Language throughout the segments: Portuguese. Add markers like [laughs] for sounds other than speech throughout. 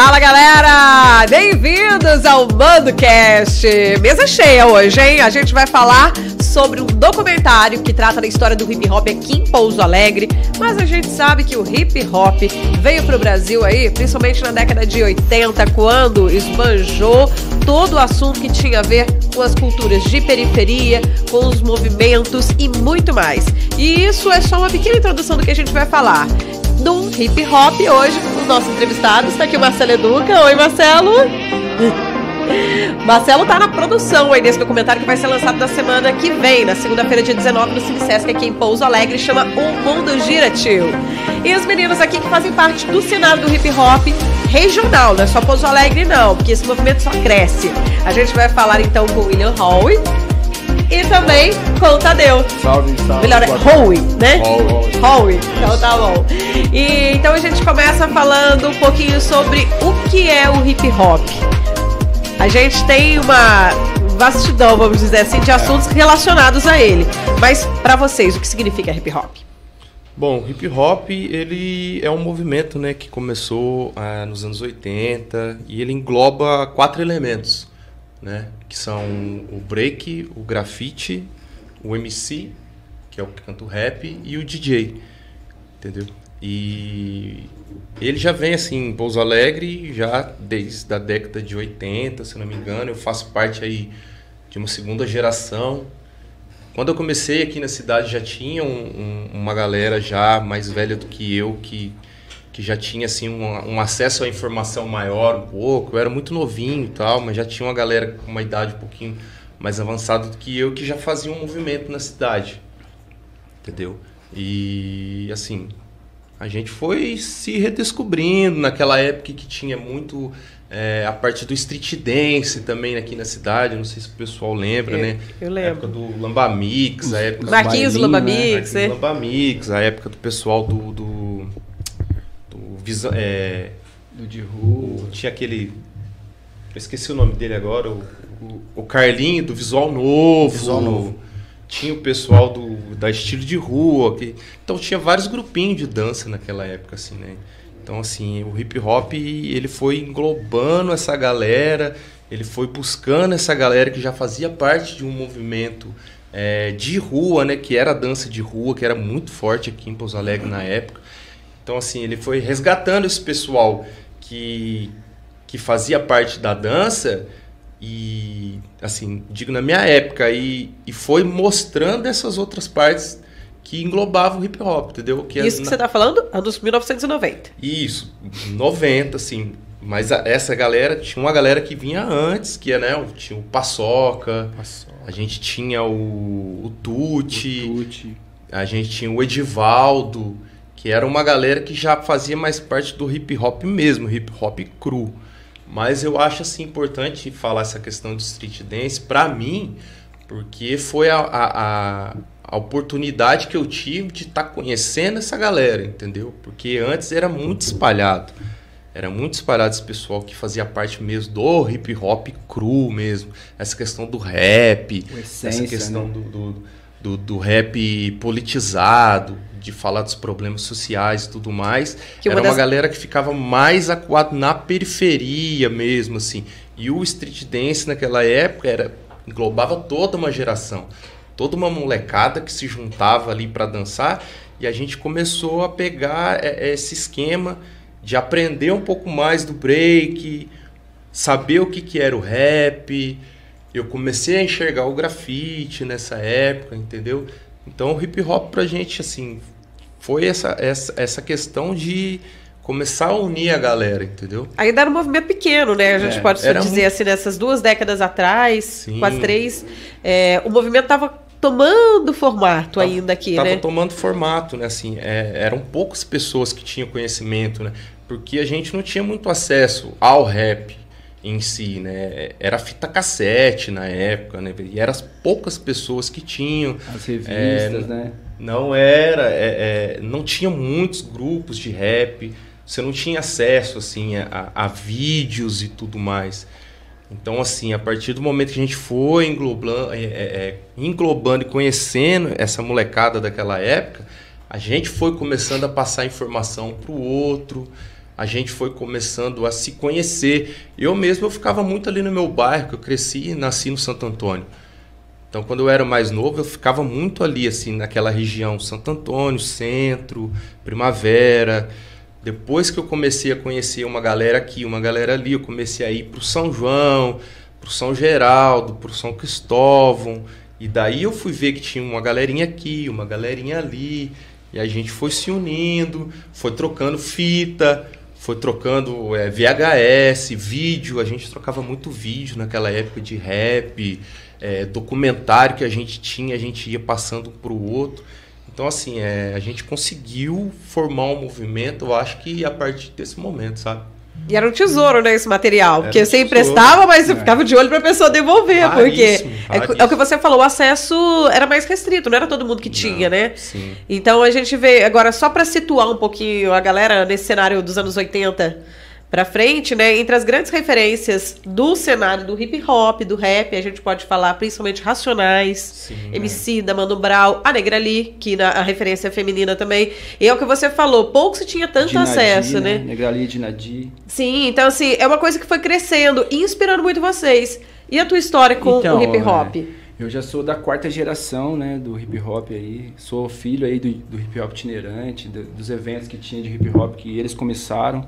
Fala galera! Bem-vindos ao MandoCast! Mesa cheia hoje, hein? A gente vai falar sobre um documentário que trata da história do hip hop aqui em Pouso Alegre, mas a gente sabe que o hip hop veio pro Brasil aí, principalmente na década de 80, quando esbanjou todo o assunto que tinha a ver com as culturas de periferia, com os movimentos e muito mais. E isso é só uma pequena introdução do que a gente vai falar do hip hop. Hoje, os nossos entrevistados, está aqui o Marcelo Educa. Oi, Marcelo. [laughs] Marcelo tá na produção aí desse documentário que vai ser lançado na semana que vem, na segunda-feira, dia 19, no Cine Sesc, aqui em Pouso Alegre, chama O Mundo Gira, tio. E os meninos aqui que fazem parte do Senado do Hip Hop regional, não é só Pouso Alegre não, porque esse movimento só cresce. A gente vai falar então com o William Howe, e também com o Tadeu. Salve, salve. Melhor é Howie, né? Howie. Howie. Então tá bom. E então a gente começa falando um pouquinho sobre o que é o hip hop. A gente tem uma vastidão, vamos dizer assim, de assuntos relacionados a ele. Mas para vocês, o que significa hip hop? Bom, hip hop ele é um movimento, né, que começou ah, nos anos 80 e ele engloba quatro elementos, né, que são o break, o grafite, o MC, que é o que canta o rap, e o DJ, entendeu? E ele já vem assim em Pouso Alegre já desde a década de 80, se não me engano. Eu faço parte aí de uma segunda geração. Quando eu comecei aqui na cidade já tinha um, um, uma galera já mais velha do que eu que, que já tinha assim um, um, acesso à informação maior um pouco. Eu era muito novinho e tal, mas já tinha uma galera com uma idade um pouquinho mais avançada do que eu que já fazia um movimento na cidade. Entendeu? E assim, a gente foi se redescobrindo naquela época que tinha muito é, a parte do street dance também aqui na cidade, não sei se o pessoal lembra, né? Eu lembro. A época do Lambamix, a época Marquinhos do Lambamix, né? Lambamix, a época do pessoal do do, do Visa, é, Do de rua. tinha aquele eu esqueci o nome dele agora, o, o, o Carlinho do Visual Novo. Visual Novo. Tinha o pessoal do, da estilo de rua. Que, então tinha vários grupinhos de dança naquela época, assim, né? Então, assim, o hip hop, ele foi englobando essa galera, ele foi buscando essa galera que já fazia parte de um movimento é, de rua, né? Que era dança de rua, que era muito forte aqui em Pouso Alegre na época. Então, assim, ele foi resgatando esse pessoal que, que fazia parte da dança e, assim, digo na minha época, e, e foi mostrando essas outras partes que englobavam o hip hop, entendeu? Que Isso que na- você tá falando? Anos 1990. isso, 90, assim. Mas a- essa galera, tinha uma galera que vinha antes, que é, né? o- Tinha o Paçoca, a gente tinha o, o Tuti, Tuti. a gente tinha o Edivaldo, que era uma galera que já fazia mais parte do hip hop mesmo, hip hop cru. Mas eu acho assim importante falar essa questão de street dance pra mim, porque foi a, a, a, oportunidade que eu tive de estar conhecendo essa galera, entendeu? Porque antes era muito espalhado. Era muito espalhado esse pessoal que fazia parte mesmo do hip hop cru mesmo. Essa questão do rap, O essa essência, questão né? do, do, do, do rap politizado, de falar dos problemas sociais e tudo mais. Que uma Era uma das- galera que ficava mais acuado na periferia mesmo, assim. E o street dance naquela época era englobava toda uma geração, toda uma molecada que se juntava ali para dançar e a gente começou a pegar é, esse esquema de aprender um pouco mais do break, saber o que, que era o rap. Eu comecei a enxergar o grafite nessa época, entendeu? Então o hip hop pra gente, assim, foi essa, essa, essa questão de começar a unir a galera, entendeu? Ainda era um movimento pequeno, né? A gente É, pode dizer muito- assim, nessas duas décadas atrás, Sim. quase três, é, o movimento estava tomando formato Tava- ainda aqui, Tava né? tomando formato, né? Assim, é, eram poucas pessoas que tinham conhecimento, né? Porque a gente não tinha muito acesso ao rap em si, né? Era fita cassete na época, né? E eram as poucas pessoas que tinham. As revistas, É, né? Não era, é, é, não tinha muitos grupos de rap. Você não tinha acesso assim a, a vídeos e tudo mais. Então, assim, a partir do momento que a gente foi englobando, é, é, é, englobando e conhecendo essa molecada daquela época, a gente foi começando a passar informação para o outro, a gente foi começando a se conhecer. Eu mesmo eu ficava muito ali no meu bairro, que eu cresci e nasci no Santo Antônio. Então, quando eu era mais novo, eu ficava muito ali, assim, naquela região, Santo Antônio, Centro, Primavera. Depois que eu comecei a conhecer uma galera aqui, uma galera ali, eu comecei a ir para o São João, para o São Geraldo, para o São Cristóvão. E daí eu fui ver que tinha uma galerinha aqui, uma galerinha ali. E a gente foi se unindo, foi trocando fita, foi trocando é, VHS, vídeo. A gente trocava muito vídeo naquela época de rap, é, documentário que a gente tinha, a gente ia passando para o outro. Então, assim, é, a gente conseguiu formar um movimento, eu acho que a partir desse momento, sabe? E era um tesouro, né, esse material. Porque você emprestava, mas você é. ficava de olho para a pessoa devolver. Raríssimo, porque raríssimo. É, é, o que você falou, o acesso era mais restrito, não era todo mundo que tinha, não, né? Sim. Então a gente vê. Agora, só para situar um pouquinho a galera nesse cenário dos anos 80 para frente, né? Entre as grandes referências do cenário do hip hop, do rap, a gente pode falar principalmente Racionais, Sim, MC é. da Mano Brown, a Negra Lee, que na, a referência é feminina também. E é o que você falou, pouco se tinha tanto Dinadi, acesso, né? né? Negra Lee, Dinadi. Sim, então assim, é uma coisa que foi crescendo e inspirando muito vocês. E a tua história com então, o hip hop? É, eu já sou da quarta geração, né, do hip hop aí. Sou filho aí do, do hip hop itinerante, do, dos eventos que tinha de hip hop que eles começaram.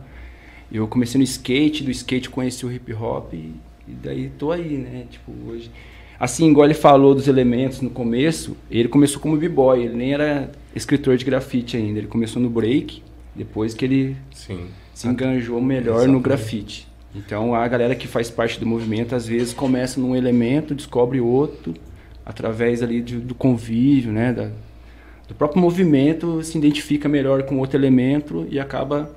Eu comecei no skate, do skate conheci o hip hop e, e daí tô aí, né? Tipo, hoje. Assim, igual ele falou dos elementos no começo, ele começou como b-boy, ele nem era escritor de grafite ainda. Ele começou no break, depois que ele Sim. se enganjou melhor Exatamente. no grafite. Então a galera que faz parte do movimento às vezes começa num elemento, descobre outro, através ali de, do convívio, né? Da, do próprio movimento, se identifica melhor com outro elemento e acaba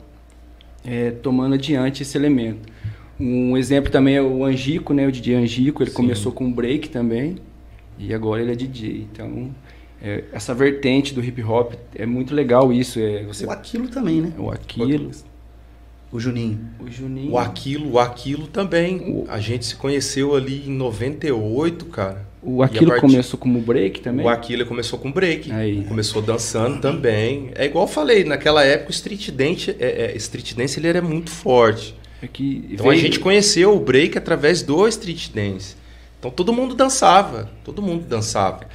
é, tomando adiante esse elemento. Um exemplo também é o Angico, né? O DJ Angico, ele Sim. começou com break também e agora ele é DJ. Então, é, essa vertente do hip hop é muito legal isso. É, você... O Aquilo também, né? O Aquilo. O Juninho. O Juninho. O Aquilo, o Aquilo também. O... A gente se conheceu ali em 98, cara. O Aquilo partir... começou como break também? O Aquilo começou com break. Aí. Começou dançando também. É igual eu falei, naquela época o street dance, é, é, street dance ele era muito forte. É então veio... a gente conheceu o break através do street dance. Então todo mundo dançava, todo mundo dançava.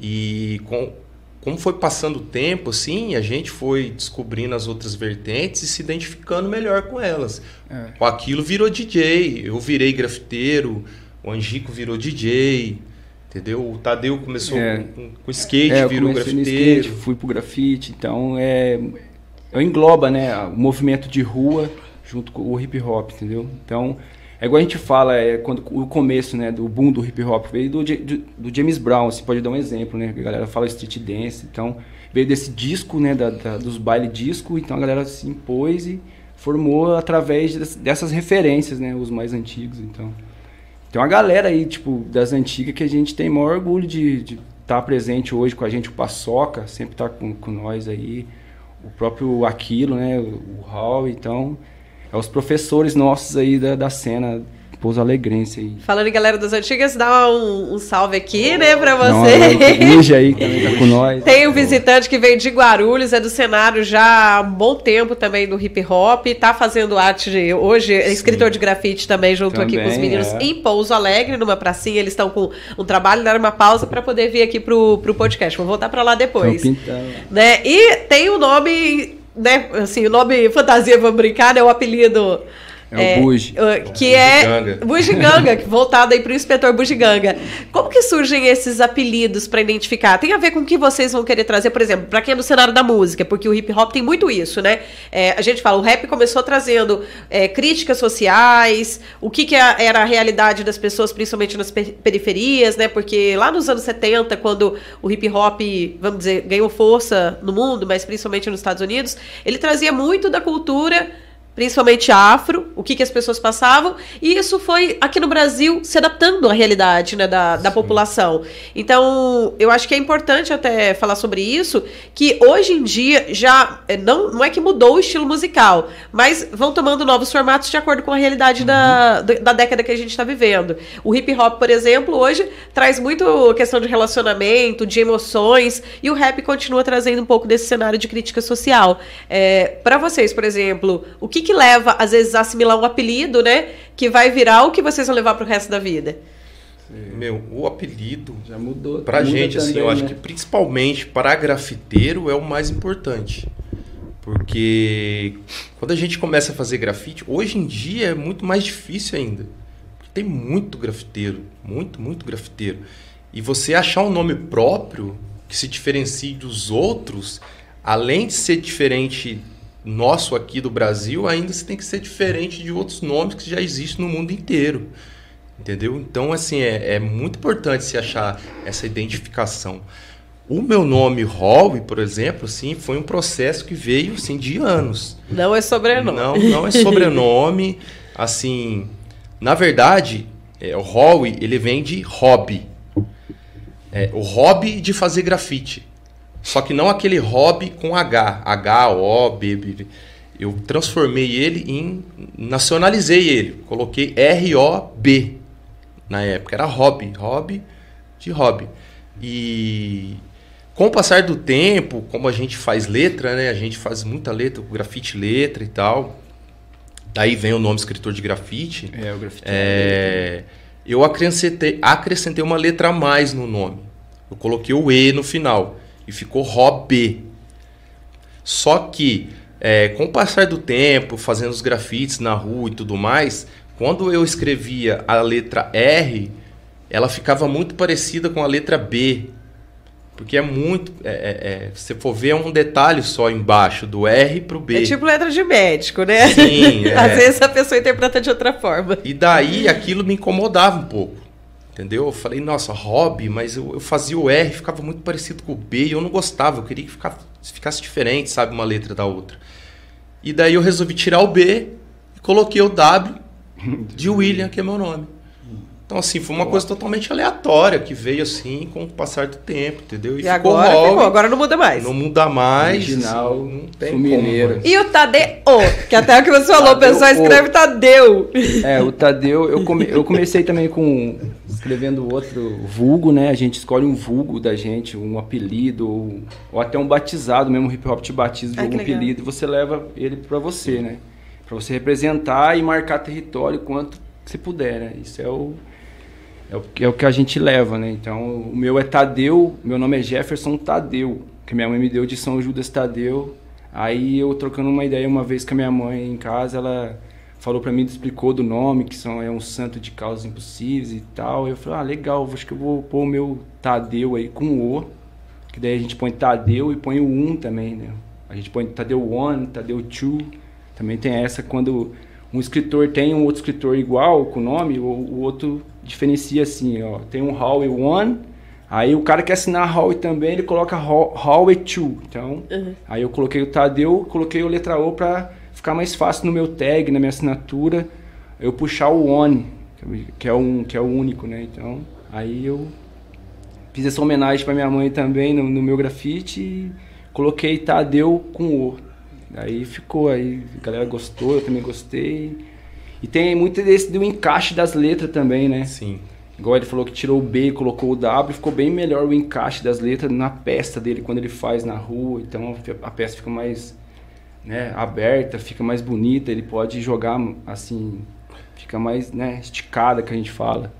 E com, como foi passando o tempo, assim, a gente foi descobrindo as outras vertentes e se identificando melhor com elas. É. O Aquilo virou DJ, eu virei grafiteiro, o Angico virou DJ. Entendeu? O Tadeu começou é, com, com skate, é, virou grafiteiro. Skate, fui pro grafite, então é, engloba, né, o movimento de rua junto com o hip hop, entendeu? Então, é igual a gente fala, é quando o começo, né, do boom do hip hop veio do, do, do James Brown, você pode dar um exemplo, né? A galera fala street dance, então veio desse disco, né, da, da, dos baile disco, então a galera se impôs e formou através dessas referências, né, os mais antigos, então. Tem uma galera aí, tipo, das antigas que a gente tem maior orgulho de estar tá presente hoje com a gente. O Paçoca sempre está com, com nós aí. O próprio Aquilo, né? O, o Hall. Então, é os professores nossos aí da, da cena Pouso Alegrense aí. Falando em galera das antigas, dá um, um salve aqui, né, pra você. Hoje aí também tá com [laughs] nós. Tem um visitante que veio de Guarulhos, é do cenário já há um bom tempo também do hip hop, tá fazendo arte de, hoje, é escritor de grafite também, junto também, aqui com os meninos é. em Pouso Alegre, numa pracinha, eles estão com um trabalho, deram uma pausa para poder vir aqui pro, pro podcast. Vou voltar para lá depois. Né? E tem o um nome, né, assim, o nome fantasia, vamos brincar, né, o apelido é, o Bugi. Que é Bugiganga, [laughs] voltado aí para o inspetor Bugiganga. Como que surgem esses apelidos para identificar? Tem a ver com o que vocês vão querer trazer, por exemplo, para quem é do cenário da música, porque o hip hop tem muito isso, né? É, a gente fala, o rap começou trazendo é, críticas sociais, o que, que é, era a realidade das pessoas, principalmente nas periferias, né? Porque lá nos anos 70, quando o hip hop, vamos dizer, ganhou força no mundo, mas principalmente nos Estados Unidos, ele trazia muito da cultura principalmente afro, o que, que as pessoas passavam, e isso foi aqui no Brasil se adaptando à realidade né, da, da população. Então, eu acho que é importante até falar sobre isso, que hoje em dia já é, não, não é que mudou o estilo musical, mas vão tomando novos formatos de acordo com a realidade uhum. da, da década que a gente está vivendo. O hip hop, por exemplo, hoje traz muito questão de relacionamento, de emoções, e o rap continua trazendo um pouco desse cenário de crítica social. É, Para vocês, por exemplo, o que que leva, às vezes, a assimilar um apelido, né? Que vai virar o que vocês vão levar pro resto da vida? Meu, o apelido, Já mudou. pra gente, assim, também, eu acho né? que principalmente para grafiteiro é o mais importante. Porque quando a gente começa a fazer grafite, hoje em dia é muito mais difícil ainda. Tem muito grafiteiro, muito, muito grafiteiro. E você achar um nome próprio que se diferencie dos outros, além de ser diferente nosso aqui do Brasil, ainda você tem que ser diferente de outros nomes que já existem no mundo inteiro. Entendeu? Então, assim, é, é muito importante se achar essa identificação. O meu nome, Howie, por exemplo, assim, foi um processo que veio assim, de anos. Não é sobrenome. Não, não é sobrenome. [laughs] assim, na verdade, é, o Howie, ele vem de hobby. É, o hobby de fazer grafite. Só que não aquele hobby com H. H-O-B. B. Eu transformei ele em. Nacionalizei ele. Coloquei R-O-B na época. Era hobby. Hobby de hobby. E com o passar do tempo, como a gente faz letra, né? A gente faz muita letra, grafite letra e tal. Daí vem o nome escritor de grafite. É, o grafite. É, eu acrescentei, acrescentei uma letra a mais no nome. Eu coloquei o E no final e ficou Rob. Só que, é, com o passar do tempo, fazendo os grafites na rua e tudo mais, quando eu escrevia a letra R, ela ficava muito parecida com a letra B. Porque é muito. É, é, é, se você for ver, é um detalhe só embaixo, do R pro B. É tipo letra de médico, né? Sim, [laughs] é. Às vezes a pessoa interpreta de outra forma. E daí aquilo me incomodava um pouco. Entendeu? Eu falei, nossa, hobby, mas eu, eu fazia o R, ficava muito parecido com o B e eu não gostava, eu queria que ficasse, ficasse diferente, sabe, uma letra da outra. E daí eu resolvi tirar o B e coloquei o W de William, que é meu nome. Então, assim, foi uma coisa totalmente aleatória que veio assim com o passar do tempo, entendeu? E, ficou agora Hobby, ficou, agora não muda mais. Não muda mais. Original, assim, não tem como. E o Tadeu, que até o que você falou, o pessoal escreve Tadeu. É, o Tadeu, eu, come- eu comecei também com escrevendo outro vulgo, né? A gente escolhe um vulgo da gente, um apelido, ou, ou até um batizado mesmo, o hip hop te batiza de Ah, algum apelido e você leva ele pra você, né? Pra você representar e marcar território quanto você puder, né? Isso é o, é o, é o que a gente leva, né? Então, o meu é Tadeu, meu nome é Jefferson Tadeu, que minha mãe me deu de São Judas Tadeu. Aí eu trocando uma ideia uma vez com a minha mãe em casa, ela falou pra mim, explicou do nome, que são, é um santo de causas impossíveis e tal. Eu falei, ah, legal, acho que eu vou pôr o meu Tadeu aí com O, que daí a gente põe Tadeu e põe o um também, né? A gente põe Tadeu one, Tadeu two. Também tem essa quando um escritor tem um outro escritor igual com o nome, o, o outro diferencia assim, ó. Tem um Howie one, aí o cara quer assinar Howie também, ele coloca Howie two. Então, aí eu coloquei o Tadeu, coloquei o letra O pra ficar mais fácil no meu tag, na minha assinatura, eu puxar o one, que é um que é o único, né? Então, aí eu fiz essa homenagem pra minha mãe também no, no meu grafite e coloquei Tadeu com O. Aí ficou, aí a galera gostou, eu também gostei. E tem muito desse do encaixe das letras também, né? Sim. Igual ele falou que tirou o B e colocou o W, ficou bem melhor o encaixe das letras na peça dele quando ele faz na rua. Então a peça fica mais né, aberta, fica mais bonita, ele pode jogar assim, fica mais né, esticada que a gente fala.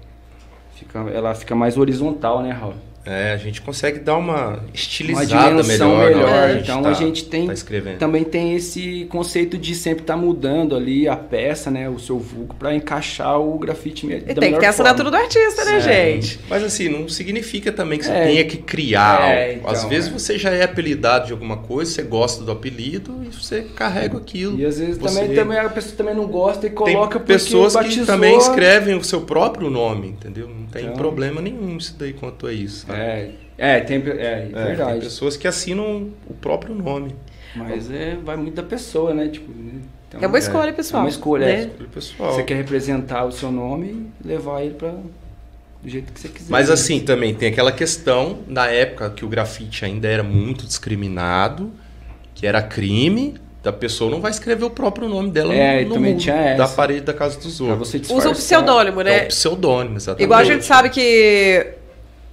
Fica, ela fica mais horizontal, né, Raul? É, a gente consegue dar uma Uma estilizada dimensão melhor. melhor. na hora que Então tá- a gente tem tá escrevendo. também tem esse conceito de sempre estar mudando ali a peça, né, o seu vulgo para encaixar o grafite me- E da tem que melhor ter a assinatura do artista, né, É, gente? Mas assim, não significa também que você É. tenha que criar É, então, Às vezes é. você já é apelidado de alguma coisa, você gosta do apelido e você carrega aquilo. E às vezes Você- também, também a pessoa também não gosta e Tem coloca porque pessoas que também escrevem o seu próprio nome, entendeu? Não tem Então- problema nenhum isso daí quanto a isso. sabe? É, é, tem, é, É, verdade. Tem pessoas que assinam o próprio nome. Mas é, vai muito da pessoa, né? Tipo, né? Então, É uma escolha, pessoal. É uma escolha, né? é. do pessoal. Você quer representar o seu nome e levar ele para do jeito que você quiser. Mas né? assim, também tem aquela questão, na época que o grafite ainda era muito discriminado, que era crime, da pessoa não vai escrever o próprio nome dela É, no, no da parede da casa dos outros. você Usa disfarçar. pseudônimo, É né? o pseudônimo, exatamente. Igual a gente sabe que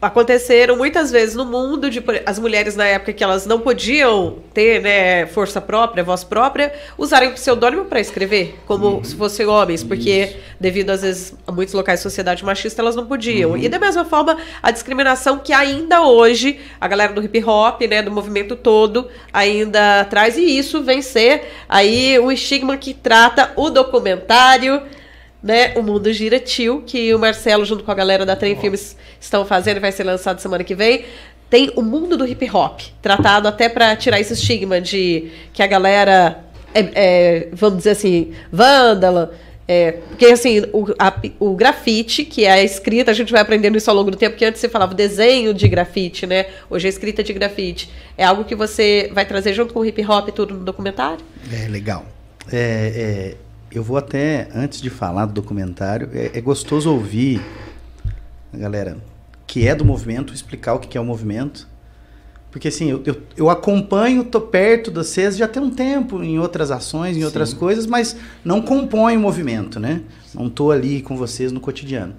aconteceram muitas vezes no mundo de as mulheres na época que elas não podiam ter né, força própria, voz própria, usarem um pseudônimo para escrever, como se fossem homens, porque devido às vezes a muitos locais de sociedade machista elas não podiam. E da mesma forma a discriminação que ainda hoje a galera do hip hop, né, do movimento todo ainda traz e isso vem ser aí o estigma que trata o documentário né, o Mundo Gira Tio, que o Marcelo, junto com a galera da Trem Filmes, estão fazendo e vai ser lançado semana que vem. Tem o mundo do hip hop, tratado até para tirar esse estigma de que a galera é, é, vamos dizer assim, vândala. é, porque assim, o, a- o grafite, que é a escrita, a gente vai aprendendo isso ao longo do tempo, que antes você falava desenho de grafite, né? Hoje é escrita de grafite. É algo que você vai trazer junto com o hip hop e tudo no documentário? É legal. É, é, eu vou até, antes de falar do documentário, é, é gostoso ouvir a galera que é do movimento explicar o que é o movimento. Porque assim, eu, eu, eu acompanho, tô perto de vocês já tem um tempo em outras ações, em outras coisas, mas não compõe o movimento, né? Não tô ali com vocês no cotidiano.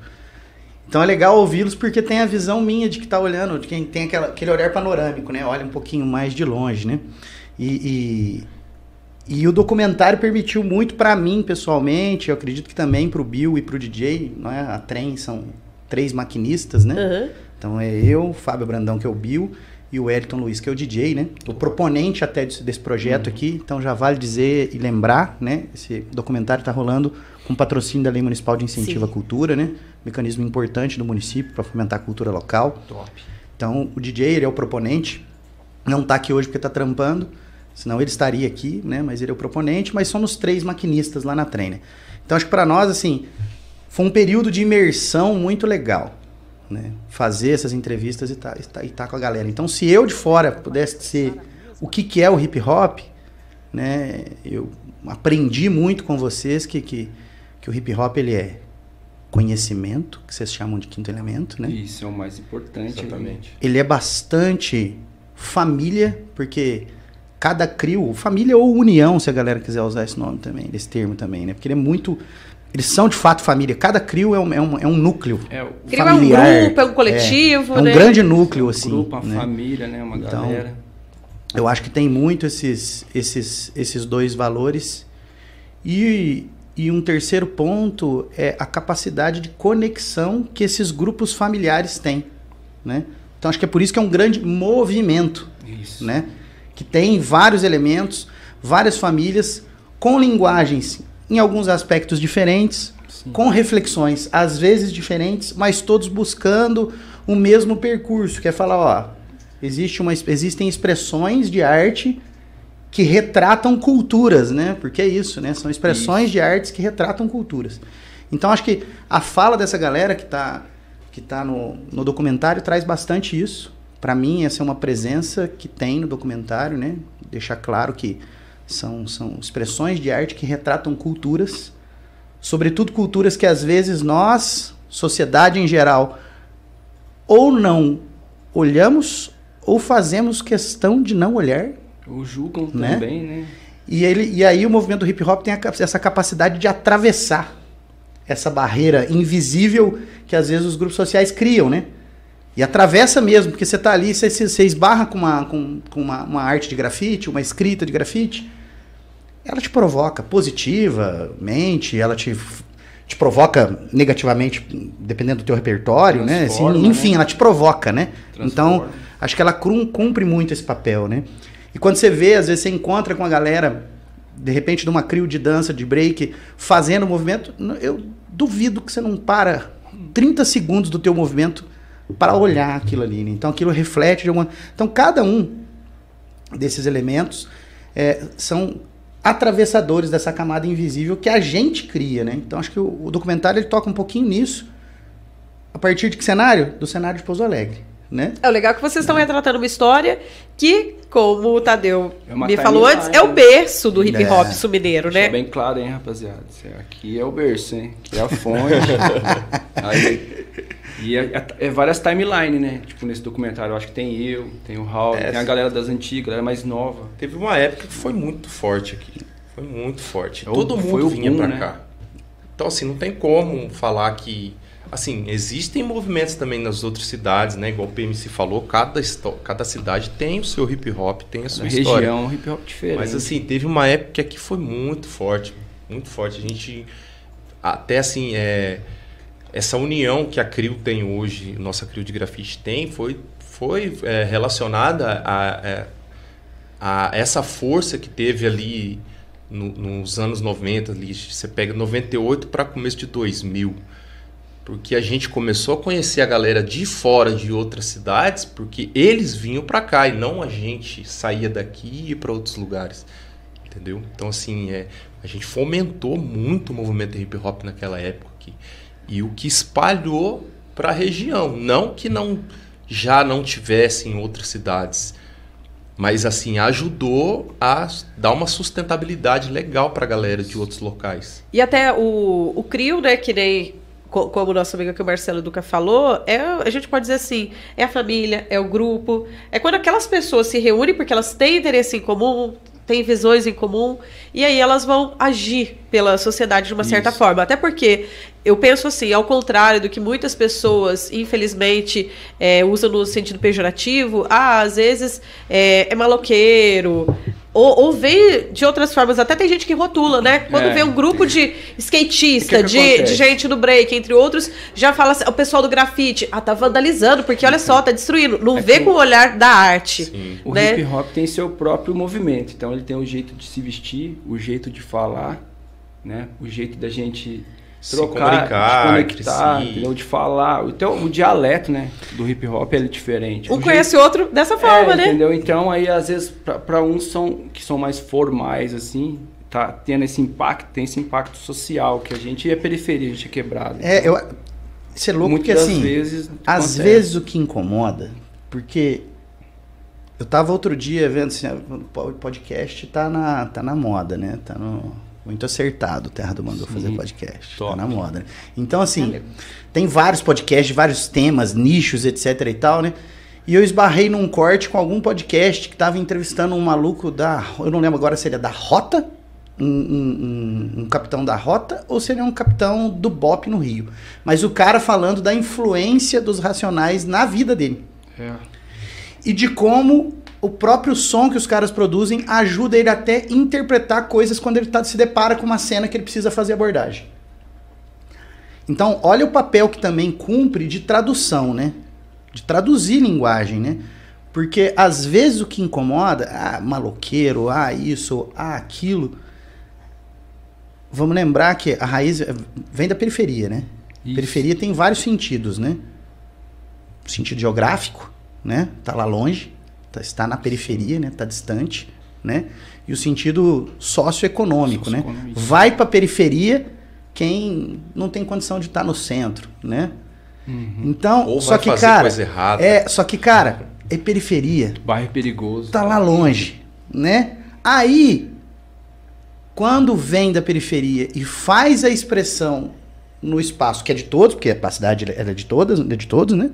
Então é legal ouvi-los porque tem a visão minha de que tá olhando, de quem tem aquela, aquele olhar panorâmico, né? Olha um pouquinho mais de longe, né? E, e, o documentário permitiu muito para mim, pessoalmente, eu acredito que também pro Bill e pro DJ, não é? A Trem são três maquinistas, né? Aham. Então é eu, o Fábio Brandão, que é o Bill, e o Wellington Luiz, que é o DJ, né? O proponente até desse, desse projeto aqui. Então já vale dizer e lembrar, né? Esse documentário está rolando com patrocínio da Lei Municipal de Incentivo Sim. à Cultura, né? Mecanismo importante do município para fomentar a cultura local. Top. Então o DJ, ele é o proponente. Não está aqui hoje porque está trampando, senão ele estaria aqui, né? Mas ele é o proponente, mas somos três maquinistas lá na Trainer. Então acho que para nós, assim, foi um período de imersão muito legal, né? Fazer essas entrevistas e tá, e tá, e tá com a galera. Então se eu de fora pudesse ser o que, que é o hip hop, né? Eu aprendi muito com vocês que, que, que o hip hop ele é conhecimento, que vocês chamam de quinto elemento, né? Isso é o mais importante. Exatamente. ele é bastante família, porque cada crio, família ou união, se a galera quiser usar esse nome também, esse termo também, né? Porque ele é muito. Eles são de fato família. Cada crio é um, é um, é um núcleo. É, o Crio é um familiar. grupo, é um coletivo, É, é um né? grande núcleo, assim. grupo, uma né? família, né? Uma Então, galera. Eu acho que tem muito esses, esses, esses dois valores. E, e um terceiro ponto é a capacidade de conexão que esses grupos familiares têm. Né? Então acho que é por isso que é um grande movimento. Isso. Né? Que tem vários elementos, várias famílias, com linguagens em alguns aspectos diferentes, Sim. com reflexões às vezes diferentes, mas todos buscando o mesmo percurso, que é falar, ó, existe uma, existem expressões de arte que retratam culturas, né? Porque é isso, né? São expressões de artes que retratam culturas. Então acho que a fala dessa galera que está que tá no, no documentário traz bastante isso. Para mim, essa é uma presença que tem no documentário, né? Deixar claro que são, são expressões de arte que retratam culturas, sobretudo culturas que às vezes nós, sociedade em geral, ou não olhamos ou fazemos questão de não olhar. Ou julgam Né? também, né? E, ele, e aí o movimento hip hop tem a essa capacidade de atravessar essa barreira invisível que às vezes os grupos sociais criam, né? E atravessa mesmo, porque você tá ali, você, você esbarra com, uma, com, com uma, uma arte de grafite, uma escrita de grafite, ela te provoca positivamente, ela te, te provoca negativamente, dependendo do teu repertório, né? Assim, Transforma, enfim, né? ela te provoca, né? Então, acho que ela cumpre muito esse papel, né? E quando você vê, às vezes você encontra com a galera, de repente, numa crio de dança, de break, fazendo o movimento, eu duvido que você não para 30 segundos do teu movimento para olhar aquilo ali, né? Então aquilo reflete de alguma... Então cada um desses elementos é, são atravessadores dessa camada invisível que a gente cria, né? Então acho que o, o documentário ele toca um pouquinho nisso. A partir de que cenário? Do cenário de Pouso Alegre, né? É o legal que vocês estão retratando uma história que, como o Tadeu É me falou antes, é o berço do hip hop É. Deixar né? bem claro, hein, rapaziada. É- Aqui é o berço, hein? Aqui é a fonte. [laughs] Aí, e é, é- é várias timelines, né? Tipo, nesse documentário, eu acho que tem eu, tem o Raul, É, tem a galera das antigas, galera mais nova. Teve uma época que foi muito forte aqui. Foi muito forte. É Todo mundo vinha boom, pra né? cá. Então, assim, não tem como falar que Assim, existem movimentos também nas outras cidades, né? Igual o PMC falou, cada, cada cidade tem o seu hip hop, tem a sua Na história. região, hip hop diferente. Mas assim, teve uma época que aqui foi muito forte, muito forte. A gente até assim, é, essa união que a CRIO tem hoje, nossa CRIO de grafite tem, foi, foi é, relacionada a, é, a, essa força que teve ali no, nos anos 90, ali, você pega 98 para começo de 2000 porque a gente começou a conhecer a galera de fora de outras cidades, porque eles vinham para cá e não a gente saía daqui e para outros lugares, entendeu? Então assim, é, a gente fomentou muito o movimento hip hop naquela época aqui, e o que espalhou para a região, não que não já não tivesse em outras cidades, mas assim ajudou a dar uma sustentabilidade legal para a galera de outros locais. E até o, o CRIO, né, que nem como o nosso amigo aqui, o Marcelo Duca, falou, é, a gente pode dizer assim, é a família, é o grupo, é quando aquelas pessoas se reúnem porque elas têm interesse em comum, têm visões em comum, e aí elas vão agir pela sociedade de uma certa Isso. forma. Até porque eu penso assim, ao contrário do que muitas pessoas, infelizmente, é, usam no sentido pejorativo, ah, às vezes é, é maloqueiro, ou, ou vem de outras formas, até tem gente que rotula, né? Quando é. vê um grupo de skatista, que que de, de, gente no break, entre outros, já fala assim, o pessoal do grafite, ah, tá vandalizando, porque olha só, tá destruindo. Não é vê com o olhar da arte. Sim. O né? hip hop tem seu próprio movimento, então ele tem o jeito de se vestir, o jeito de falar, né? O jeito da gente trocar, de conectar, entendeu? de falar. Então, o dialeto, né, do hip hop é diferente. Um o conhece jeito... outro dessa forma, é, né? Entendeu? Então, aí às vezes para uns são que são mais formais assim, tá tendo esse impacto, tem esse impacto social que a gente é periferia, a gente é quebrado. É, então, eu isso é louco porque assim, vezes às acontece. vezes o que incomoda, porque eu tava outro dia vendo assim, o podcast tá na tá na moda, né? Tá no muito acertado, Terra do Mandou fazer podcast. Top. Tá na moda. Né? Então, assim, tem vários podcasts, vários temas, nichos, etc e tal, né? E eu esbarrei num corte com algum podcast que tava entrevistando um maluco da. Eu não lembro agora se ele é da Rota, um, um, um, um, capitão da Rota, ou se ele é um capitão do BOP no Rio. Mas o cara falando da influência dos racionais na vida dele. É. E de como o próprio som que os caras produzem ajuda ele até interpretar coisas quando ele tá, se depara com uma cena que ele precisa fazer abordagem. Então, olha o papel que também cumpre de tradução, né? De traduzir linguagem, né? Porque às vezes o que incomoda, ah, maloqueiro, ah, isso, ah, aquilo. Vamos lembrar que a raiz vem da periferia, né? Isso. Periferia tem vários sentidos, né? Sentido geográfico, né? Tá lá longe está na periferia, né? Está distante, né? E o sentido socioeconômico, né? Vai para a periferia quem não tem condição de estar tá no centro, né? Uhum. Então, Ou só que cara, é, só que cara, é periferia. Bairro perigoso. Tá lá longe, né? Aí quando vem da periferia e faz a expressão no espaço que é de todos, porque a cidade é de todas, é de todos, né?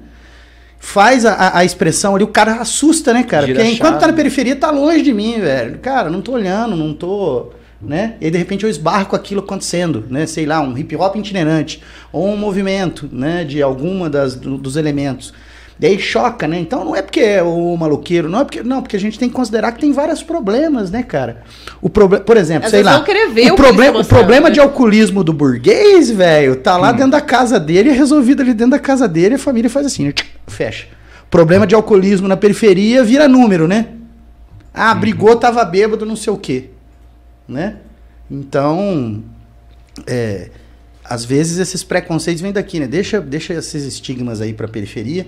Faz a, a expressão ali, o cara assusta, né, cara? Gira Porque enquanto tá na periferia, tá longe de mim, velho. Cara, não tô olhando, não tô. Né? E de repente eu esbarro com aquilo acontecendo, né? Sei lá, um hip hop itinerante, ou um movimento, né, de alguma das, do, dos elementos. Daí choca, né? Então não é porque é o maloqueiro, não é porque. Não, porque a gente tem que considerar que tem vários problemas, né, cara? O problema, por exemplo, Às sei lá. o, o, problema, o problema né? de alcoolismo do burguês, velho, tá lá hum. dentro da casa dele, é resolvido ali dentro da casa dele, a família faz assim, né? fecha. Problema de alcoolismo na periferia vira número, né? Ah, uhum. brigou, tava bêbado, não sei o quê. Né? Então, é, às vezes esses preconceitos vêm daqui, né? Deixa, deixa esses estigmas aí pra periferia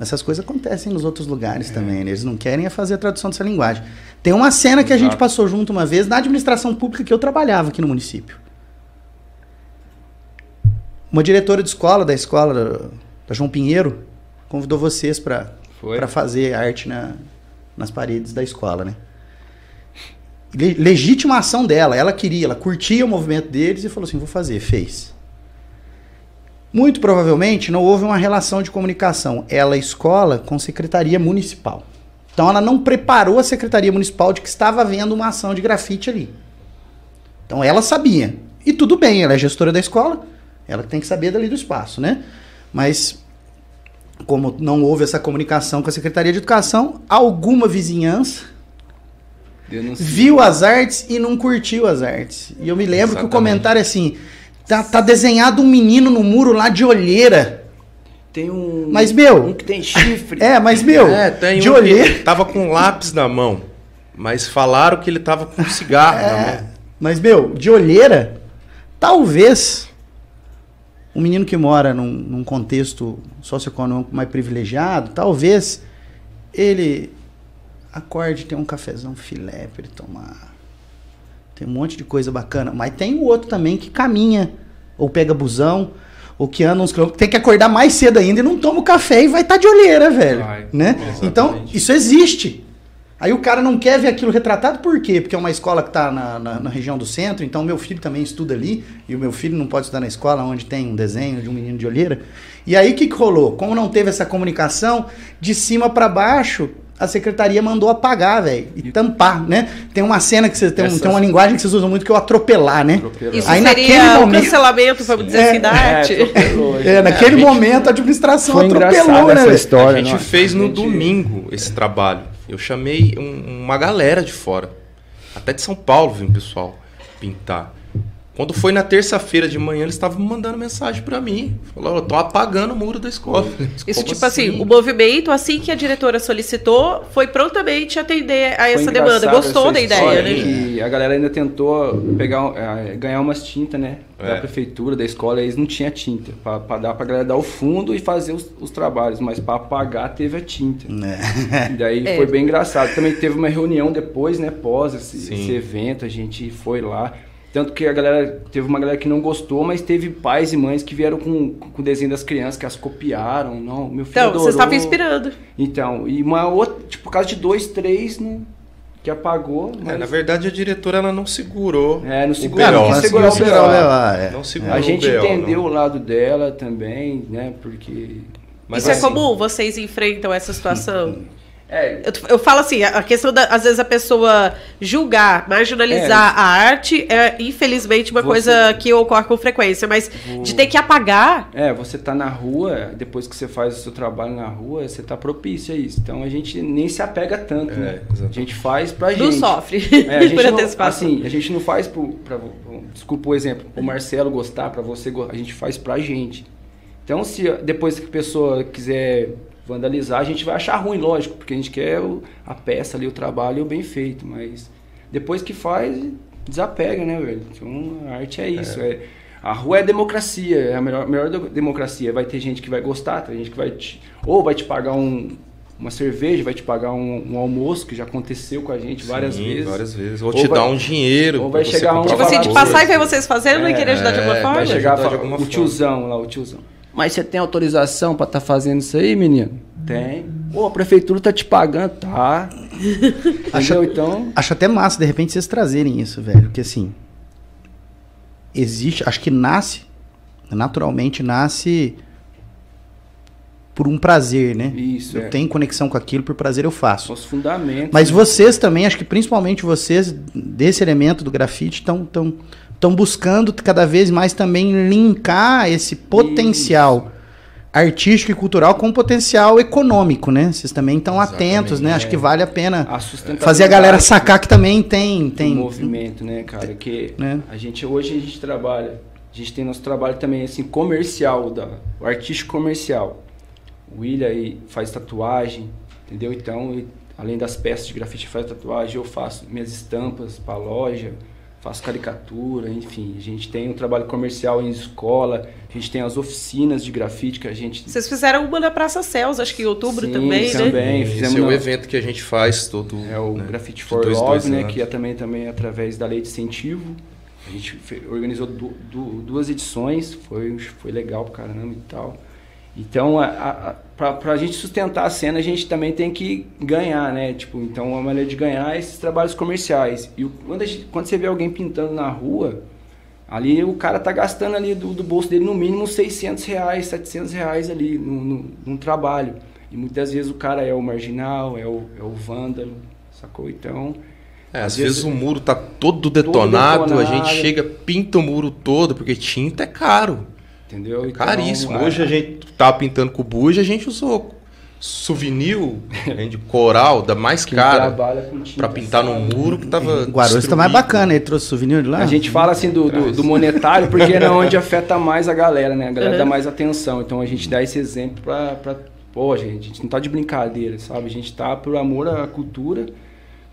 essas coisas acontecem nos outros lugares é. também. Né? Eles não querem é fazer a tradução dessa linguagem. Tem uma cena que a gente passou junto uma vez na administração pública que eu trabalhava aqui no município. Uma diretora de escola, da escola da João Pinheiro, convidou vocês para fazer arte na, nas paredes da escola, né? Legitimação dela, ela queria, ela curtia o movimento deles e falou assim: vou fazer, fez. Muito provavelmente não houve uma relação de comunicação ela escola com secretaria municipal. Então ela não preparou a secretaria municipal de que estava havendo uma ação de grafite ali. Então ela sabia. E tudo bem, ela é gestora da escola, Ela tem que saber dali do espaço, né? Mas como não houve essa comunicação com a Secretaria de Educação, alguma vizinhança viu as artes e não curtiu as artes. E eu me lembro que o Exatamente. comentário é assim: tá, tá desenhado um menino no muro lá de olheira. Tem um. Mas, meu- Um que tem chifre. [laughs] É, mas meu, É, tem de um que olheira. tava com lápis na mão, mas falaram que ele tava com cigarro na É, mão. mas meu, de olheira, talvez um menino que mora num, num contexto socioeconômico mais privilegiado, talvez ele acorde tem um cafezão filé pra ele tomar. Tem um monte de coisa bacana. Mas tem o outro também que caminha, ou pega busão, ou que anda uns quilômetros, tem que acordar mais cedo ainda e não toma o café e vai estar de olheira, velho. Vai, né? exatamente. Então, isso existe. Aí o cara não quer ver aquilo retratado, por quê? Porque é uma escola que está na, na, na região do centro, então meu filho também estuda ali, e o meu filho não pode estudar na escola onde tem um desenho de um menino de olheira. E aí o que, que rolou? Como não teve essa comunicação, de cima para baixo, a secretaria mandou apagar, velho, e tampar, né? Tem uma cena que você tem, um- tem uma linguagem que vocês usam muito que é o atropelar, né? Atropelar. Isso Aí naquele seria o momento- cancelamento, vamos dizer É, assim, da É, arte. atropelou, [laughs] É, naquele gente- momento a administração Foi atropelou, né, essa história. a gente nossa. fez no A gente- domingo esse trabalho. Eu chamei um- uma galera de fora. Até de São Paulo o pessoal pintar. Quando foi na terça-feira de manhã, eles estavam mandando mensagem pra mim. Falaram, eu tô apagando o muro da escola. Isso, "Como tipo assim, assim?" o movimento, assim que a diretora solicitou, foi prontamente atender a Foi essa demanda. Gostou essa da ideia, né? Que a galera ainda tentou pegar, eh, ganhar umas tintas, né? Da É. prefeitura, da escola, eles não tinham tinta. Pra dar pra galera dar o fundo e fazer os, os trabalhos, mas pra apagar teve a tinta. É. E daí [laughs] É. foi bem engraçado. Também teve uma reunião depois, né? Pós esse, esse evento, a gente foi lá. Tanto que a galera, teve uma galera que não gostou, mas teve pais e mães que vieram com, com o desenho das crianças, que as copiaram. Não, meu filho Então, adorou. você estava inspirando. Então, e uma outra, tipo, por causa de dois, três, não, que apagou. É, Mas, na verdade, a diretora ela não segurou. É, não o segurou, BO. não segurar o o BO. É. Não segurou a o gente BO, entendeu não. o lado dela também, né? Porque. Mas Isso assim, é comum? Vocês enfrentam essa situação? [laughs] É, Eu, eu falo assim, a questão da, às vezes a pessoa julgar, marginalizar a arte é infelizmente uma Você- coisa que ocorre com frequência, mas de ter que apagar, É, você tá na rua, depois que você faz o seu trabalho na rua, você tá propício a isso. Então a gente nem se apega tanto, É, né? A gente faz pra não gente. sofre É, a [laughs] gente por não, antecipação. assim, a gente não faz pro, pra, desculpa o exemplo, o Marcelo gostar, pra você, a gente faz pra gente. Então se depois que a pessoa quiser vandalizar, a gente vai achar ruim, lógico, porque a gente quer o- a peça ali, o trabalho bem feito, mas depois que faz, desapega, né, velho? Então a arte é isso, é. A rua é democracia, é a melhor, melhor de- democracia. Vai ter gente que vai gostar, tem gente que vai te, ou vai te pagar um, uma cerveja, vai te pagar um, um almoço, que já aconteceu com a gente várias sim, vezes. várias vezes. Ou, Ou te vai- dar um dinheiro. ou vai chegar um- Tipo assim, de passar e ver vocês fazendo e querer ajudar de alguma é, forma? Vai chegar ajudar a de falar, alguma o forma. tiozão lá, o tiozão. Mas você tem autorização pra estar fazendo isso aí, menino? Tem. Pô, a prefeitura tá te pagando, tá? [laughs] Acha- Entendeu? Então, Acho até massa, de repente, vocês trazerem isso, velho. Porque assim. Existe. Acho que nasce. Naturalmente nasce. Por um prazer, né? isso, Eu é. tenho conexão com aquilo, por prazer eu faço. Os fundamentos. Mas né? vocês também, acho que principalmente vocês, desse elemento do grafite, estão tão, tão buscando cada vez mais também linkar esse potencial artístico e cultural com o potencial econômico, né? Vocês também estão atentos, né? Acho é. que vale a pena a fazer a galera sacar que também tem. tem movimento, né, cara? Que Né? a gente hoje a gente trabalha, a gente tem nosso trabalho também assim comercial, da, o artístico comercial. O William aí faz tatuagem, entendeu? Então, além das peças de grafite faz tatuagem, eu faço minhas estampas para loja, faço caricatura, enfim. A gente tem um trabalho comercial em escola, a gente tem as oficinas de grafite que a gente Vocês fizeram uma na Praça Céus, acho que em outubro Sim, também, né? também. Esse fizemos é o na- evento que a gente faz todo. É o né, Graffiti de for dois, Love, dois né? anos. Que é também, também através da lei de incentivo. A gente organizou du- du- duas edições, foi, foi legal pra caramba e tal. Então, a, a, a, gente sustentar a cena, a gente também tem que ganhar, né? Tipo, então a maneira de ganhar é esses trabalhos comerciais. E quando, a gente- quando você vê alguém pintando na rua, ali o cara tá gastando ali do, do bolso dele no mínimo 600 reais, 700 reais ali no, no, num trabalho. E muitas vezes o cara é o marginal, é o, é o vândalo, sacou? Então, É, às Às vezes vezes- o muro tá todo detonado, a detonado. gente chega, pinta o muro todo, porque tinta é caro. Entendeu? É Então, caríssimo. é- Hoje a gente tava pintando com buja, a gente usou souvenir de coral da mais quem cara trabalha com tinta pra pintar no muro que tava. O Guarulhos tá mais bacana, ele trouxe souvenir de lá. A gente fala assim do, do, do monetário porque é onde [laughs] afeta mais a galera, né? A galera Uhum. dá mais atenção. Então a gente dá esse exemplo pra, pra. Pô, gente, a gente não tá de brincadeira, sabe? A gente tá por amor à cultura,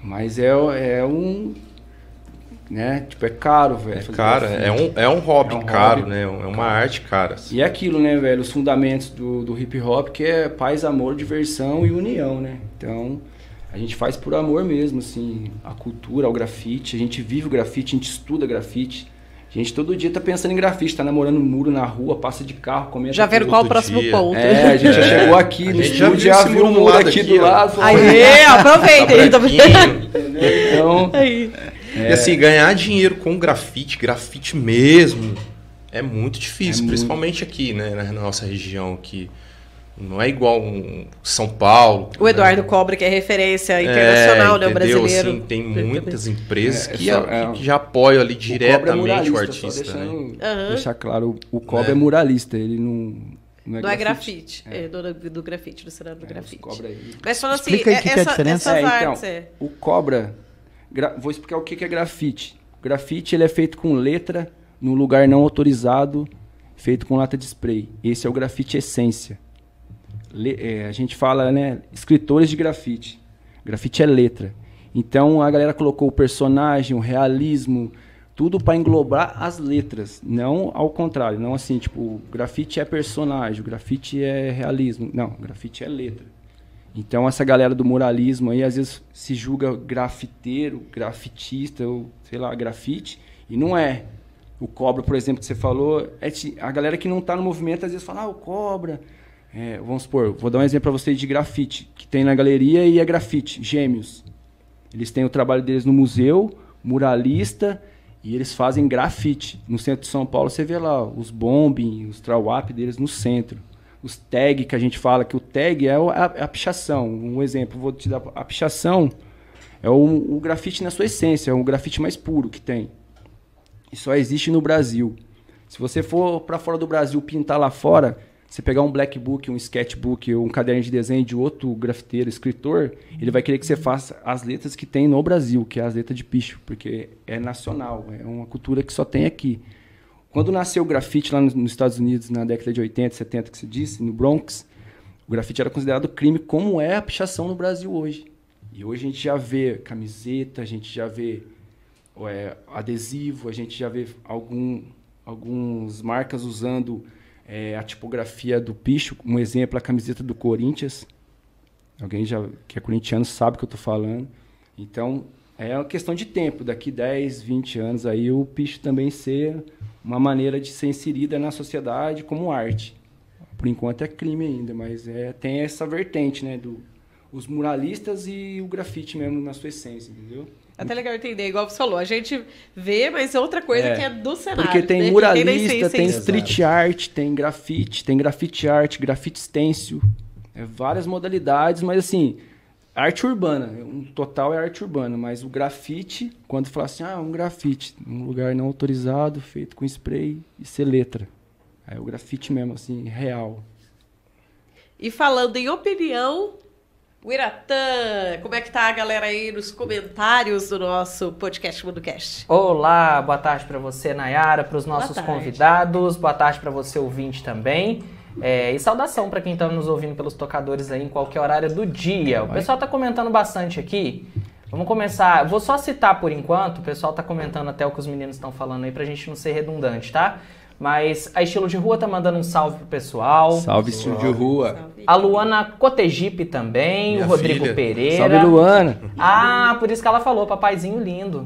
mas é, é um. Né? Tipo, é caro, velho. É cara, grafite. é um, é um hobby É um caro, hobby né? É uma arte cara. assim. E é aquilo, né, velho? Os fundamentos do, do hip hop, que é paz, amor, diversão e união, né? Então, a gente faz por amor mesmo, assim, a cultura, o grafite. A gente vive o grafite, a gente estuda grafite. A gente todo dia tá pensando em grafite, tá namorando muro na rua, passa de carro, comenta. Já tudo. qual o próximo dia. ponto. É, a gente já É. chegou aqui A no gente já viu já viu o muro aqui daqui, do lado. Aí, aproveitem. Tá branquinho. [laughs] Então, Aí. É. E assim, ganhar dinheiro com grafite, grafite mesmo, é muito difícil, É muito. principalmente aqui, né, na nossa região, que não é igual um São Paulo. O Eduardo né? Cobra, que é referência internacional, né? O brasileiro. Assim, tem muitas empresas É, é que, é. que já apoiam ali o é diretamente o só artista, né? deixando, Aham. deixar claro, o Cobra É. é muralista, ele não, não é Não é grafite. grafite. É, do, do grafite, do cenário do É, grafite. Cobra aí. Mas falando assim, Explica aí o que que é a essa- diferença. essas É, então, artes. é. O cobra, gra- vou explicar o que é grafite. Grafite ele é feito com letra num lugar não autorizado, feito com lata de spray. Esse é o grafite essência. Le- é, a gente fala, né, escritores de grafite. Grafite é letra. Então a galera colocou o personagem, o realismo, tudo para englobar as letras, não ao contrário, não assim, tipo, grafite é personagem, grafite é realismo. Não, grafite é letra. Então essa galera do muralismo aí às vezes se julga grafiteiro, grafitista, ou sei lá, grafite, e não é. O Cobra, por exemplo, que você falou, é a galera que não está no movimento às vezes fala, ah, o Cobra. É, vamos supor, vou dar um exemplo para vocês de grafite, que tem na galeria e é grafite, gêmeos. Eles têm o trabalho deles no museu, muralista, e eles fazem grafite. No centro de São Paulo você vê lá os bombing, os trawap deles no centro. Os tag que a gente fala, que o tag é a, a pichação. Um exemplo, vou te dar. A pichação é o, o grafite na sua essência, é o grafite mais puro que tem. E só existe no Brasil. Se você for para fora do Brasil pintar lá fora, você pegar um black book, um sketchbook um caderno de desenho de outro grafiteiro, escritor, ele vai querer que você faça as letras que tem no Brasil, que é as letras de picho, porque é nacional, é uma cultura que só tem aqui. Quando nasceu o grafite lá nos, Estados Unidos, na década de 80, 70, que se disse, no Bronx, o grafite era considerado crime, como é a pichação no Brasil hoje. E hoje a gente já vê camiseta, a gente já vê é, adesivo, a gente já vê algum, algumas marcas usando é, a tipografia do picho. Um exemplo, a camiseta do Corinthians. Alguém já que é corintiano sabe o que eu estou falando. Então, é uma questão de tempo. Daqui 10, 20 anos aí o picho também ser uma maneira de ser inserida na sociedade como arte. Por enquanto é crime ainda, mas é, tem essa vertente, né? Do, os muralistas e o grafite mesmo na sua essência, entendeu? Até legal entender, igual você falou. A gente vê, mas é outra coisa É. que é do cenário. Porque tem né? Que muralista, tem street art, tem grafite, tem grafite art, grafite stencil. É várias modalidades, mas assim, arte urbana. Um total é arte urbana, mas o grafite, quando fala assim, ah, um grafite, um lugar não autorizado, feito com spray e ser letra. É o grafite mesmo, assim, real. E falando em opinião, o Iratã, como é que tá a galera aí nos comentários do nosso podcast Mundocast? Olá, boa tarde para você, Nayara, para os nossos tarde. convidados, boa tarde para você, ouvinte também. É, e saudação para quem está nos ouvindo pelos tocadores aí em qualquer horário do dia. O pessoal tá comentando bastante aqui. Vamos começar. Vou só citar por enquanto. O pessoal tá comentando até o que os meninos estão falando aí pra gente não ser redundante, tá? Mas a Estilo de Rua tá mandando um salve pro pessoal. Salve, estúdio de rua. A Luana Cotegipe também, Minha o Rodrigo filha. Pereira. Salve, Luana. Ah, por isso que ela falou, papaizinho lindo.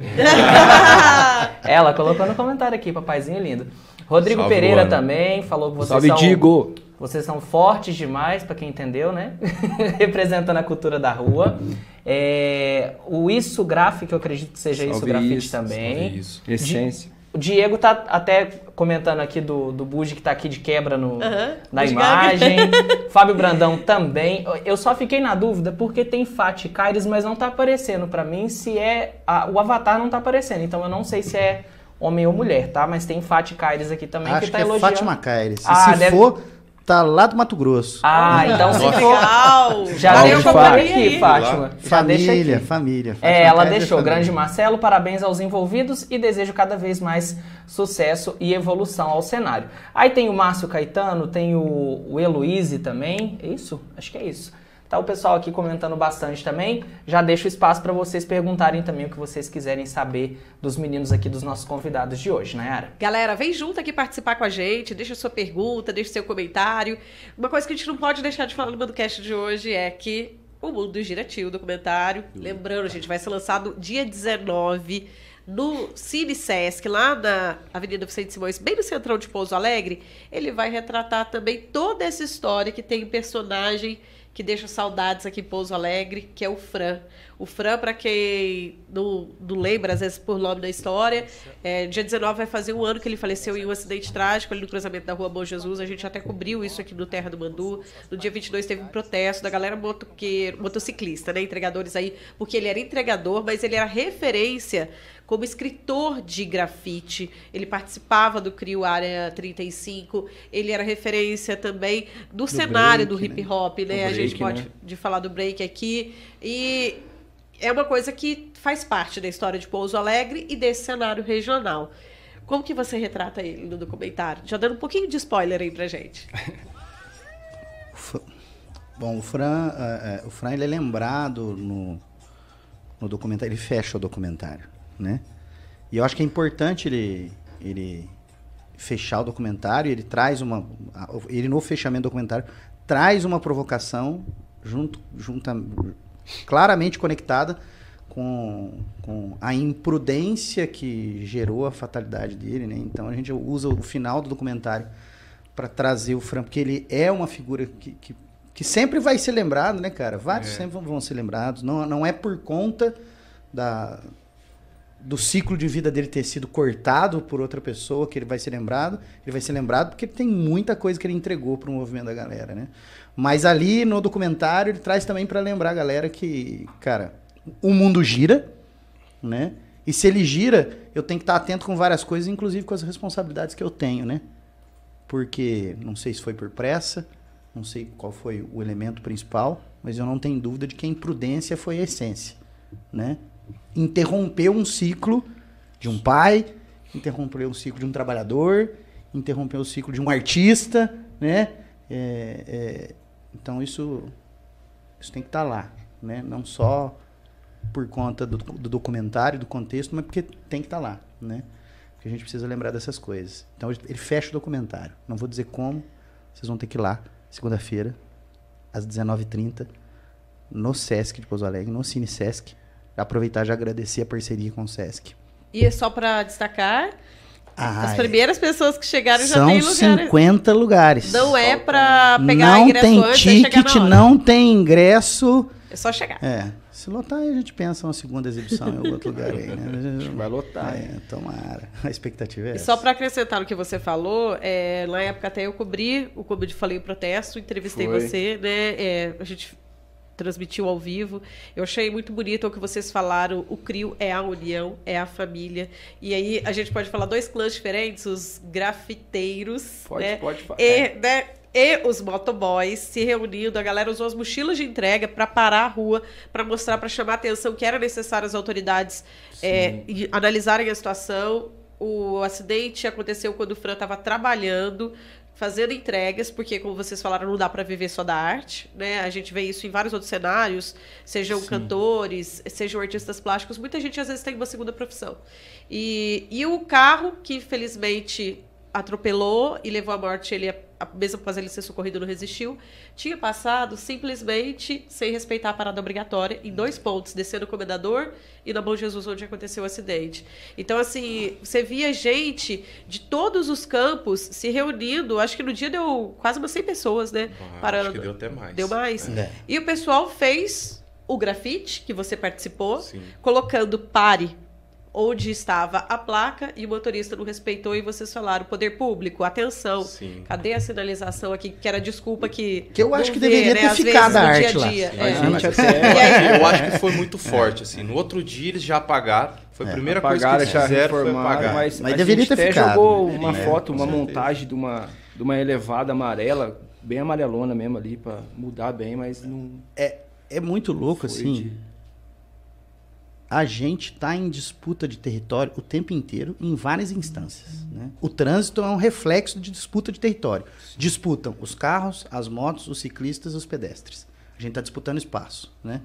[laughs] ela colocou no comentário aqui, papaizinho lindo. Rodrigo Salve, Pereira Luana. também falou que vocês Salve, são... Digo. Vocês são fortes demais, pra quem entendeu, né? [laughs] Representando a cultura da rua. É, o Isso Graphic, eu acredito que seja Isso Grafite isso, também. Isso. Essência. O Diego tá até comentando aqui do, do Bugi que tá aqui de quebra no, Aham, na imagem. [laughs] Fábio Brandão também. Eu só fiquei na dúvida porque tem Fat Kyries, mas não tá aparecendo pra mim se é. a- o avatar não tá aparecendo. Então eu não sei se é homem ou mulher, tá? Mas tem Fati Caires aqui também Acho que tá que é elogiando. Fátima Caires. Ah, se deve- for, tá lá do Mato Grosso. Ah, então se for. legal! Já Valeu, deixa Fátima. pra aqui, Fátima. Já deixa família, aqui. família. É, Fátima ela Caires é deixou. família. Grande Marcelo, parabéns aos envolvidos e desejo cada vez mais sucesso e evolução ao cenário. Aí tem o Márcio Caetano, tem o, o Heloíse também. É isso? Acho que é isso. Tá o pessoal aqui comentando bastante também. Já deixo espaço para vocês perguntarem também o que vocês quiserem saber dos meninos aqui, dos nossos convidados de hoje, Nayara. Galera, vem junto aqui participar com a gente, deixa sua pergunta, deixa seu comentário. Uma coisa que a gente não pode deixar de falar no podcast de hoje é que o Mundo Gira Tio, o documentário, lembrando, gente, vai ser lançado dia 19 no Cine Sesc, lá na Avenida Vicente Simões, bem no centrão de Pouso Alegre. Ele vai retratar também toda essa história que tem um personagem que deixa saudades aqui em Pouso Alegre, que é o Fran. O Fran, para quem não, lembra, às vezes por nome da história, é, dia 19 vai fazer um ano que ele faleceu em um acidente trágico ali no cruzamento da rua Bom Jesus. A gente até cobriu isso aqui no Terra do Mandu. No dia 22 teve um protesto da galera motoqueiro, motociclista, né? Entregadores aí, porque ele era entregador, mas ele era referência como escritor de grafite. Ele participava do CRIO Área 35. Ele era referência também do, cenário do break, hip hop, né? Do a gente break, pode né? de falar do break aqui. E é uma coisa que faz parte da história de Pouso Alegre e desse cenário regional. Como que você retrata ele no documentário? Já dando um pouquinho de spoiler aí pra gente. [laughs] Bom, o Fran, é, é, o Fran ele é lembrado no, no documentário, ele fecha o documentário, né? E eu acho que é importante ele, ele fechar o documentário, ele traz uma, ele no fechamento do documentário traz uma provocação junto, junta, claramente conectada com, com a imprudência que gerou a fatalidade dele, né? Então a gente usa o final do documentário para trazer o Fran, porque ele é uma figura que, que, que sempre vai ser lembrado, né, cara? Vários É. sempre vão- vão ser lembrados. Não, não é por conta da, do ciclo de vida dele ter sido cortado por outra pessoa que ele vai ser lembrado. Ele vai ser lembrado porque tem muita coisa que ele entregou para o movimento da galera, né? Mas ali no documentário ele traz também para lembrar a galera que, cara, o mundo gira, né? E se ele gira, eu tenho que estar atento com várias coisas, inclusive com as responsabilidades que eu tenho, né? Porque não sei se foi por pressa, não sei qual foi o elemento principal, mas eu não tenho dúvida de que a imprudência foi a essência, né? Interrompeu um ciclo de um pai, interrompeu um ciclo de um trabalhador, interrompeu o ciclo de um artista, né? É, é, então isso, isso tem que estar lá, né? Não só por conta do, do documentário, do contexto, mas porque tem que estar lá, né? Porque a gente precisa lembrar dessas coisas. Então ele fecha o documentário. Não vou dizer como, vocês vão ter que ir lá, segunda-feira, às 19h30, no Sesc de Pouso Alegre, no Cine Sesc. Aproveitar e já agradecer a parceria com o Sesc. E é só pra destacar, as Ai, primeiras pessoas que chegaram já são tem lugar. 50 lugares. Não é pra pegar não ingresso tem antes chegar ticket, não tem ingresso. É só chegar. É, se lotar a gente pensa uma segunda exibição em algum outro lugar aí, né? Vai lotar. É, tomara. A expectativa é E essa. só para acrescentar no que você falou, é, na época até eu cobri o Clube de Falei o Protesto, entrevistei Foi. você, né? é, a gente transmitiu ao vivo. Eu achei muito bonito o que vocês falaram. O CRIO é a união, é a família. E aí a gente pode falar dois clãs diferentes, os grafiteiros, Pode, né? pode falar. E, né, e os motoboys se reunindo, a galera usou as mochilas de entrega para parar a rua, para mostrar, para chamar a atenção que era necessário as autoridades é, analisarem a situação. O acidente aconteceu quando o Fran estava trabalhando, fazendo entregas, porque, como vocês falaram, não dá para viver só da arte, né? A gente vê isso em vários outros cenários, sejam Sim. cantores, sejam artistas plásticos, muita gente às vezes tem uma segunda profissão. E, e o carro, que infelizmente atropelou e levou à morte ele, a- mesmo após ele ser socorrido, não resistiu, tinha passado simplesmente sem respeitar a parada obrigatória em dois pontos, descendo o Comendador e na Bom Jesus, onde aconteceu o acidente. Então, assim, você via gente de todos os campos se reunindo, acho que no dia deu quase umas 100 pessoas, né? Ah, parando. Acho que deu até mais. Deu mais? É. E o pessoal fez o grafite, que você participou, Sim. colocando pare onde estava a placa e o motorista não respeitou e vocês falaram, poder público, atenção, Sim. cadê a sinalização aqui, que era desculpa que... Que eu acho que vê, deveria né, ter às ficado vezes, a arte dia a lá. dia. A É. gente E até. aí, Eu acho que foi muito forte, assim. No outro dia eles já apagaram. Foi a primeira coisa que eles já fizeram foi apagar. mas, Mas a deveria gente ter até ficado. jogou uma É, foto, uma certeza. montagem de uma, de uma elevada amarela, bem amarelona mesmo ali, pra mudar bem, mas não É muito louco, foi assim. de- a gente está em disputa de território o tempo inteiro, em várias instâncias. né? O trânsito é um reflexo de disputa de território. Disputam os carros, as motos, os ciclistas, os pedestres. A gente está disputando espaço. Né?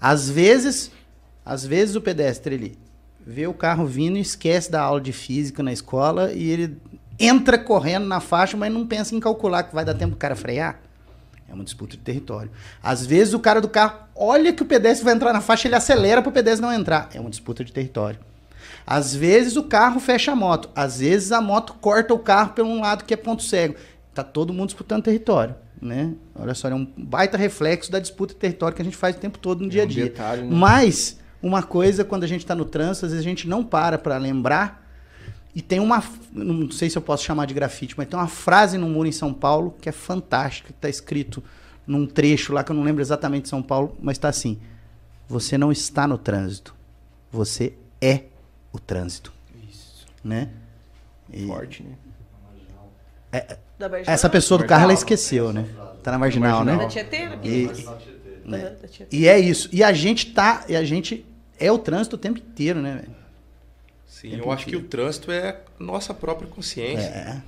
Às vezes, às vezes o pedestre ele vê o carro vindo e esquece da aula de física na escola e ele entra correndo na faixa, mas não pensa em calcular que vai dar tempo do cara frear. É uma disputa de território. Às vezes o cara do carro olha que o pedestre vai entrar na faixa, ele acelera para o pedestre não entrar. É uma disputa de território. Às vezes o carro fecha a moto. Às vezes a moto corta o carro por um lado que é ponto cego. Tá todo mundo disputando território, né? Olha só, é um baita reflexo da disputa de território que a gente faz o tempo todo no dia a um dia. detalhe, né? Mas uma coisa quando a gente está no trânsito, às vezes a gente não para para lembrar e tem uma, não sei se eu posso chamar de grafite, mas tem uma frase no muro em São Paulo que é fantástica, que está escrito num trecho lá que eu não lembro exatamente de São Paulo, mas está assim: você não está no trânsito, você é o trânsito, Isso, né? E forte, né? Da Marginal? essa pessoa do carro ela esqueceu, né? Tá na marginal, né? Tietê? né? E, Tietê. e é isso. E a gente tá, e a gente é o trânsito o tempo inteiro, né? Sim, Tempo eu acho que inteiro. o trânsito é a nossa própria consciência. É,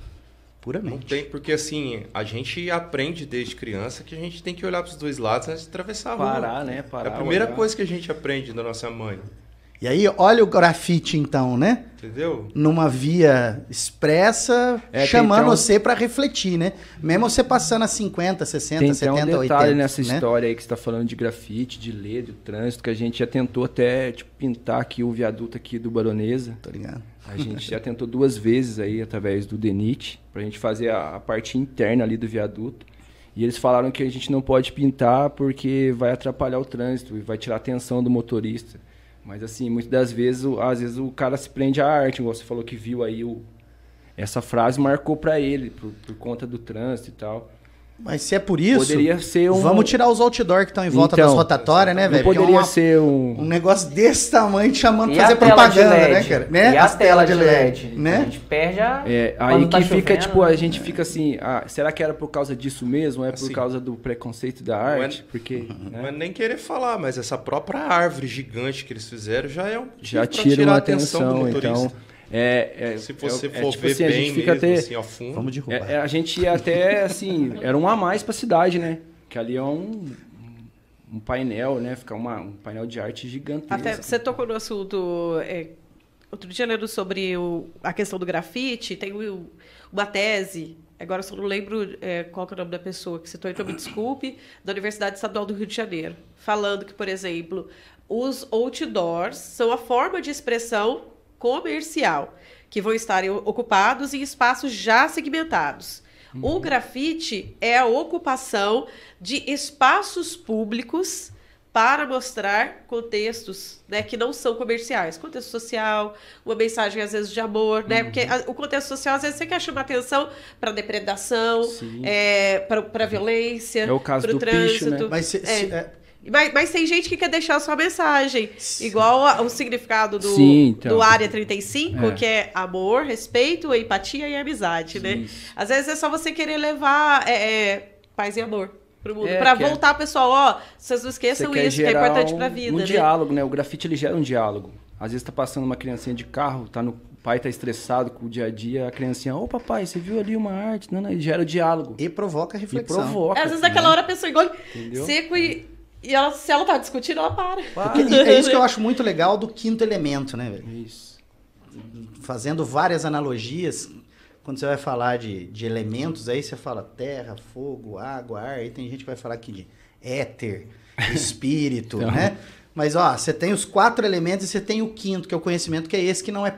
Não puramente. tem, porque assim, a gente aprende desde criança que a gente tem que olhar para os dois lados antes de atravessar a rua. Parar, né? É Parar, a primeira olhar. coisa que a gente aprende da nossa mãe, E aí, olha o grafite então, né? entendeu? numa via expressa, É, tem chamando então- você para refletir, né? Mesmo você passando a 50, 60, Tem até 70, um 80, detalhe nessa né? história aí que você está falando de grafite, de ler, do trânsito, que a gente já tentou até tipo, pintar aqui o viaduto aqui do Baronesa. Tô ligado. A gente já tentou duas vezes aí, através do DENIT, pra gente fazer a, a parte interna ali do viaduto. E eles falaram que a gente não pode pintar porque vai atrapalhar o trânsito e vai tirar a atenção do motorista. Mas assim, muitas das vezes, o- às vezes o cara se prende à arte, igual você falou que viu aí o... Essa frase marcou pra ele, por, por conta do trânsito e tal. Mas se é por isso, Poderia ser um... vamos tirar os outdoor que estão em volta Então, das rotatórias, né, velho? É poderia uma- ser um... um negócio desse tamanho te chamando pra fazer a tela propaganda, LED? né, cara? Né? E a As tela telas de LED? A né? gente perde a. É, aí quando que tá fica, tipo, a né? gente fica assim, ah, será que era por causa disso mesmo? É por Assim, causa do preconceito da é- arte? Porque, Não né? é nem querer falar, mas essa própria árvore gigante que eles fizeram já é um já tira a atenção do atenção, motorista. então... É, é, Se você é, é for tipo ver assim, a bem gente fica mesmo, até... assim, ao fundo, Vamos derrubar. É, é, a gente ia até, assim, era um a mais pra cidade, né? Que ali é um, um painel, né? Fica uma, um painel de arte gigantesco. Até você tocou no assunto. é, outro dia lendo sobre o- a questão do grafite, tem o- uma tese. Agora eu só não lembro é, qual que é o nome da pessoa que citou, então me desculpe, da Universidade Estadual do Rio de Janeiro, falando que, por exemplo, os outdoors são a forma de expressão comercial, que vão estar ocupados em espaços já segmentados. O grafite é a ocupação de espaços públicos para mostrar contextos né, que não são comerciais. Contexto social, uma mensagem às vezes de amor, né? Porque a- o contexto social às vezes você quer chamar atenção para depredação, é, para violência, É o caso para o do picho, trânsito. né? Mas se- se- é, Mas, mas tem gente que quer deixar a sua mensagem. Igual a- o significado do, Sim, então. do Área 35, É. que é amor, respeito, empatia e amizade, né? Isso. Às vezes é só você querer levar é, é, paz e amor pro mundo. É, pra é- voltar, pessoal, ó, vocês não esqueçam isso, que é importante um, pra vida, um né? diálogo, né? O grafite, ele gera um diálogo. Às vezes tá passando uma criancinha de carro, tá no... o pai tá estressado com o dia a dia, a criancinha, ô papai, você viu ali uma arte? Não, não, ele gera o diálogo. e provoca E reflexão. provoca. Às vezes naquela hora a pessoa engole Entendeu? seco e, e ela, se ela tá discutindo, ela para. Porque- e é isso que eu acho muito legal do quinto elemento, né, velho? Isso. fazendo várias analogias, quando você vai falar de, de elementos, aí você fala terra, fogo, água, ar, aí tem gente que vai falar aqui de éter, [laughs] espírito, Então. né? Mas, ó, você tem os quatro elementos e você tem o quinto, que é o conhecimento, que é esse que não é...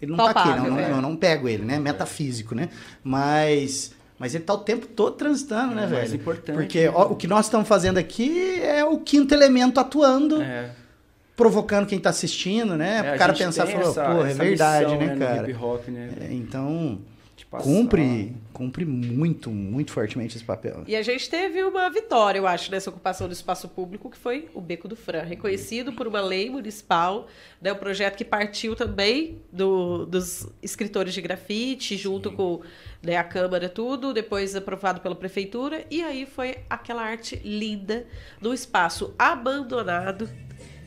Ele não tá aqui, Palpável, não, não- é. eu não pego ele, né? Metafísico, né? Mas... Mas ele tá o tempo todo transitando, né, É o velho? mais importante, Porque né? ó, o que nós estamos fazendo aqui é o quinto elemento atuando É. provocando quem tá assistindo, né? É, a cara pensar, falou, pô, é verdade, missão, né, no cara? hip hop, né? É, então, passar- cumpre, cumpre muito, muito fortemente esse papel. E a gente teve uma vitória, eu acho, nessa ocupação do espaço público, que foi o Beco do Fran, reconhecido por uma lei municipal, né, um projeto que partiu também do- dos escritores de grafite, junto com né, a Câmara, tudo, depois aprovado pela Prefeitura, e aí foi aquela arte linda, num espaço abandonado,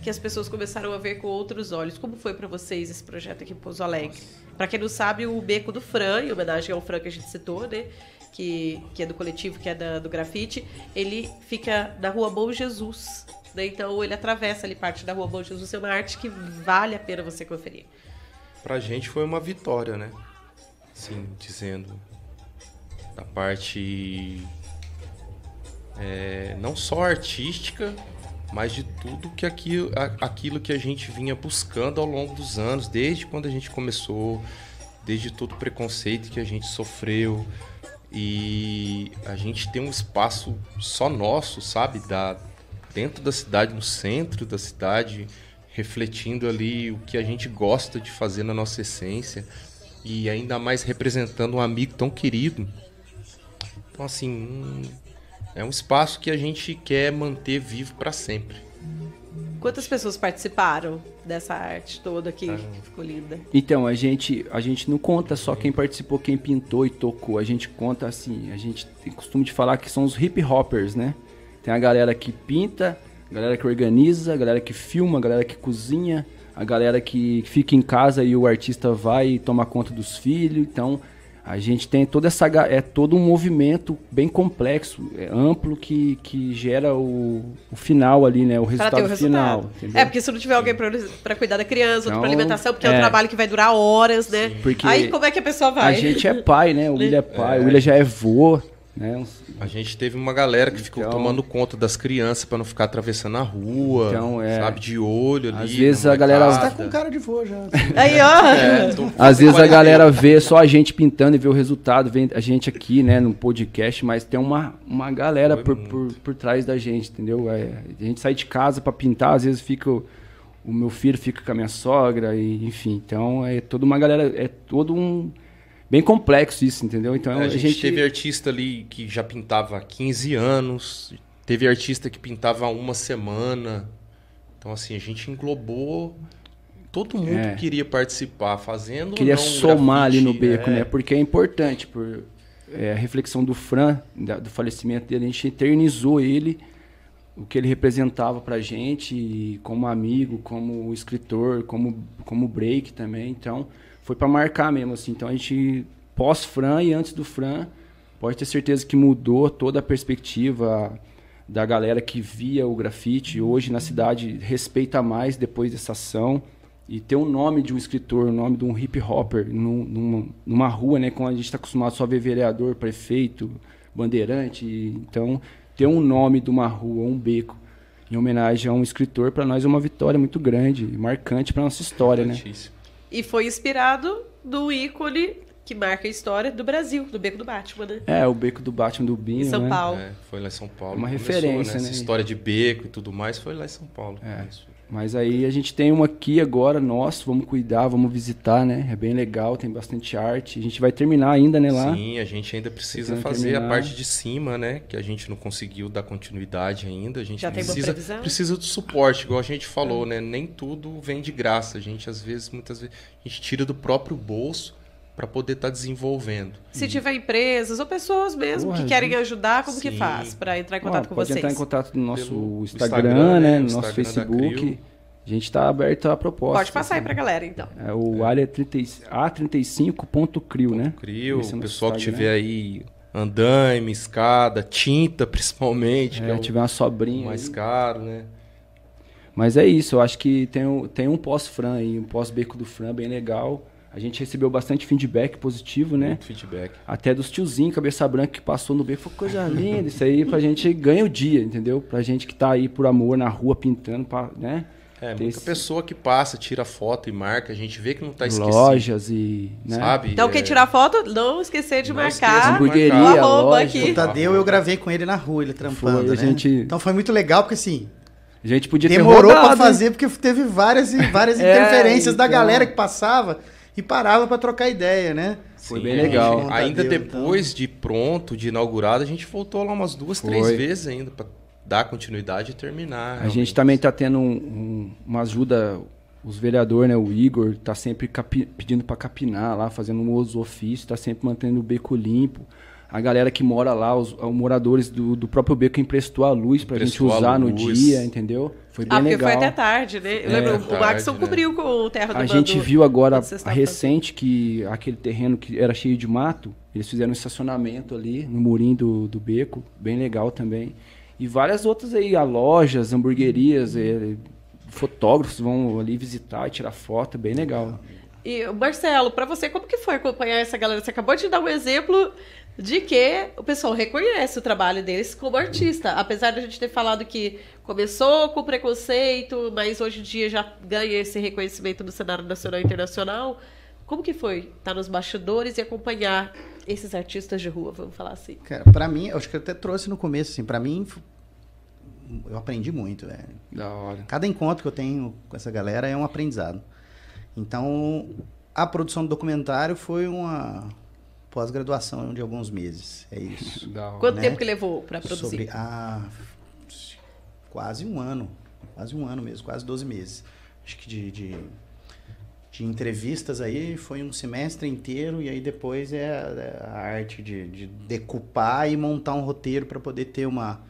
que as pessoas começaram a ver com outros olhos. Como foi para vocês esse projeto aqui em Pouso Alegre? Para quem não sabe, o Beco do Fran, em homenagem ao Fran que a gente citou, né? Que, que é do coletivo, que é da- do grafite, ele fica na rua Bom Jesus. Né? Então ele atravessa ali parte da rua Bom Jesus. É uma arte que vale a pena você conferir. Pra gente foi uma vitória, né? Sim, dizendo da parte é, não só artística, mas de tudo que aquilo, aquilo que a gente vinha buscando ao longo dos anos, desde quando a gente começou, desde todo o preconceito que a gente sofreu. E a gente tem um espaço só nosso, sabe? Da, dentro da cidade, no centro da cidade, refletindo ali o que a gente gosta de fazer na nossa essência e ainda mais representando um amigo tão querido. Então, assim, é um espaço que a gente quer manter vivo para sempre. Quantas pessoas participaram dessa arte toda aqui? Ah. que ficou linda. Então, a gente, a gente não conta só quem participou, quem pintou e tocou. A gente conta assim, a gente tem costume de falar que são os hip hoppers, né? Tem a galera que pinta, a galera que organiza, a galera que filma, a galera que cozinha, a galera que fica em casa e o artista vai e toma conta dos filhos. Então, a gente tem toda essa é todo um movimento bem complexo, é amplo que, que gera o, o final ali, né? O resultado, o resultado. final. entendeu? É, porque se não tiver alguém pra cuidar da criança, outro Então, pra alimentação, porque é, um é. trabalho que vai durar horas, né? Porque Aí como é que a pessoa vai? A gente é pai, né? O William é [laughs] pai, É. o William já é vô, né? Uns- A gente teve uma galera que ficou Então- tomando conta das crianças para não ficar atravessando a rua, Então, é. sabe, de olho ali. Às vezes a galera- Você tá com cara de vô já. [laughs] Aí, ó. É, tô- Às vezes a galera vê só a gente pintando e vê o resultado, vê a gente aqui, né, no podcast, mas tem uma, uma galera por, por, por trás da gente, entendeu? É, a gente sai de casa pra pintar, às vezes fica. O, o meu filho fica com a minha sogra, e, enfim. Então é toda uma galera, é todo um. Bem complexo isso, entendeu? Então É, a, gente teve artista ali que já pintava há 15 anos, teve artista que pintava há uma semana. Então, assim, a gente englobou. Todo mundo É. queria participar, fazendo. queria não somar ali no grafite, beco, é. né? Porque é importante, por é, a reflexão do Fran, da- do falecimento dele, a gente eternizou ele, o que ele representava pra gente, como amigo, como escritor, como, como break também. Então, foi pra marcar mesmo, assim. Então, a gente, pós-Fran e antes do Fran, pode ter certeza que mudou toda a perspectiva da galera que via o grafite. Hoje, na cidade, respeita mais depois dessa ação e ter o nome de um escritor, o nome de um hip hopper num- numa, numa rua, né? Como a gente está acostumado só a ver vereador, prefeito, bandeirante. então, ter um nome de uma rua, um beco, em homenagem a um escritor, para nós é uma vitória muito grande marcante para nossa história, né? E foi inspirado no ícone que marca a história do Brasil, do Beco do Batman, né? É, o beco do Batman do Binho, Em São né? Paulo. É, foi lá em São Paulo. Uma que referência, Essa né? história de beco e tudo mais foi lá em São Paulo. É. Isso. Mas aí a gente tem uma aqui agora, nosso, vamos cuidar, vamos visitar, né? É bem legal, tem bastante arte. A gente vai terminar ainda, né, lá. Sim, a gente ainda precisa fazer a terminar. parte de cima, né? Que a gente não conseguiu dar continuidade ainda. A gente Já precisa, precisa do suporte, igual a gente falou, né? Nem tudo vem de graça. A gente, às vezes, muitas vezes, a gente tira do próprio bolso para poder estar desenvolvendo. Se tiver empresas ou pessoas mesmo Porra, que querem ajudar, como que Sim. faz para entrar em Ó, contato com pode vocês? entrar em contato no nosso Pelo Instagram, Instagram, né? né? No nosso Facebook. A gente tá aberto a proposta. Pode passar aí assim. pra galera, então. É o área 30, A35.crio, né? Crio, é o pessoal que tiver aí andaime, escada, tinta [laughs] principalmente, que é É, o tiver uma sobrinha. mais aí. caro, né? Mas é isso, eu acho que tem, um- tem um pós-Fran aí, um pós-beco do Fran bem legal. A gente recebeu bastante feedback positivo, né? Muito feedback. Até dos tiozinhos, cabeça branca, que passou no beco. Foi coisa linda. Isso aí pra gente ganha o dia, entendeu? Pra gente que tá aí por amor na rua pintando, pra, né? É, muita esse- pessoa que passa, tira foto e marca, a gente vê que não tá esquecido. Lojas e. Né? Sabe? Então, quem É, tirar foto, não esquecer de Não marcar. Hamburgueria, o arroba loja. aqui. O Tadeu, eu gravei com ele na rua, ele trampando, Foi, a né? gente- Então foi muito legal, porque assim, A gente podia Demorou ter rodado, pra fazer porque teve várias, e várias [laughs] É, interferências da então. galera que passava e parava pra trocar ideia, né? Foi Sim, bem a legal. Ainda Deus, depois de pronto, de inaugurado, a gente voltou lá umas duas, Foi. três vezes ainda pra dar continuidade e terminar. A realmente. gente também tá tendo um- um- uma ajuda, os vereadores, né? O Igor tá sempre capi- pedindo para capinar lá, fazendo um outros ofícios, tá sempre mantendo o beco limpo. A galera que mora lá, os, os moradores do, do próprio beco emprestou a luz pra Emprestou gente a usar no luz. dia, entendeu? Foi bem Ah, porque legal. foi até tarde, né? Eu É, lembro, o tarde, Maxon né? cobriu com o Terra do A gente viu agora, estavam recente, que aquele terreno que era cheio de mato, eles fizeram um estacionamento ali no murim do, do beco, bem legal também. E várias outras aí, a lojas, hamburguerias, eh, fotógrafos vão ali visitar e tirar foto, bem legal. E, Marcelo, pra você, como que foi acompanhar essa galera? Você acabou de dar um exemplo de que o pessoal reconhece o trabalho deles como artista. Apesar de a gente ter falado que começou com preconceito, mas hoje em dia já ganha esse reconhecimento no cenário nacional e internacional. Como que foi estar nos bastidores e acompanhar esses artistas de rua, vamos falar assim? Cara, pra mim, eu acho que eu até trouxe no começo, assim, pra mim, eu aprendi muito, velho. Da hora. Cada encontro que eu tenho com essa galera é um aprendizado. Então, a produção do documentário foi uma pós-graduação de alguns meses. É isso. [laughs] Hora. Quanto né? tempo que levou pra produzir? Sobre ah, quase um ano. Quase um ano mesmo, quase 12 meses. Acho que de, de, de entrevistas aí foi um semestre inteiro, e aí depois é a, a arte de, de decupar e montar um roteiro para poder ter uma,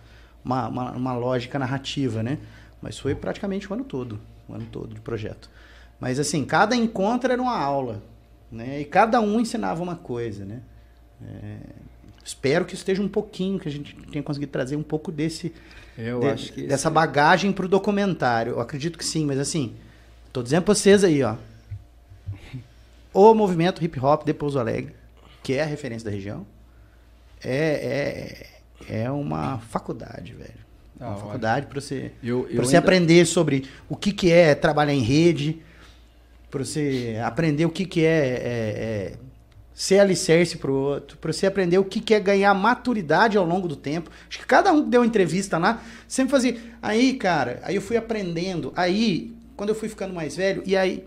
uma, uma, uma lógica narrativa, né? Mas foi praticamente o ano todo, o ano todo de projeto. Mas assim, cada encontro era uma aula, né? E cada um ensinava uma coisa, né? É, espero que esteja um pouquinho, que a gente tenha conseguido trazer um pouco desse Eu de- dessa bagagem pro documentário. Eu acredito que sim, mas assim, tô dizendo pra vocês aí, ó. O movimento hip hop de Pouso Alegre, que é a referência da região, é, é, é uma faculdade, velho. Da uma faculdade para você, Eu, eu pra você ainda- aprender sobre o que, que é trabalhar em rede, para você aprender o que, que é, é, é ser alicerce pro outro, para você aprender o que, que é ganhar maturidade ao longo do tempo. Acho que cada um que deu uma entrevista lá sempre fazia. Aí, cara, aí eu fui aprendendo. Aí, quando eu fui ficando mais velho, e aí.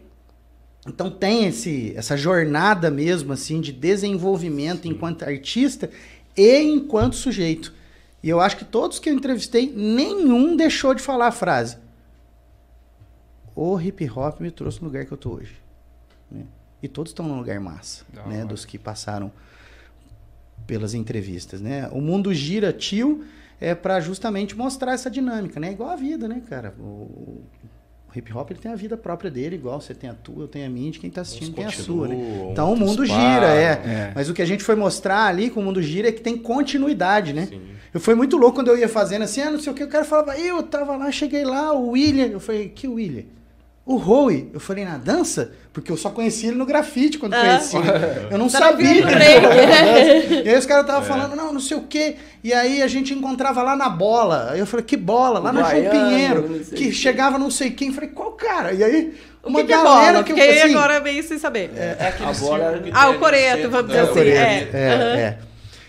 Então tem esse, essa jornada mesmo, assim, de desenvolvimento enquanto artista e enquanto sujeito. E eu acho que todos que eu entrevistei, nenhum deixou de falar a frase. O hip hop me trouxe no lugar que eu tô hoje. né? E todos estão num lugar massa, né? Dos que passaram pelas entrevistas, né? O mundo gira tio é para justamente mostrar essa dinâmica, né? Igual a vida, né, cara? O, o hip hop ele tem a vida própria dele, igual você tem a tua, eu tenho a minha, de quem tá assistindo tem a sua, né? Então o mundo param. gira, é. É. Mas o que a gente foi mostrar ali com o mundo gira é que tem continuidade, né? Sim. Eu fui muito louco quando eu ia fazendo assim, ah, não sei o que, o cara falava, eu tava lá, cheguei lá, o William. Eu falei, que William? O Roy. Eu falei, na dança? Porque eu só conheci ele no grafite quando Ah. conheci. [laughs] Eu não viu sabia. no que ele né? [laughs] E aí os caras estavam falando, não, não sei o quê. E aí a gente encontrava lá na bola. Aí eu falei, que bola? Lá O na João Pinheiro. Que chegava não sei quem. Eu falei, qual cara? E aí, O uma que, que é galera bola? que eu Fiquei assim, agora meio sem saber. É aquele A bola- Ah, o no coreto, centro vamos da- dizer É, assim, é. É, Aham. é.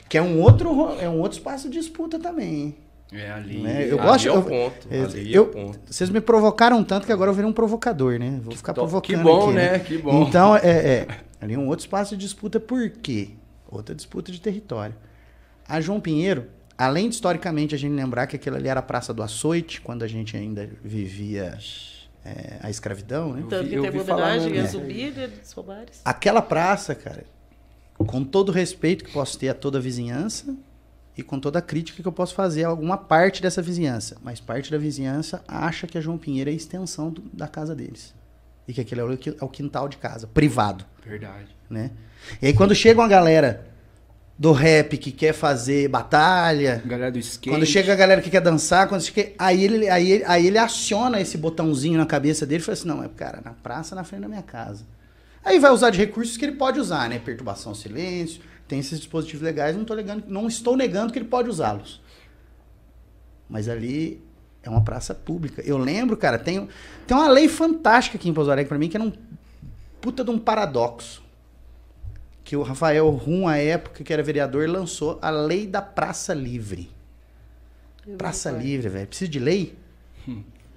Que é um outro, ro- é um outro espaço de disputa também, hein? É ali. Né? Eu Ali gosto- é o eu- ponto. eu- ali é o ponto. Vocês me provocaram tanto que agora eu virei um provocador, né? Vou ficar To- provocando que bom, aqui, né? Que bom. Então, é, é, ali é um outro espaço de disputa, por quê? Outra disputa de território. A João Pinheiro, além de historicamente a gente lembrar que aquilo ali era a Praça do Açoite, quando a gente ainda vivia é, a escravidão, né? Tanto que eu teve homenagem a né? Zumbi, né, dos Romares. Aquela praça, cara, com todo o respeito que posso ter a toda a vizinhança e com toda a crítica que eu posso fazer a alguma parte dessa vizinhança, mas parte da vizinhança acha que a João Pinheiro é a extensão do- da casa deles. E que aquele é o é o quintal de casa, privado, Verdade. né? E aí quando chega uma galera do rap que quer fazer batalha, Galera do skate. quando chega a galera que quer dançar, quando chega, aí, ele, aí, ele, aí ele aciona esse botãozinho na cabeça dele e fala assim: não, é cara, na praça na frente da minha casa. Aí vai usar de recursos que ele pode usar, né? Perturbação, silêncio, tem esses dispositivos legais, não, negando, não estou negando que ele pode usá-los. Mas ali é uma praça pública. Eu lembro, cara, tem, tem uma lei fantástica aqui em Pouso Alegre pra mim, que era um puta de um paradoxo. Que o Rafael Rum, à época, que era vereador, lançou a lei da praça livre. Eu Praça livre, velho. Precisa de lei?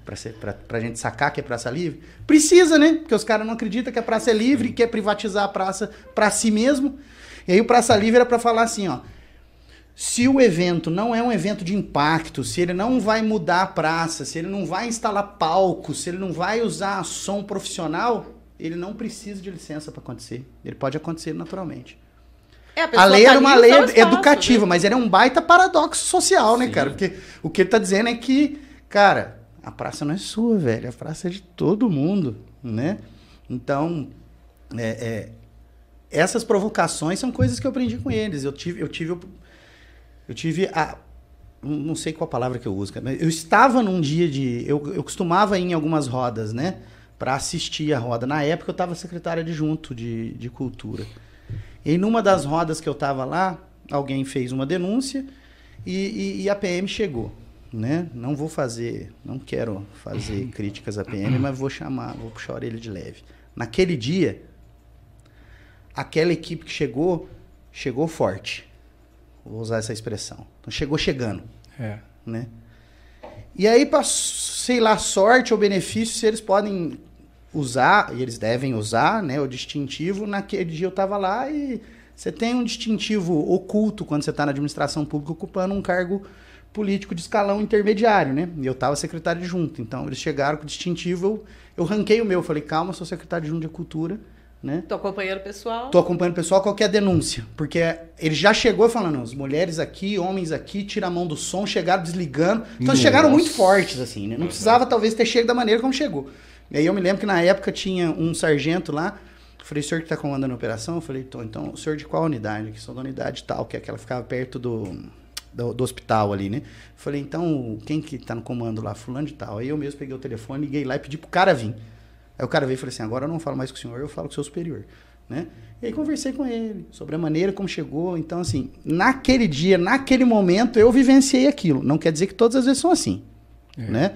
Pra, ser, pra, pra gente sacar que é praça livre? Precisa, né? Porque os caras não acreditam que a praça é livre e quer privatizar a praça pra si mesmo. E aí o Praça Livre era pra falar assim, ó. Se o evento não é um evento de impacto, se ele não vai mudar a praça, se ele não vai instalar palco, se ele não vai usar som profissional, ele não precisa de licença para acontecer. Ele pode acontecer naturalmente. É, pessoa A lei tá era uma lei espaço, educativa, né? mas era um baita paradoxo social, né, Sim. cara? Porque o que ele tá dizendo é que, cara, a praça não é sua, velho. A praça é de todo mundo, né? Então, é, é, essas provocações são coisas que eu aprendi com eles. Eu tive, eu tive, eu tive a, não sei qual palavra que eu uso, mas eu estava num dia de, eu, eu costumava ir em algumas rodas, né, para assistir a roda. Na época eu estava secretário adjunto de, de cultura. E numa das rodas que eu estava lá, alguém fez uma denúncia e, e- e a PM chegou. Né? Não vou fazer, não quero fazer críticas à PM, mas vou chamar, vou puxar a orelha de leve. Naquele dia, aquela equipe que chegou, chegou forte. Vou usar essa expressão. Então chegou chegando, É. né? E aí, para, sei lá, sorte ou benefício, se eles podem usar, e eles devem usar, né, o distintivo, naquele dia eu tava lá e você tem um distintivo oculto quando você está na administração pública ocupando um cargo político de escalão intermediário, né? E eu tava secretário adjunto. Então, eles chegaram com o distintivo, eu, eu ranquei o meu, falei, calma, sou secretário adjunto de cultura, né? Tô acompanhando o pessoal. Tô acompanhando o pessoal, qual que é a denúncia? Porque ele já chegou falando, as mulheres aqui, homens aqui, tira a mão do som, chegaram desligando. Então eles chegaram Nossa. muito fortes, assim, né? Não precisava talvez ter chegado da maneira como chegou. E aí eu me lembro que na época tinha um sargento lá, eu falei, o senhor que tá comandando a operação? Eu falei, tô, então, o senhor de qual unidade? Que sou da unidade tal, que é aquela que ficava perto do, do, do hospital ali, né? Eu falei, então, quem que tá no comando lá? Fulano de tal. Aí eu mesmo peguei o telefone, liguei lá e pedi pro cara vir. Aí o cara veio e falou assim: agora eu não falo mais com o senhor, eu falo com o seu superior. Né? E aí conversei com ele sobre a maneira como chegou. Então, assim, naquele dia, naquele momento, eu vivenciei aquilo. Não quer dizer que todas as vezes são assim. Né?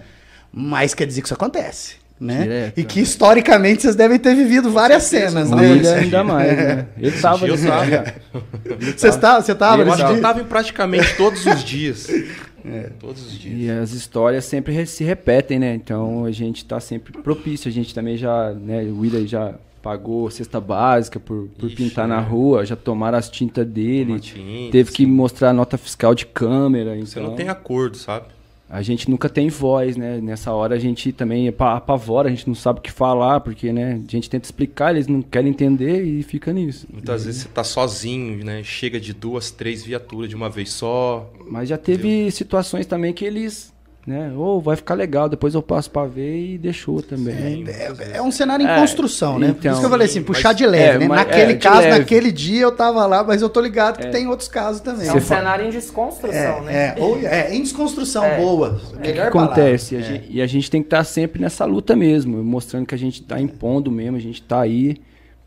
Mas quer dizer que isso acontece. Né? Direto. E que historicamente vocês devem ter vivido várias cenas, né? William ainda mais, né? Eu [laughs] nesse tava. dia. Você estava, você tava eu acho que eu dia? tava em praticamente todos os dias. [laughs] É. Todos os dias. E as histórias sempre re- se repetem, né? Então a gente tá sempre propício. A gente também já, né? O William já pagou cesta básica por, por Ixi, pintar é. na rua, já tomaram as tintas dele, tinta, teve que sim. mostrar nota fiscal de câmera. Você então não tem acordo, sabe? A gente nunca tem voz, né? Nessa hora a gente também apa- apavora, a gente não sabe o que falar, porque, né? A gente tenta explicar, eles não querem entender e fica nisso. Muitas vezes você tá sozinho, né? Chega de duas, três viaturas de uma vez só. Mas já teve situações também que eles, né? Ou vai ficar legal, depois eu passo pra ver e deixou também. É, é um cenário em É, construção, né? Por então. isso que eu falei assim, Sim, puxar mas- de leve, é, né? mas- Naquele é, de caso, leve. naquele dia eu tava lá, mas eu tô ligado que É. tem outros casos também. É um cenário em desconstrução, né? É, ou, é, em desconstrução, É. boa. O que, que acontece? A É. gente- e a gente tem que estar sempre nessa luta mesmo, mostrando que a gente tá impondo mesmo, a gente tá aí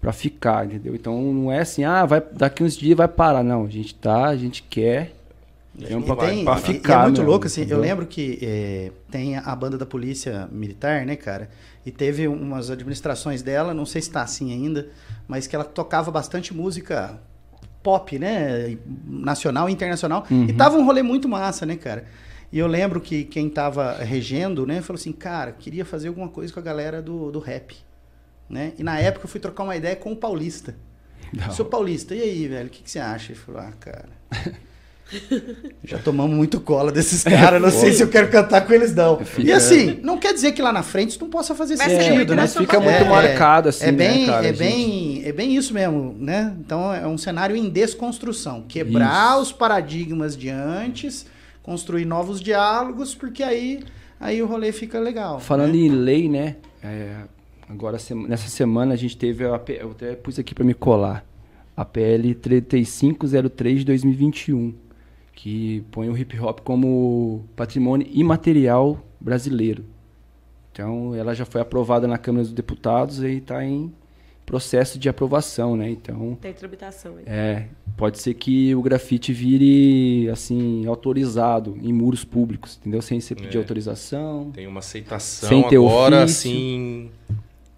pra ficar, entendeu? Então não é assim, ah, vai, daqui uns dias vai parar. Não, a gente tá, a gente quer. É um pra, tem- pra e ficar. é muito mesmo, louco, assim. Eu entendeu? lembro que é, tem a banda da Polícia Militar, né, cara? E teve umas administrações dela, não sei se tá assim ainda, mas que ela tocava bastante música pop, né? Nacional e internacional. Uhum. E tava um rolê muito massa, né, cara? E eu lembro que quem tava regendo, né, falou assim, cara, queria fazer alguma coisa com a galera do, do rap. Né? E na época eu fui trocar uma ideia com o Paulista. Não. Seu Paulista, e aí, velho, o que, que você acha? Ele falou, ah, cara. [laughs] Já tomamos muito cola desses caras, não sei se eu quero cantar com eles, não. Fica- E assim, não quer dizer que lá na frente isso não possa fazer Mas É, sentido, né? mas fica muito É, marcado assim, é bem, né, cara? é gente- bem, é bem isso mesmo, né? Então é um cenário em desconstrução, quebrar os paradigmas de antes, construir novos diálogos, porque aí aí o rolê fica legal. Falando né? em lei, né? é, agora, nessa semana, a gente teve. A, eu até pus aqui para me colar. A PL 3503 de 2021, que põe o hip hop como patrimônio imaterial brasileiro. Então, ela já foi aprovada na Câmara dos Deputados e está em processo de aprovação, né? Então, Tem tramitação aí. é, pode ser que o grafite vire, assim, autorizado em muros públicos, entendeu? Sem você pedir É. autorização. Tem uma aceitação Sem ter agora, ofício. assim,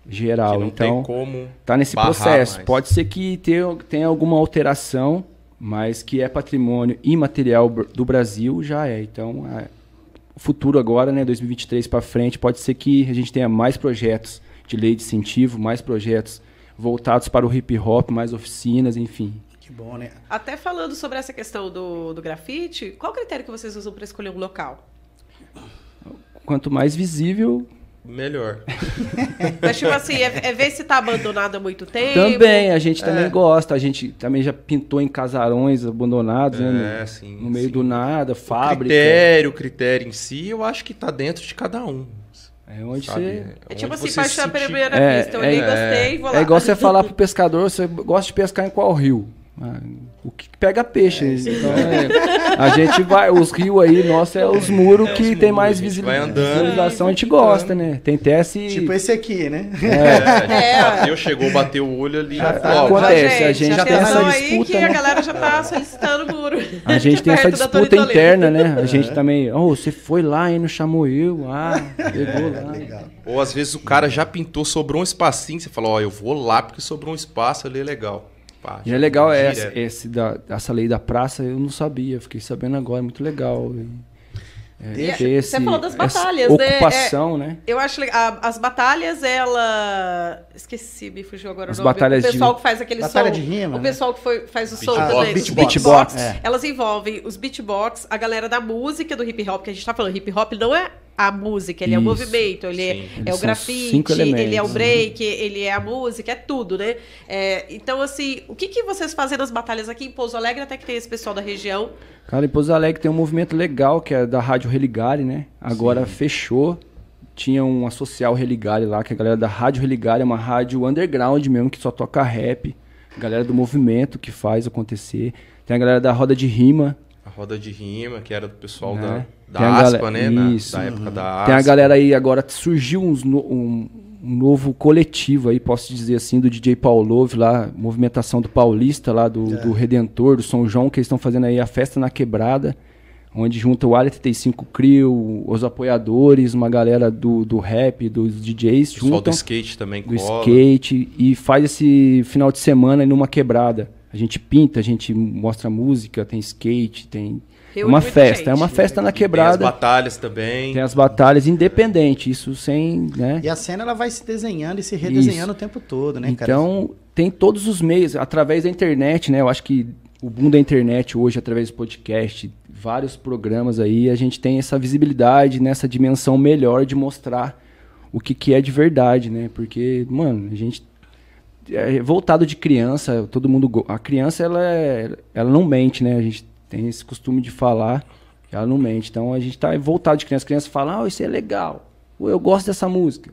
que geral. não então, tem como. tá nesse processo. mais. Pode ser que tenha, tenha alguma alteração, mas que é patrimônio imaterial do Brasil, já é. Então, a- futuro agora, né, 2023 para frente, pode ser que a gente tenha mais projetos de lei de incentivo, mais projetos voltados para o hip hop, mais oficinas, enfim. Que bom, né? Até falando sobre essa questão do, do grafite, qual critério que vocês usam para escolher um local? Quanto mais visível, Melhor. [laughs] Mas, tipo assim, é, é ver se tá abandonado há muito tempo. também a gente também É. gosta. A gente também já pintou em casarões abandonados, né, É, no, sim. no meio sim. do nada, O fábrica. critério, o critério em si, eu acho que tá dentro de cada um. É onde sabe? você É tipo Onde assim, você paixão sentir- primeira É, vista. Eu é, olhei, é. gostei, vou lá. É igual você falar pro pescador, você gosta de pescar em qual rio? Ah, o que pega peixe. então, é, a gente vai, os rios aí, nossa, é os muros É, que os tem muros, mais vai andando visualização, a gente gosta, né? Tem até esse... Tipo esse aqui, né? É, a gente É. bateu, chegou, bateu o olho ali. Já ó, tá- ó, acontece, a gente já tem essa aí disputa, que né? a galera já tá solicitando o muro. [laughs] A gente tem essa disputa interna, né? A gente também, oh, você foi lá e não chamou eu, ah, pegou lá. Legal. Ou às vezes o cara já pintou, sobrou um espacinho, você fala, ó, eu vou lá porque sobrou um espaço ali, é legal. Pá, E é legal direto. essa, esse da, essa lei da praça, eu não sabia, fiquei sabendo agora, muito legal. É, E você falou das essa batalhas, né? Ocupação, né? Eu acho legal. As batalhas, ela. Esqueci, me fugiu agora As o nome. batalhas o pessoal de- que faz aquele Batalha som. de rima, O né? pessoal que foi, faz o som Beatbox. também. Beatbox. Os beatbox. É. Elas envolvem os beatbox, a galera da música do hip hop, que a gente tá falando. Hip hop não é a música, ele é o Isso. movimento, ele é, Sim. é o grafite, ele é o elementos. break, ele é a música, é tudo, né? É, então, assim, o que, que vocês fazem nas batalhas aqui em Pouso Alegre, até que tem esse pessoal da região? Cara, em Pouso Alegre tem um movimento legal, que é da Rádio Religare, né? Agora fechou. Tinha uma social Religare lá, que a galera da Rádio Religare é uma rádio underground mesmo, que só toca rap. Galera do movimento que faz acontecer. Tem a galera da Roda de Rima. Roda de rima, que era do pessoal Né? da, da aspa, né? Na- Isso. da época da aspa. Tem a galera aí agora, surgiu uns no- um, um novo coletivo aí, posso dizer assim, do DJ Paulove lá, movimentação do Paulista lá, do, do Redentor, do São João, que eles estão fazendo aí a festa na quebrada, onde junta o Área 35 Crio, os apoiadores, uma galera do, do rap, dos DJs, O pessoal do juntam skate também do cola. skate e faz esse final de semana aí numa quebrada. A gente pinta, a gente mostra música, tem skate, tem Reúne uma festa, gente. é uma festa na E Tem as quebrada. batalhas também. Tem as batalhas independentes, isso sem, né? E a cena ela vai se desenhando e se redesenhando o tempo todo, né, cara? então, tem todos os meios, através da internet, né? Eu acho que o boom da internet hoje, através do podcast, vários programas aí, a gente tem essa visibilidade nessa dimensão melhor de mostrar o que, que é de verdade, né? Porque, mano, a gente é voltado de criança, todo mundo a criança ela é, ela não mente, né? A gente tem esse costume de falar, que ela não mente. Então a gente tá voltado de criança, a criança fala: "Ah, isso é legal. Pô, Eu gosto dessa música".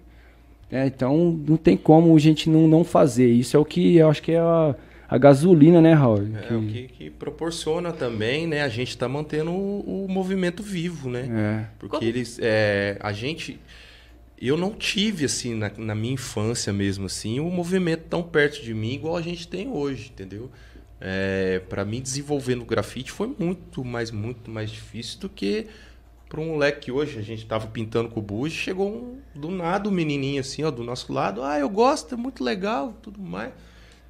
É, então não tem como a gente não, não fazer. Isso é o que eu acho que é a, a gasolina, né, Raul? É o que, que proporciona também, né? A gente tá mantendo o, o movimento vivo, né? É. Porque Como- eles. é, a gente. Eu não tive, assim, na, na minha infância mesmo, assim, um movimento tão perto de mim igual a gente tem hoje, entendeu? É, para mim, desenvolver no grafite foi muito mais, muito mais difícil do que para um moleque que hoje a gente tava pintando com o Bush, chegou um, do nada um menininho assim, ó, do nosso lado, ah, eu gosto, é muito legal, tudo mais.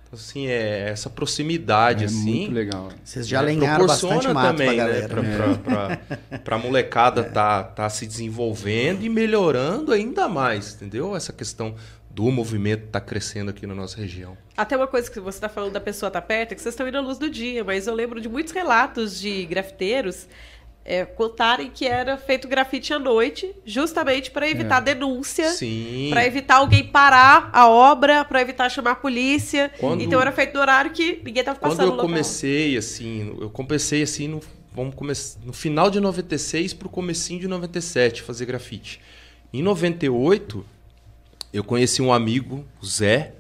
Então, assim, é essa proximidade, É assim. muito legal. Vocês já né, alinharam proporciona bastante mato também, pra né, galera. pra, né? pra, pra, pra molecada [laughs] tá, tá se desenvolvendo e melhorando ainda mais, entendeu? Essa questão do movimento tá crescendo aqui na nossa região. Até uma coisa que você tá falando da pessoa tá perto, é que vocês estão indo à luz do dia, mas eu lembro de muitos relatos de grafiteiros é, contarem que era feito grafite à noite, justamente para evitar denúncia, Sim. para evitar alguém parar a obra, para evitar chamar a polícia. Quando- Então era feito no horário que ninguém tava Quando passando eu no local. comecei, assim, eu comecei assim no, vamos começar, no final de 96 pro comecinho de 97 fazer grafite. Em 98, eu conheci um amigo, o Zé,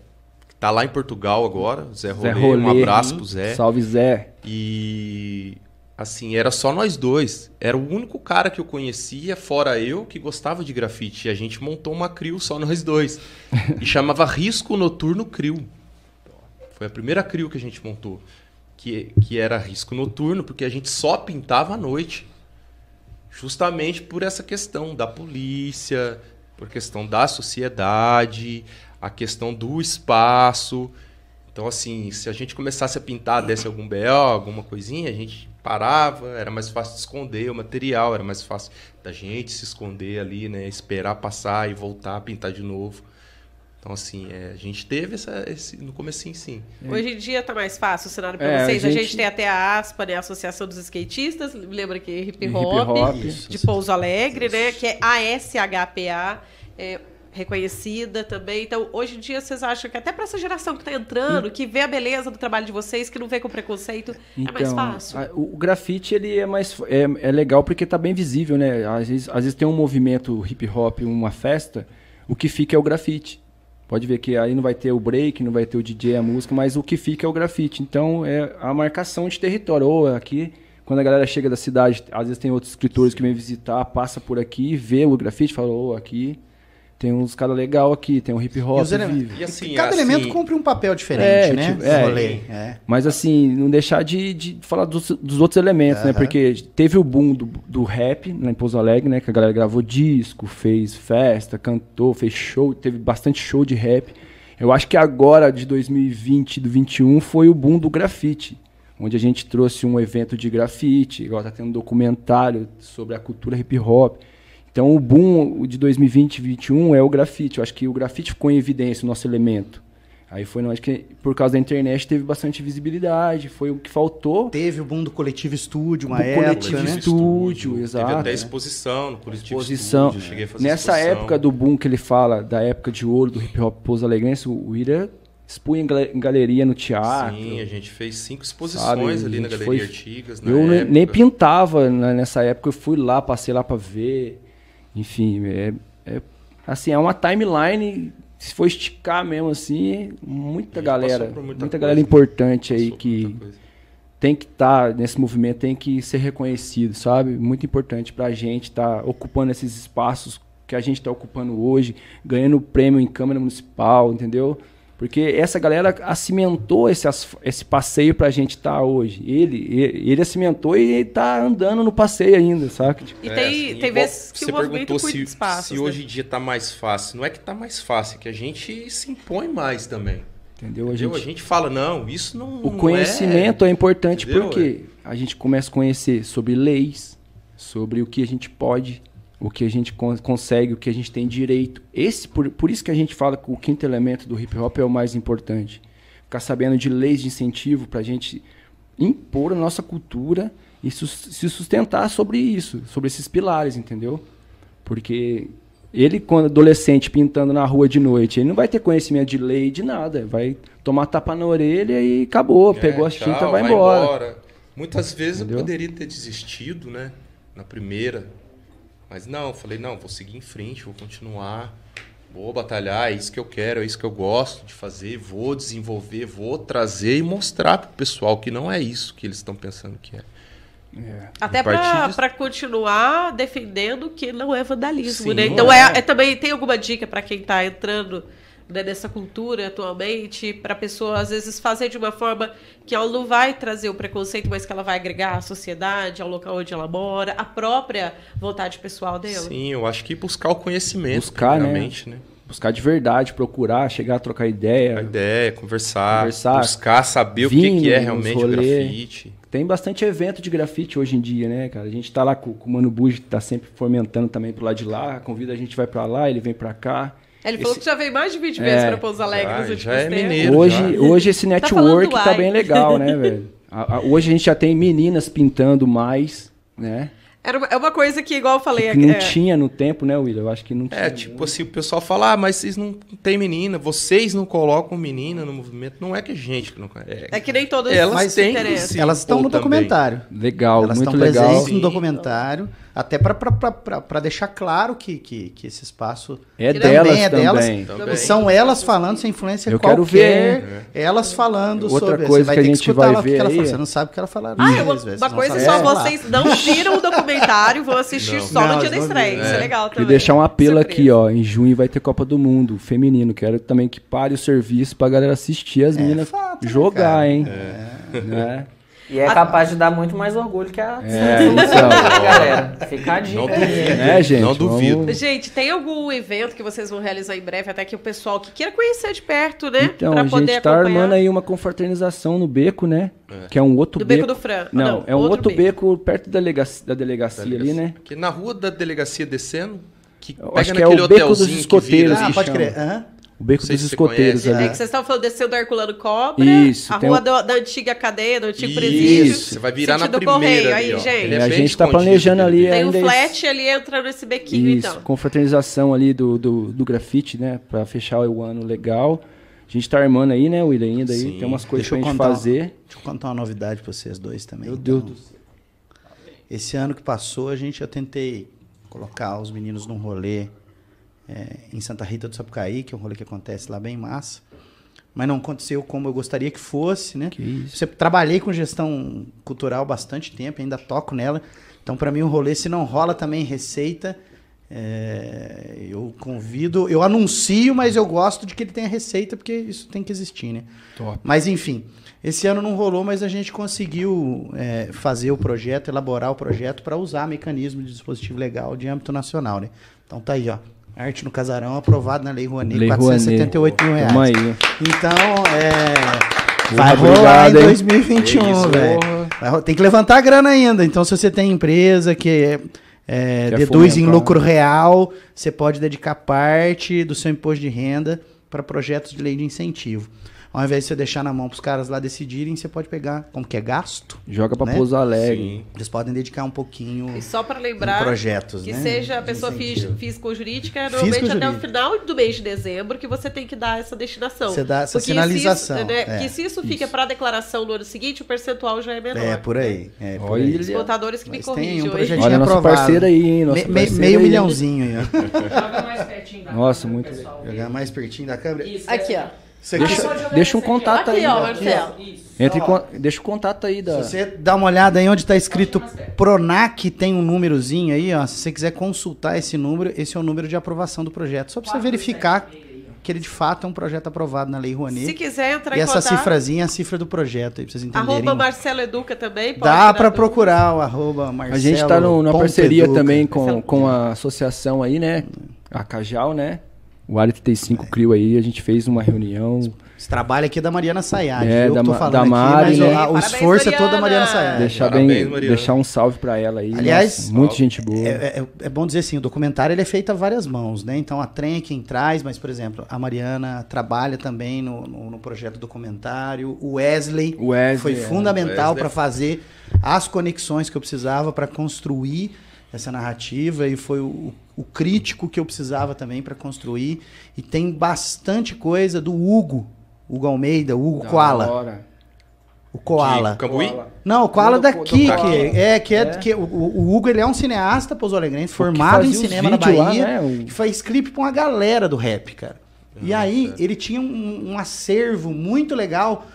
que tá lá em Portugal agora, o Zé Rolê, Zé Rolê. um abraço pro Zé. Salve Zé. E assim, era só nós dois. Era o único cara que eu conhecia, fora eu, que gostava de grafite. E a gente montou uma CRIO só nós dois. E [laughs] chamava Risco Noturno CRIO. Foi a primeira CRIO que a gente montou. Que, que era risco noturno, porque a gente só pintava à noite. Justamente por essa questão da polícia, por questão da sociedade, a questão do espaço. Então, assim, se a gente começasse a pintar, desse algum BO, alguma coisinha, a gente parava, era mais fácil de esconder o material, era mais fácil da gente se esconder ali, né? Esperar passar e voltar, pintar de novo. Então, assim, é, a gente teve essa, esse, no comecinho, sim. Hoje em dia tá mais fácil o cenário pra É, a vocês. A gente... gente- tem até a ASPA, né? A Associação dos Skatistas. Lembra que é hip Hip hop, hop. Isso. de Pouso Alegre, né? Que é ASHPA. É, reconhecida também. Então, hoje em dia, vocês acham que até para essa geração que tá entrando, que vê a beleza do trabalho de vocês, que não vê com preconceito, é mais fácil. a- o, grafite ele é mais é, é legal porque tá bem visível, né? Às vezes, às vezes tem um movimento hip hop, uma festa, o que fica é o grafite. Pode ver que aí não vai ter o break, não vai ter o DJ, a música, mas o que fica é o grafite. Então é a marcação de território. Ou aqui, quando a galera chega da cidade, às vezes tem outros escritores que vêm visitar, passa por aqui, vê o grafite, fala, ô, aqui tem uns caras legal aqui, tem um hip E hop os elementos- vivo. E assim, Cada assim- elemento cumpre um papel diferente, É, né? tipo, é. É. Mas assim, não deixar de, de falar dos, dos outros elementos, né? Porque teve o boom do, do rap lá em Pouso Alegre, né? Que a galera gravou disco, fez festa, cantou, fez show, teve bastante show de rap. Eu acho que agora, de 2020 e do 21, foi o boom do grafite. Onde a gente trouxe um evento de grafite, igual tá tendo um documentário sobre a cultura hip hop. Então o boom de 2020 e 2021 é o grafite. Eu acho que o grafite ficou em evidência, o nosso elemento. Aí foi, não, acho que por causa da internet teve bastante visibilidade, foi o que faltou. Teve o boom do coletivo estúdio, uma Do época, coletivo né? estúdio, Teve exato, até né? exposição no coletivo Exposição. estúdio, cheguei a fazer Nessa exposição. época do boom que ele fala, da época de ouro do hip hop Pouso Alegrense, o Ira expunha em, gal- em galeria no teatro. Sim, a gente fez cinco exposições Sabe, ali na Galeria foi- Artigas. na Eu ne- nem época. pintava nessa época, eu fui lá, passei lá pra ver. Enfim, é, é- assim, é uma timeline, se for esticar mesmo assim, muita A galera, muita, muita galera coisa, importante aí que tem que estar nesse movimento, tem que ser reconhecido, sabe? Muito importante pra gente estar ocupando esses espaços que a gente está ocupando hoje, ganhando prêmio em Câmara Municipal, entendeu? Porque essa galera acimentou esse, esse passeio pra gente estar hoje. Ele, ele, ele acimentou e tá andando no passeio ainda, saca? Tipo, E É, tem, assim, tem vezes que você o movimento perguntou cuida se, espaços. se né? hoje em dia tá mais fácil. Não é que tá mais fácil, é que a gente se impõe mais também. entendeu? A Entendeu? gente, A gente fala, não, isso não. o não conhecimento é, importante Entendeu? porque a gente começa a conhecer sobre leis, sobre o que a gente pode, o que a gente con- consegue, o que a gente tem direito. Esse por, por isso que a gente fala que o quinto elemento do hip hop é o mais importante. Ficar sabendo de leis de incentivo para a gente impor a nossa cultura e sus- se sustentar sobre isso, sobre esses pilares, entendeu? Porque ele, quando adolescente, pintando na rua de noite, ele não vai ter conhecimento de lei, de nada. Vai tomar tapa na orelha e acabou. É, Pegou a tchau, tinta vai embora. Muitas vezes Entendeu? eu poderia ter desistido, né? Na primeira. Mas não, eu falei, não, vou seguir em frente, vou continuar. Vou batalhar, é isso que eu quero, é isso que eu gosto de fazer, vou desenvolver, vou trazer e mostrar pro pessoal que não é isso que eles estão pensando que é. Até A partir pra, disso- pra continuar defendendo que não é vandalismo, Sim, né? Então é. é. é também tem alguma dica pra quem tá entrando né, nessa cultura atualmente, pra pessoa às vezes fazer de uma forma que ela não vai trazer o preconceito, mas que ela vai agregar à sociedade, ao local onde ela mora, a própria vontade pessoal dela. Sim, eu acho que buscar o conhecimento, Buscar, né? primeiramente, né? Buscar de verdade, procurar, chegar a trocar ideia. A ideia, conversar, Conversar. buscar saber o que, que é realmente o grafite. Tem bastante evento de grafite hoje em dia, né, cara? A gente tá lá com, com o Mano Bugi, tá sempre fomentando também pro lado de lá. Convida a gente, vai pra lá, ele vem pra cá. Ele falou Esse- que já veio mais de 20 vezes É, pra Pouso Alegre já- nos últimos já é tempos. mineiro. Hoje, já. hoje esse Tá network tá ai. bem legal, né, [laughs] velho? A- a- Hoje a gente já tem meninas pintando mais, né? Era uma, é uma coisa que, igual eu falei... Que não é, tinha no tempo, né, William? Eu acho que não tinha. É, tipo assim, o pessoal fala, ah, mas vocês não tem menina, vocês não colocam menina no movimento. Não é que a gente que não conhece. é que nem todas Elas têm Elas estão no também. documentário. Legal, Elas muito estão legal. presentes no documentário, até para deixar claro que, que, que esse espaço É Que delas também é delas. também. Também. E são elas falando sem influência Eu quero qualquer. ver, Elas falando Outra sobre. coisa você vai que a ter gente escutar vai lá o que ver que ela aí falou. é- Você não sabe o que ela falaram. Ah, é uma, às vezes, uma coisa só, falar. vocês não [laughs] viram o documentário, vão assistir Não. só no Não, dia da estreia. Isso é É. legal E também. deixar um apelo aqui, Surpresa. ó. Em junho vai ter Copa do Mundo feminino. Quero também que pare o serviço pra galera assistir as É meninas fato, né, jogar, cara? hein? Né? E é A- capaz de dar muito mais orgulho que a É, solução, então. né, galera? Fica a dica Não duvido. É, gente. Não duvido. vamos- Gente, tem algum evento que vocês vão realizar em breve, até que o pessoal que queira conhecer de perto, né? Então, pra a poder gente tá acompanhar. armando aí uma confraternização no beco, né? É. Que é um outro Do beco. Beco do Fran. Não, é um outro, beco. perto da delegacia, da delegacia ali, né? Aqui na rua da delegacia descendo, que Eu pega acho que é o Beco dos Escoteiros, vira Ah, pode chama. crer. Aham. O beco dos escoteiros conhece. É ali. que vocês estavam falando descendo do Herculano Cobra, Isso, a rua um- do- da antiga cadeia, do antigo Isso, presídio. você vai virar na primeira correio, ali, aí, ó. gente. É, a gente tá escondido, planejando ali Tem um ainda flat ali entrando nesse bequinho, Isso, então. confraternização ali do, do, do grafite, né? Pra fechar o ano legal. A gente tá armando aí, né, William, ainda aí. Tem umas coisas eu pra gente contar. fazer. Deixa eu contar uma novidade pra vocês dois também. Meu então. Deus do céu. Esse ano que passou, a gente eu tentei colocar os meninos num rolê é, em Santa Rita do Sapucaí, que é um rolê que acontece lá bem massa. Mas não aconteceu como eu gostaria que fosse, né? Que trabalhei com gestão cultural bastante tempo, ainda toco nela. Então, para mim, o rolê, se não rola também receita, é, eu convido, eu anuncio, mas eu gosto de que ele tenha receita, porque isso tem que existir, né? Top. Mas enfim, esse ano não rolou, mas a gente conseguiu é, fazer o projeto, elaborar o projeto para usar mecanismo de dispositivo legal de âmbito nacional, né? Então tá aí, ó. Arte no Casarão, aprovado na Lei Rouanet, Lei 478 mil reais. Aí. Então, é. Vai rolar obrigado, em hein? 2021, Que isso, velho. Tem que levantar a grana ainda. Então, se você tem empresa que é, é, deduz em lucro real, você pode dedicar parte do seu imposto de renda para projetos de lei de incentivo. Ao invés de você deixar na mão para os caras lá decidirem, você pode pegar, como que é gasto, Joga pra Né? Pouso Alegre. Sim. eles podem dedicar um pouquinho E só para em lembrar projetos, que né? seja a pessoa física ou jurídica, normalmente até o final do mês de dezembro que você tem que dar essa destinação. Você dá essa Porque se sinalização, isso, né, é, que se isso fica para declaração no ano seguinte, o percentual já é menor. É, por aí. É, por Olha, aí. Os contadores que me Mas tem corrigem um hoje. Olha, nosso aprovado. parceiro aí, hein? Nosso Me- me- parceiro meio aí. milhãozinho aí, ó. Joga mais pertinho da Nossa, câmera, muito pessoal. Jogar mais pertinho da câmera. Isso, Aqui, ó. Aqui, Deixa, deixa um contato Aqui, aí. ó, ó. Marcelo. Isso. Entre con- deixa o contato aí da. Se você dá uma olhada aí onde está escrito Pronac, tem um númerozinho aí, ó. Se você quiser consultar esse número, esse é o número de aprovação do projeto. Só para você verificar que ele de fato é um projeto aprovado na Lei Se Rouanet. quiser entrar E em essa contato, cifrazinha é a cifra do projeto aí, pra vocês entenderem. arroba Marcelo Educa também. pode Dá para procurar o arroba Marcelo. A gente tá no- numa parceria educa. também com, com a associação aí, né? A Cajal, né? O Área 35 Crio aí, a gente fez uma reunião. Esse trabalho aqui é da Mariana Sayad. É, eu da que tô falando da aqui, Mari, mas né? o- Parabéns, esforço é todo da Mariana Mariana. Sayad. deixar, parabéns, bem, Mariana. deixar um salve pra ela aí. Aliás, nossa, muita gente boa. É, é- é bom dizer assim, o documentário ele é feito a várias mãos, né? Então a Trem é quem traz, mas, por exemplo, a Mariana trabalha também no, no, no projeto documentário. O Wesley, Wesley, foi é. fundamental para fazer as conexões que eu precisava para construir essa narrativa e foi o, o crítico que eu precisava também para construir. E tem bastante coisa do Hugo, Hugo Almeida, o Hugo Da Koala. hora. O Koala. De Cambuí? Não, o Koala daqui, do- que é que é, É. que o, o Hugo ele é um cineasta pouso-alegrense, formado em cinema na vídeos lá, Bahia, né? O- que faz clipe pra uma galera do rap, cara. E aí ele tinha um, um acervo muito legal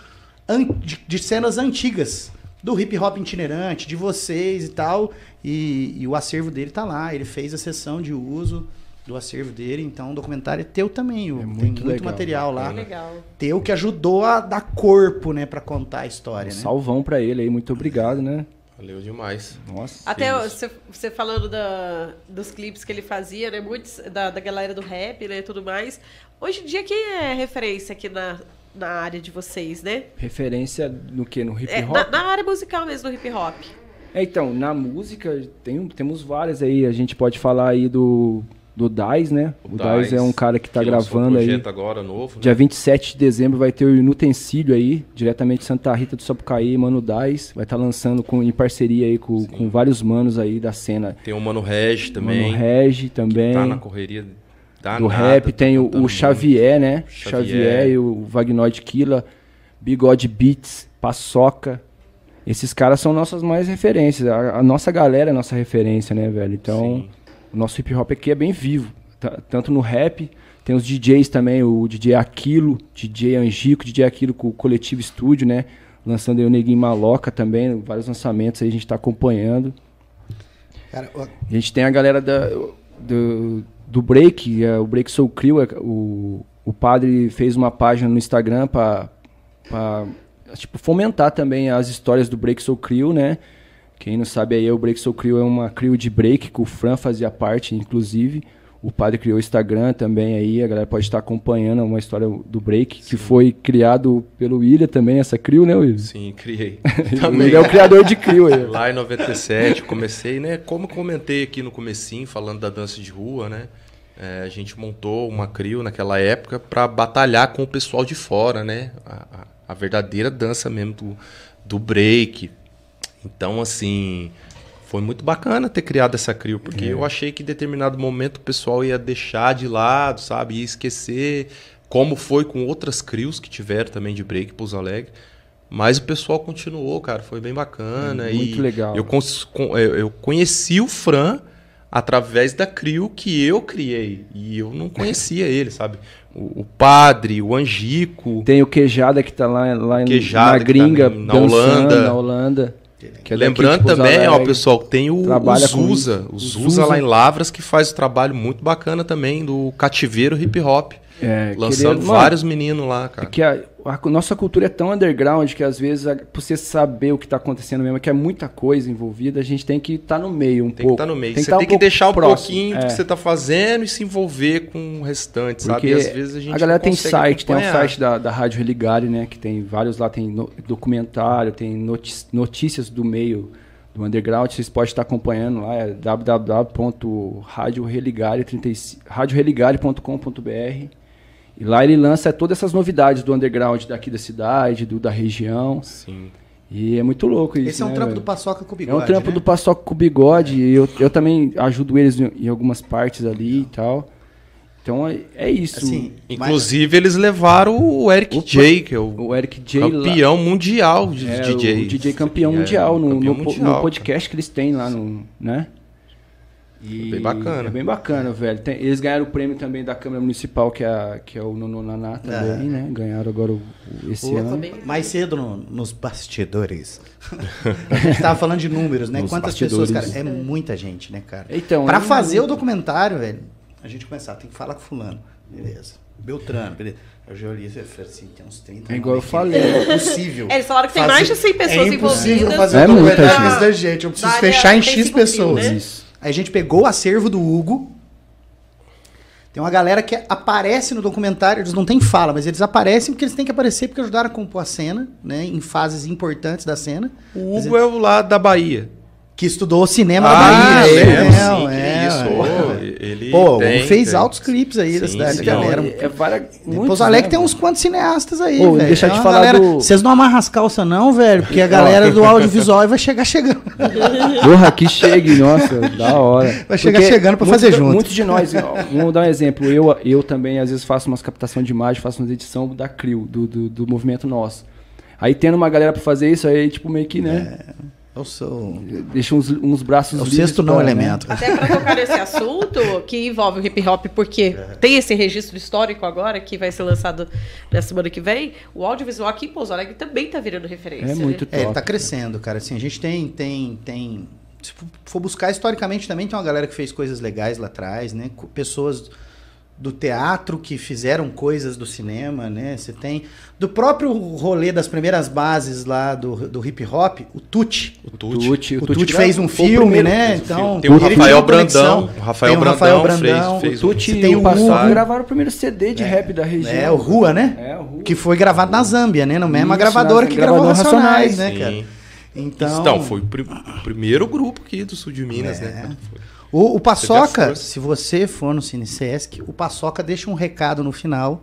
de, de cenas antigas do hip hop itinerante, de vocês e tal, e, e o acervo dele tá lá. Ele fez a sessão de uso do acervo dele, então o documentário é teu também. É Tem muito muito legal, material lá. Que legal. Teu que ajudou a dar corpo, né, para contar a história, Um né? salvão pra ele aí, muito obrigado, né? Valeu demais. Nossa. Até você, você falando da- dos clipes que ele fazia, né? Muitos da, da galera do rap, né? Tudo mais. Hoje em dia, quem é referência aqui na, na área de vocês, né? Referência no que? No hip É, hop? na, na área musical mesmo, do hip hop. É, então, na música tem, temos várias aí. A gente pode falar aí do, do Dais, né? O, Dais é um cara que tá que gravando um aí. agora novo, né? Dia 27 de dezembro vai ter o Inutensílio aí, diretamente de Santa Rita do Sapucaí, Mano Dais. Vai estar lançando com, em parceria aí com, com vários manos aí da cena. Tem o Mano Reg também. Mano Regi também. Tá na correria da do rap, tem o, o Xavier, né? Xavier, Xavier. e o Vagnoid Killa, Bigode Beats, Paçoca. Esses caras são nossas mais referências. A, a nossa galera é nossa referência, né, velho? Então, Sim. o nosso hip hop aqui é bem vivo. T- Tanto no rap, tem os DJs também, o DJ Aquilo, DJ Angico, DJ Aquilo com o Coletivo Estúdio, né? Lançando aí o Neguinho Maloca também, vários lançamentos aí a gente tá acompanhando. Cara, ó, A gente tem a galera da, do, do Break, é, o Break Soul Crew, é, o, o padre fez uma página no Instagram para tipo, fomentar também as histórias do Break Soul Crew, né? Quem não sabe aí, o Break Soul Crew é uma crew de break que o Fran fazia parte, inclusive. O padre criou o Instagram também aí, a galera pode estar acompanhando uma história do break, que foi criado pelo William também, essa crew, né, William? Sim, criei. [laughs] O William é o criador de crew aí. Lá em 97, comecei, né? Como comentei aqui no comecinho, falando da dança de rua, né? É, a gente montou uma CRIO naquela época para batalhar com o pessoal de fora, né? A, a, a verdadeira dança mesmo do, do break. Então, assim, foi muito bacana ter criado essa CRIO, porque eu achei que em determinado momento o pessoal ia deixar de lado, sabe? Ia esquecer, como foi com outras CRIOs que tiveram também de break Pouso Alegre. Mas o pessoal continuou, cara, foi bem bacana. Muito e legal. Eu, eu eu conheci o Fran através da CRIO que eu criei. E eu não conhecia ele, sabe? O, o padre, o Angico. Tem o Queijada que tá lá, lá Queijada, na tá gringa, na dançando, Holanda. na Holanda. que é daqui Lembrando de Pouso também, ó, pessoal, tem o, o com Zusa. O o Zusa Zusa. lá em Lavras que faz um trabalho muito bacana também do cativeiro hip hop. É, lançando mano, vários meninos lá, É cara. que a, a nossa cultura é tão underground que às vezes, a- pra você saber o que tá acontecendo mesmo, que é muita coisa envolvida, a gente tem que estar no meio um Tem que pouco. estar no meio. Tem você tá tem que pouco deixar um próximo, pouquinho do é. que você tá fazendo e se envolver com o restante, sabe? Porque E às vezes a gente galera não tem site, tem o acompanhar. site da, da Rádio Religare, né? Que tem vários lá, tem no- documentário, tem notícias do meio do underground. Vocês podem estar acompanhando lá, é www.radioreligare35 radioreligare.com.br E lá ele lança todas essas novidades do underground daqui da cidade, do, da região. Sim. E é muito louco isso. Esse é um né, trampo velho? do Paçoca com É bigode, um trampo né? do Paçoca com bigode. E eu, eu também ajudo eles em, algumas partes ali e tal. Então é, é isso. Assim, Inclusive, eles levaram o Eric Opa. J, que é o, o Eric J. lá- campeão mundial de É, DJ. O DJ campeão É, mundial, no, campeão no mundial, no podcast que eles têm lá no. né? E Bem bacana. É bem bacana, velho. Tem- eles ganharam o prêmio também da Câmara Municipal, que é, que é o Nono Naná também, né? Ganharam agora o- o- esse O- ano. Mais cedo no- nos bastidores. a gente tava falando de números, né? Nos Quantas pessoas, cara? bastidores. É muita gente, né, cara? Então, Pra é fazer muito. o documentário, velho, a gente começar, tem que falar com fulano. Beleza. Beltrano, beleza. Eu já olhei e falei assim, tem uns 30 É igual eu falei. É impossível. Eles falaram que tem fazer- mais de 100 pessoas É impossível envolvidas. fazer É um documentário da gente. Eu preciso fechar em X 5 mil, pessoas. né? Isso. Aí a gente pegou o acervo do Hugo. Tem uma galera que aparece no documentário, eles não têm fala, mas eles aparecem porque eles têm que aparecer porque ajudaram a compor a cena, né? Em fases importantes da cena. O Hugo é o lá da Bahia. Que estudou cinema Ah, na Bahia. né? sim, que É, isso. é. Ele Pô, tem, fez tem. altos clipes aí da Sim, cidade. sim. da galera. é, é muitos, Pouso Alegre né, tem uns quantos cineastas aí, Ô, velho. deixa eu É te uma falar galera- do- Vocês não amarram as calças não, velho, porque a galera do audiovisual vai chegar chegando. [laughs] Porra, que chegue, nossa, da hora. Vai chegar Porque chegando pra muitos fazer junto. Muitos de nós, ó, vamos dar um exemplo. Eu, eu também, às vezes, faço umas captação de imagem, faço umas edição da CRIO, do, do, do movimento nosso. Aí tendo uma galera pra fazer isso, aí, tipo, meio que, né? Eu sou Deixa uns, uns braços É o sexto não né? elemento. Até para tocar nesse assunto que envolve o hip hop, porque tem esse registro histórico agora que vai ser lançado na semana que vem. O audiovisual aqui em Pouso Alegre também tá virando referência. É né? muito É, ele top. tá crescendo, cara. Assim, a gente tem, tem, tem. Se for buscar historicamente também, tem uma galera que fez coisas legais lá atrás, né? Pessoas do teatro que fizeram coisas do cinema, né? Você tem. Do próprio rolê das primeiras bases lá do, do hip hop, o Tuti. O O Tuti. O Tuti Tuti fez um filme, primeiro- né? Então. Tem o Rafael. Brandão. O Rafael Tem o Brandão Rafael fez- Brandão. fez O Tuti Tem o Hugo. gravaram o primeiro CD de rap da região. É, o Rua, né? É, o Rua. Que foi gravado na Zâmbia, né? Na mesma Isso, gravadora que gravou Racionais, Racionais. né, cara? Então, Então, foi o, o primeiro grupo aqui do sul de Minas, É. né? Foi. O, o Paçoca, se você for no Cine Sesc, o Paçoca deixa um recado no final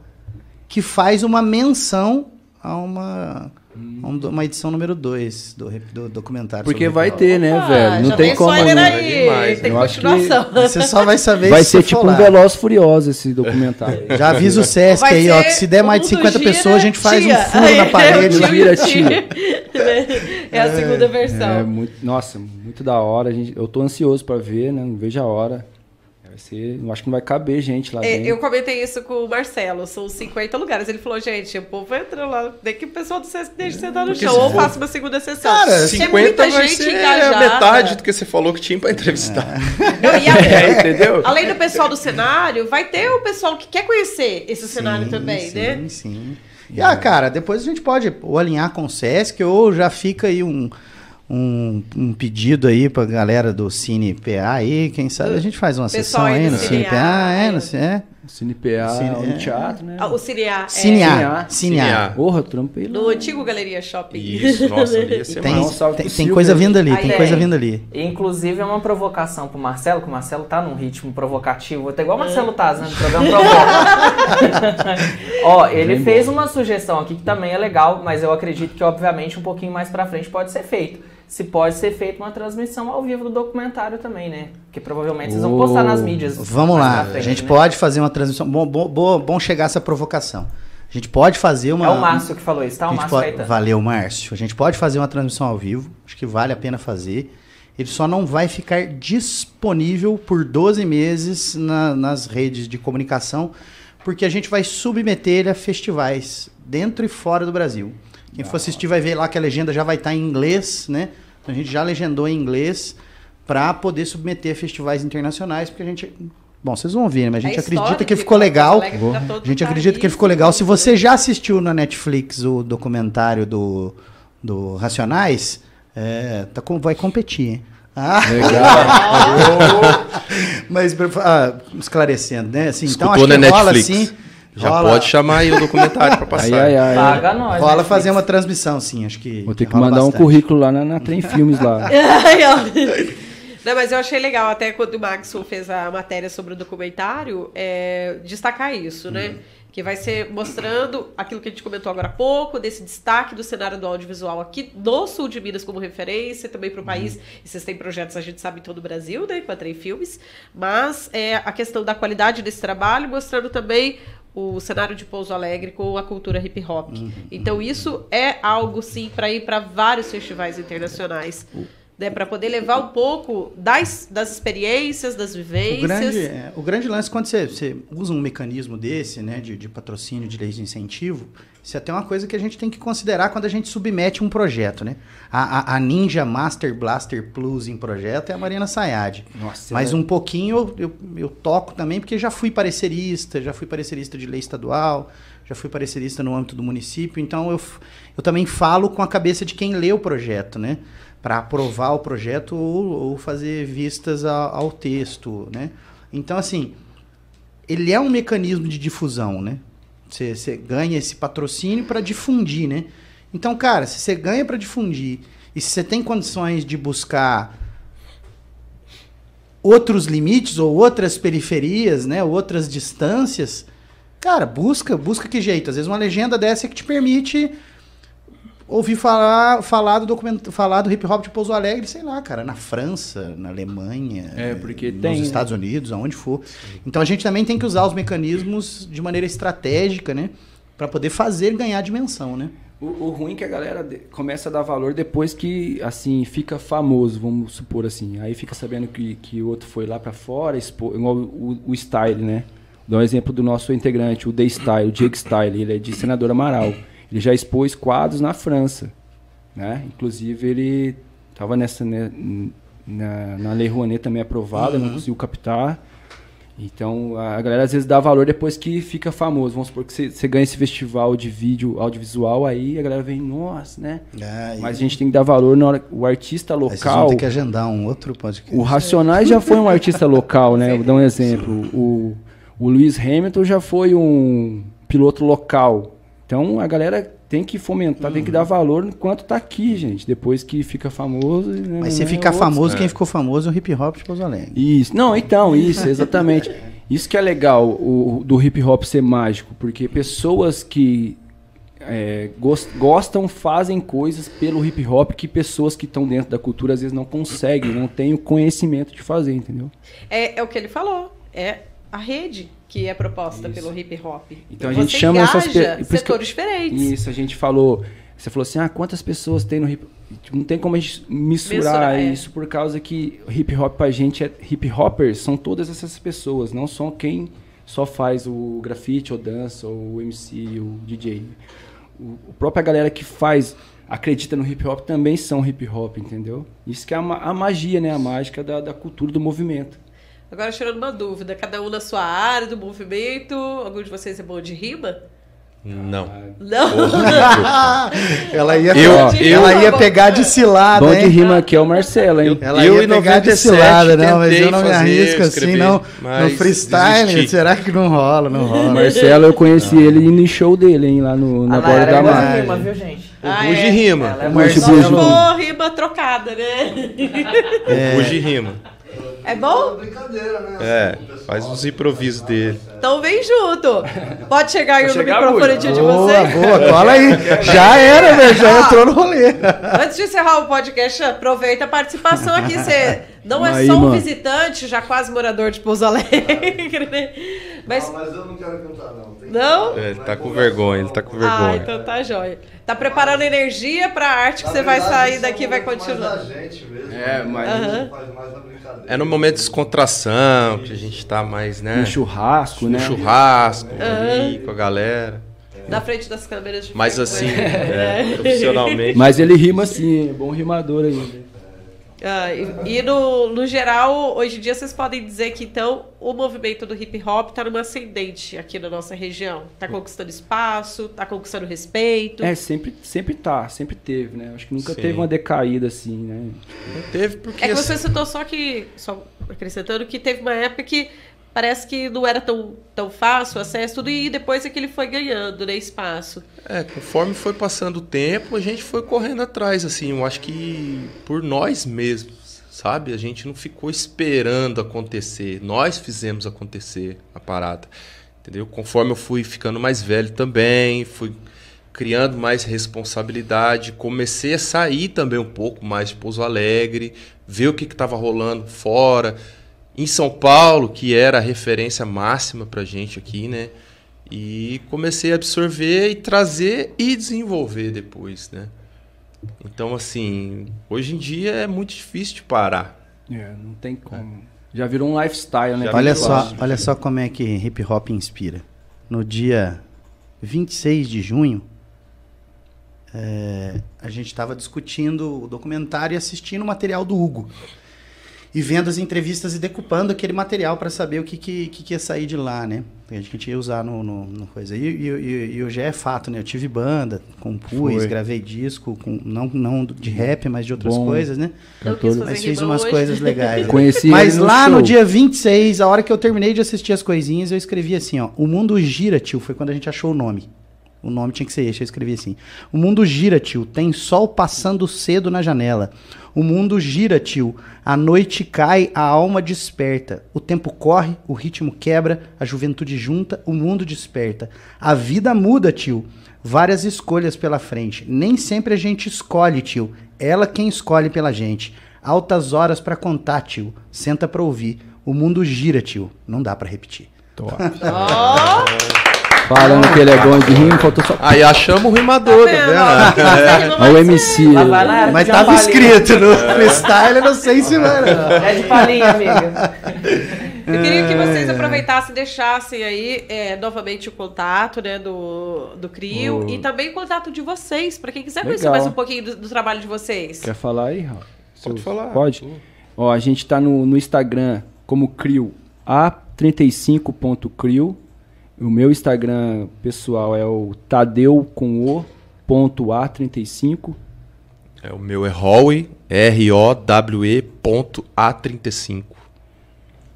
que faz uma menção a uma, um- uma edição número 2 do, do documentário. Porque sobre vai ter, né, Ah, velho? Não tem como. né? aí, Demais, tem eu acho que- continuação. [laughs] Você só vai saber Vai se ser tipo for um. Veloz Furioso esse documentário. [laughs] Já avisa o Sesc Vai aí, ó, que se der mais de tudo 50 gira, pessoas, a gente faz tia. um furo na Aí, [laughs] parede. é o Vira, tia. É a segunda versão. É muito, nossa, muito da hora. A gente, eu tô ansioso pra ver, né? Não vejo a hora. É Vai ser, eu acho que não vai caber gente lá É, dentro. eu comentei isso com o Marcelo, são 50 lugares. Ele falou, gente, o povo entra lá, tem que o pessoal do Sesc deixe sentar no chão, ou faça uma segunda sessão. Cara, Tem 50 muita vai gente ser engajada. metade do que você falou que tinha pra entrevistar. Não, e a- [laughs] É, entendeu? Além do pessoal do cenário, vai ter o pessoal que quer conhecer esse cenário Sim, também, sim, né? Sim, E, ah, cara, depois a gente pode ou alinhar com o Sesc ou já fica aí um, um, um pedido aí pra galera do Cine PA aí, quem sabe a gente faz uma Pessoal sessão aí no Cine PA, é, é. no Cine, é. Cine PA, Cine- no é. teatro, né? Ah, O Cinear. Cine é, A, Cine A. Cinear. Porra, trampei lá. No antigo Galeria Shopping. Isso, nossa, ali ia ser Tem, um tem, tem Silvio coisa vindo ali, Aí tem tem. coisa vindo ali. Inclusive é uma provocação pro Marcelo, que o Marcelo tá num ritmo provocativo. Até igual o Marcelo Taz, né? No programa [laughs] Provoca. Ó, ele Bem fez uma sugestão aqui que também é legal, mas eu acredito que, obviamente, um pouquinho mais pra frente pode ser feito. Se pode ser feita uma transmissão ao vivo do documentário também, né? Porque provavelmente vocês vão postar nas mídias. Vamos lá, frente, a gente né? pode fazer uma transmissão. Bom, bom, bom, chegar essa provocação. A gente pode fazer uma. É o Márcio que falou isso, tá? O Márcio pode- Caetano. Valeu, Márcio. A gente pode fazer uma transmissão ao vivo. Acho que vale a pena fazer. Ele só não vai ficar disponível por 12 meses na- nas redes de comunicação, porque a gente vai submeter ele a festivais dentro e fora do Brasil. Quem for assistir vai ver lá que a legenda já vai estar em inglês, né? Então a gente já legendou em inglês para poder submeter a festivais internacionais, porque a gente. Bom, vocês vão ver, né? Mas a gente É acredita que ficou legal. A gente acredita que ficou legal. Se você já assistiu na Netflix o documentário do, do Racionais, é, tá com- vai competir, hein? Ah, [laughs] mas ah, esclarecendo, né? Assim, então acho que rola Netflix. assim. Já rola, pode chamar aí o documentário pra [laughs] passar. Ai, ai, ai. Paga nós. rola né, fazer uma transmissão, sim. Acho que. Vou ter que mandar um bastante. currículo lá na, na Trem Filmes lá. [laughs] Ai, ó. [laughs] Não, mas eu achei legal, até quando o Maxwell fez a matéria sobre o documentário, é, destacar isso, né? Que vai ser mostrando aquilo que a gente comentou agora há pouco, desse destaque do cenário do audiovisual aqui no sul de Minas como referência, também para o país. E vocês têm projetos, a gente sabe, em todo o Brasil, né? Com a Trem Filmes. Mas é, a questão da qualidade desse trabalho, mostrando também o cenário de Pouso Alegre com a cultura hip hop. Então isso é algo sim para ir para vários festivais internacionais, né, para poder levar um pouco das, das experiências, das O vivências. grande, é, o grande lance, quando você, você usa um mecanismo desse, né, de, de patrocínio, de leis de incentivo, isso é até uma coisa que a gente tem que considerar quando a gente submete um projeto, né? A, a- a Ninja Master Blaster Plus em projeto é a Marina Sayad. Nossa, Mas ela- um pouquinho eu, eu, eu toco também, porque já fui parecerista, já fui parecerista de lei estadual, já fui parecerista no âmbito do município, então eu, eu também falo com a cabeça de quem lê o projeto, né? Para aprovar o projeto ou, ou fazer vistas a- ao texto, né? Então, assim, ele é um mecanismo de difusão, né? Você ganha esse patrocínio para difundir, né? Então, cara, se você ganha para difundir e se você tem condições de buscar outros limites ou outras periferias, né, outras distâncias, cara, busca, busca que jeito. Às vezes uma legenda dessa é que te permite ouvir falar, falar do documento, falar do hip hop de Pouso Alegre, sei lá, cara, na França, na Alemanha, É, porque nos tem, né? Estados Unidos, aonde for. Então a gente também tem que usar os mecanismos de maneira estratégica, né, para poder fazer ganhar dimensão, né? O, o ruim é que a galera de- começa a dar valor depois que, assim, fica famoso, vamos supor assim. Aí fica sabendo que, que o outro foi lá pra fora, expo, igual o, o Style, né? Dá um exemplo do nosso integrante, o The Style, o Jake Style, ele é de Senador Amaral. Ele já expôs quadros na França, né? Inclusive ele tava nessa, né, na, na Lei Rouanet também aprovada, não conseguiu captar. Então, a galera às vezes dá valor depois que fica famoso. Vamos supor que você- ganha esse festival de vídeo audiovisual, aí a galera vem, nossa, né? Ah, Mas a gente tem que dar valor na hora o artista local. ter que agendar um outro podcast. O Racionais já foi um artista local, né? [laughs] Vou dar um exemplo. O, o Lewis Hamilton já foi um piloto local. Então a galera tem que fomentar, tem que dar valor enquanto tá aqui, gente. Depois que fica famoso. né, Mas se né, ficar famoso, É. quem ficou famoso é o hip hop de Pouso Alegre. Isso. Não, então, isso, exatamente. Isso que é legal o, do hip hop ser mágico, porque pessoas que é, gos- gostam, fazem coisas pelo hip hop que pessoas que estão dentro da cultura às vezes não conseguem, não têm o conhecimento de fazer, entendeu? É, é o que ele falou. É a rede que é proposta Isso. pelo hip hop. Então a gente chama essas pe- setores diferentes. Isso, a gente falou. Você falou assim: ah, quantas pessoas tem no hip tipo, não tem como a gente misturar Mensurar, é. isso por causa que hip hop pra gente é hip hoppers são todas essas pessoas, não só quem só faz o grafite ou dança ou o MC, o DJ. O, a própria galera que faz acredita no hip hop também são hip hop, entendeu? Isso que é a, a magia, né, a mágica da, da cultura do movimento. Agora, tirando uma dúvida, cada um na sua área do movimento, algum de vocês é bom de rima? Não. Não. [laughs] ela ia, Eu- ela eu- ia pegar de cilada, Bom de rima aqui é o Marcelo, hein? Ela Eu ia pegar de 97 cilada, não, mas eu não me arrisco assim, escrever, não. No freestyle, desisti. será que não rola? Não O rola. Marcelo, eu conheci ele no show dele, hein, lá no, na A borda da é de margem. rima, viu, gente? O Ah, é? rima. Ela é O boa Marci de Só Bugi. se rima. trocada, né? O Bugi rima. É bom? Brincadeira, né? É, faz uns improvisos dele. Então vem junto. Pode chegar aí no microfone de Boa, vocês. boa, cola aí. Já era, velho, já entrou no rolê. Antes de encerrar o podcast, aproveita a participação aqui. Você não é Aí, só um mano. visitante, já quase morador de Pouso Alegre, né? Mas. Não, mas eu não quero cantar, não. Tem que- Não? É, ele tá com vergonha, ele tá com Ah, vergonha. então tá jóia. Tá preparando energia pra arte que Na você vai verdade, sair isso daqui e vai continuar. da gente mesmo, É, né? mas- brincadeira. É no momento de descontração, que a gente tá mais, né? No churrasco, No né? churrasco, ali com a galera. Na frente das câmeras de Mas assim, [laughs] é, profissionalmente. Mas ele rima assim, é bom rimador ainda. Ah, e e no, no geral, hoje em dia vocês podem dizer que então o movimento do hip hop tá numa ascendente aqui na nossa região. Tá conquistando espaço, tá conquistando respeito. É, sempre, sempre tá, sempre teve, né? Acho que nunca Sim. teve uma decaída assim, né? Não teve porque. É que assim, você citou só que, só acrescentando, que teve uma época que parece que não era tão, tão fácil o acesso, tudo, e depois é que ele foi ganhando, né, espaço. É, conforme foi passando o tempo, a gente foi correndo atrás, assim, eu acho que por nós mesmos, sabe? A gente não ficou esperando acontecer, nós fizemos acontecer a parada, entendeu? Conforme eu fui ficando mais velho também, fui criando mais responsabilidade, comecei a sair também um pouco mais de Pouso Alegre, ver o que estava rolando fora, em São Paulo, que era a referência máxima pra gente aqui, né? E comecei a absorver e trazer e desenvolver depois, né? Então, assim, hoje em dia é muito difícil de parar. É, não tem como. Já virou um lifestyle, né? Já Olha só, olha só como é que hip hop inspira. No dia 26 de junho, é, a gente estava discutindo o documentário e assistindo o material do Hugo. E vendo as entrevistas e decupando aquele material para saber o que, que, que, que ia sair de lá, né? A gente ia usar no, no, no coisa. E, e, e, e hoje é fato, né? Eu tive banda, compus, Foi. gravei disco, com, não, não de rap, mas de outras Bom. coisas, né? Fazer Mas fiz umas hoje. coisas legais. [laughs] né? Conheci Mas no lá no show. dia 26, a hora que eu terminei de assistir as coisinhas, eu escrevi assim, ó. O mundo gira, tio. Foi quando a gente achou o nome. O nome tinha que ser esse, eu escrevi assim. O mundo gira, tio. Tem sol passando cedo na janela. O mundo gira, tio. A noite cai, a alma desperta. O tempo corre, o ritmo quebra, a juventude junta, o mundo desperta. A vida muda, tio. Várias escolhas pela frente. Nem sempre a gente escolhe, tio. Ela quem escolhe pela gente. Altas horas pra contar, tio. Senta pra ouvir. O mundo gira, tio. Não dá pra repetir. Top. Falando que ele é bom de rima, faltou só. Aí achamos o rimador, tá vendo? Ó, Olha o MC. Lá vai lá, Mas tava uma palhinha. escrito no freestyle, eu não sei se vai. não. É de palhinha, amiga. Eu queria que vocês É. aproveitassem e deixassem aí é, novamente o contato né, do, do CRIO O- e também o contato de vocês, para quem quiser conhecer Legal. mais um pouquinho do, do trabalho de vocês. Quer falar aí, Raul? Pode falar. Pode? Ó, a gente tá no, no Instagram como Crio A35.crio. O meu Instagram pessoal é o Tadeu com o ponto A35. É, o meu é Howe, R-O-W-E ponto A35.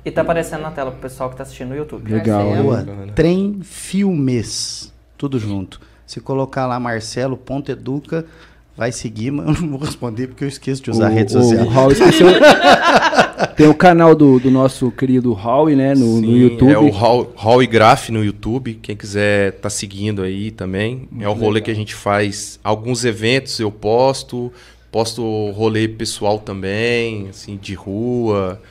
E tá aparecendo na tela pro pessoal que tá assistindo no YouTube. Legal? Boa. Trem Filmes. Tudo junto. Se colocar lá Marcelo ponto Educa, vai seguir, mas eu não vou responder porque eu esqueço de usar a rede O- social. O Raul esqueceu. [laughs] Tem o canal do, do nosso querido Raul, né? No, no Sim, YouTube. É o Hall Graph no YouTube. Quem quiser tá seguindo aí também. é o rolê que a gente faz. Alguns eventos eu posto. Posto rolê pessoal também, assim, de rua.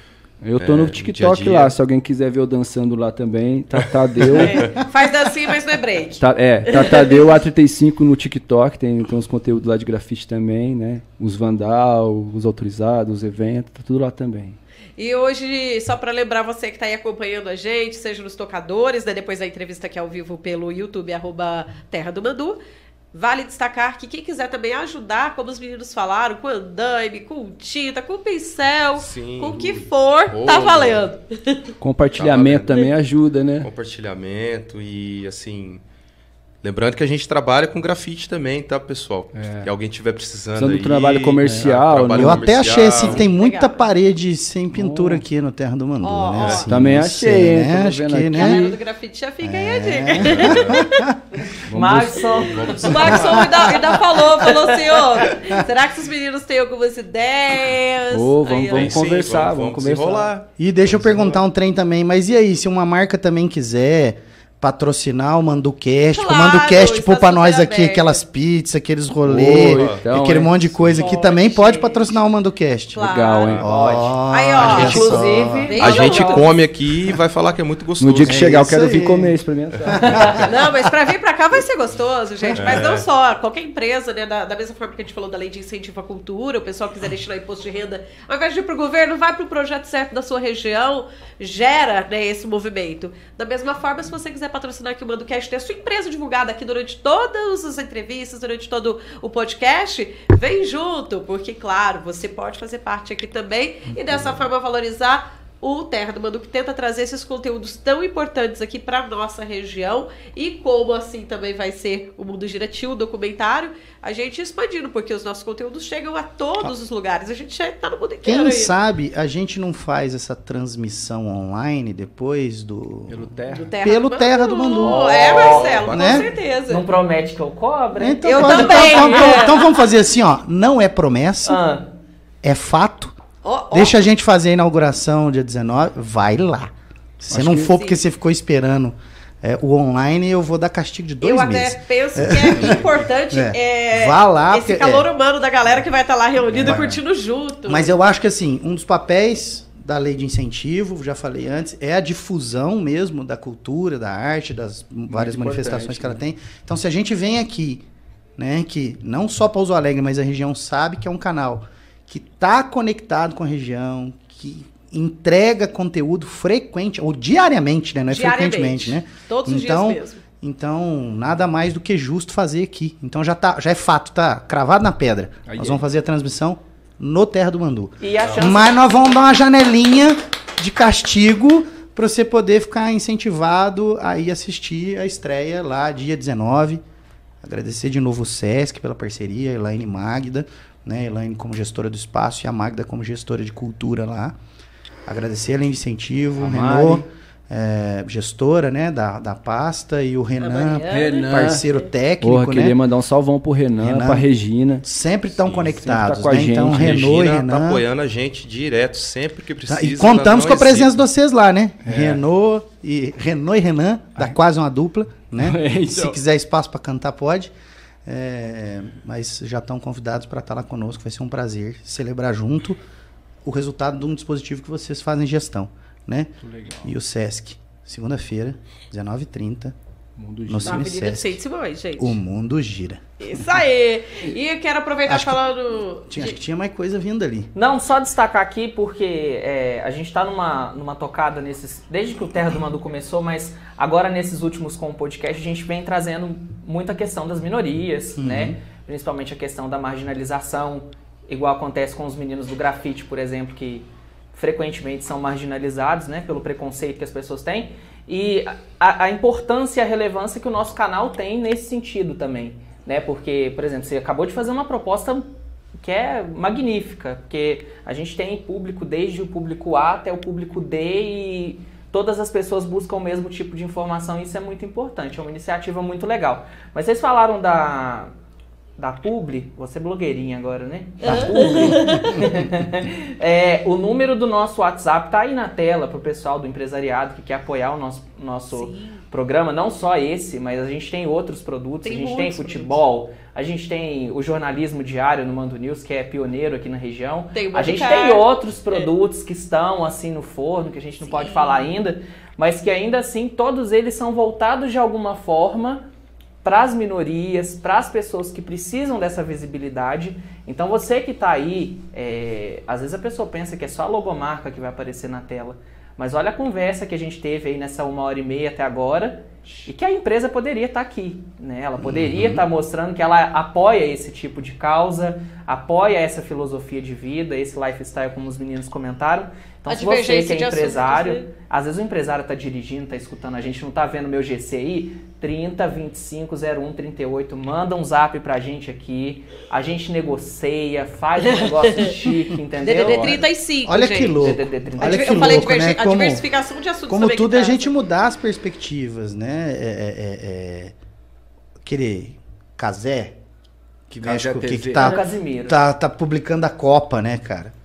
Eu tô É, no TikTok dia dia. lá, se alguém quiser ver eu dançando lá também. Tá, Tadeu. [laughs] É, faz dancinha, mas não é break. Tá, é, tá Tadeu A35 no TikTok, tem, tem uns conteúdos lá de grafite também, né? Os Vandal, os autorizados, os eventos, tá tudo lá também. E hoje, só para lembrar você que está aí acompanhando a gente, seja nos tocadores, né, depois da entrevista aqui ao vivo pelo YouTube, arroba Terra do Mandu, vale destacar que quem quiser também ajudar, como os meninos falaram, com andaime, com tinta, com pincel, Sim. com o que for, tá valendo. Compartilhamento Tá também ajuda, né? compartilhamento e assim. Lembrando que a gente trabalha com grafite também, tá, pessoal? Se alguém tiver precisando. Precisando aí, do trabalho comercial, trabalho Eu até achei comercial. assim, tem muita Legal. parede sem pintura aqui no Terra do Mandu, Ó, né? Assim, Também achei, né? Acho que, aqui. Galera né? do grafite já fica aí a dica. [laughs] Vamos Maxon, O Maxon ainda, ainda falou, falou assim, ô, será que esses meninos têm algumas ideias? Ô, vamos- Aí, vamos Tem sim, conversar, vamos conversar. desenrolar. E deixa eu perguntar um trem também, mas e aí, se uma marca também quiser patrocinar o Manducast, que o Claro, Manducast pra nós super aqui aberto. aquelas pizzas, aqueles rolês, então, aquele hein? monte de coisa aqui Pode, também pode patrocinar o Manducast. Claro. Legal, hein? Ó, Aí, ó, inclusive, A gente come aqui e vai falar que é muito gostoso. No dia que É chegar, eu quero vir aí. comer, experimentar. [laughs] Não, mas pra vir pra cá vai ser gostoso, gente. Mas É. não só. Qualquer empresa, né? Da, da mesma forma que a gente falou da lei de incentivo à cultura, o pessoal quiser destinar imposto de renda, ao invés de ir pro governo, vai pro projeto certo da sua região, gera né, esse movimento. Da mesma forma, se você quiser patrocinar aqui o MandoCast, ter a sua empresa divulgada aqui durante todas as entrevistas, durante todo o podcast, vem junto, porque, claro, você pode fazer parte aqui também e dessa forma valorizar o Terra do Manu que tenta trazer esses conteúdos tão importantes aqui para nossa região e como assim também vai ser o Mundo Girativo, o documentário, a gente expandindo, porque os nossos conteúdos chegam a todos os lugares, a gente já tá no mundo inteiro Quem aí. sabe a gente não faz essa transmissão online depois do. Pelo Do terra. Terra Pelo do Terra do Mandu. É, Marcelo, Né? com certeza. não promete que eu cobre? Então, Eu pode- também, então- então- é. então vamos fazer assim, ó. Não é promessa, Ah, é fato. Ó, ó, Deixa a gente fazer a inauguração dia 19, vai lá. Se você Acho não for porque você ficou esperando é, o online, eu vou dar castigo de dois eu meses. até penso que é [laughs] importante É. é, Vá lá, esse porque- calor é. humano da galera que vai estar lá reunida e curtindo junto. Mas eu acho que assim, um dos papéis da lei de incentivo, já falei antes, é a difusão mesmo da cultura, da arte, das várias importante, manifestações que ela né? tem. Então, se a gente vem aqui, né, que não só Pouso Alegre, mas a região sabe que é um canal que está conectado com a região, que entrega conteúdo frequente, ou diariamente, né? Não é Diariamente. frequentemente, né? Todos os Então, dias mesmo. Então, nada mais do que justo fazer aqui. Então já tá, já é fato, tá cravado na pedra. Aí Nós é. vamos fazer a transmissão no Terra do Mandu. e a chance Mas nós vamos dar uma janelinha de castigo para você poder ficar incentivado a ir assistir a estreia lá dia 19. Agradecer de novo o Sesc pela parceria, Elaine Magda, né? Elaine como gestora do espaço e a Magda como gestora de cultura lá. Agradecer a de Incentivo, A. Renault, é, gestora né, da, da pasta, e o Renan, Mariana. Renan. parceiro técnico, Porra, queria né? mandar um salvão pro Renan, Renan. pra Regina. Sempre estão Sim, conectados, sempre tá com a né? Então, gente. Renault e Regina Renan. tá apoiando a gente direto, sempre que Tá, precisa. E contamos com a presença de vocês lá, né? Renault e Renault e Renan, dá quase uma dupla, né? [laughs] É, então. Se quiser espaço para cantar, pode. É, mas já estão convidados para estar lá conosco. Vai ser um prazer celebrar junto o resultado de um dispositivo que vocês fazem gestão, né? E o Sesc, segunda-feira, 19h30, Mundo no gira. Na Avenida gente. O mundo gira. Isso aí. E eu quero aproveitar Acho que- falando. Tinha, de- acho que tinha mais coisa vindo ali. Não, só destacar aqui porque é, a gente tá numa, numa tocada nesses. Desde que o Terra do Mandu começou, mas agora nesses últimos com o podcast a gente vem trazendo muita questão das minorias, né? Principalmente a questão da marginalização, igual acontece com os meninos do grafite, por exemplo, que frequentemente são marginalizados, né? Pelo preconceito que as pessoas têm. E a, a importância e a relevância que o nosso canal tem nesse sentido também, né? Porque, por exemplo, você acabou de fazer uma proposta que é magnífica, porque a gente tem público desde o público A até o público D e todas as pessoas buscam o mesmo tipo de informação e isso é muito importante, é uma iniciativa muito legal. Mas vocês falaram da, da Publi, você blogueirinha agora, né? Da Publi. [laughs] É, o número do nosso WhatsApp tá aí na tela pro pessoal do empresariado que quer apoiar o nosso, nosso programa, não só esse, mas a gente tem outros produtos, Tem a gente tem futebol, a gente tem o jornalismo diário no Mando News, que é pioneiro aqui na região. A gente tem outros produtos que estão assim no forno, que a gente não pode falar ainda, mas que ainda assim todos eles são voltados de alguma forma para as minorias, para as pessoas que precisam dessa visibilidade. Então você que está aí, é, às vezes a pessoa pensa que é só a logomarca que vai aparecer na tela. Mas olha a conversa que a gente teve aí nessa uma hora e meia até agora e que a empresa poderia estar aqui, né? Ela poderia estar mostrando que ela apoia esse tipo de causa, apoia essa filosofia de vida, esse lifestyle, como os meninos comentaram. Então, A se você que é empresário, né? às vezes o empresário está dirigindo, está escutando a gente, não está vendo meu GCI, 30 25 01 38, manda um zap pra gente aqui, a gente negocia, faz um negócio [laughs] chique, entendeu? DDD 35, Olha gente. que louco. DDD 35. Olha eu que falei louco, né? a Como- diversificação de assuntos Como tudo é a gente mudar as perspectivas, né? É, é, é, é... Aquele Casé, que mexe com o que, TV. que É o tá, Casimiro. tá, tá publicando a Copa, né, cara?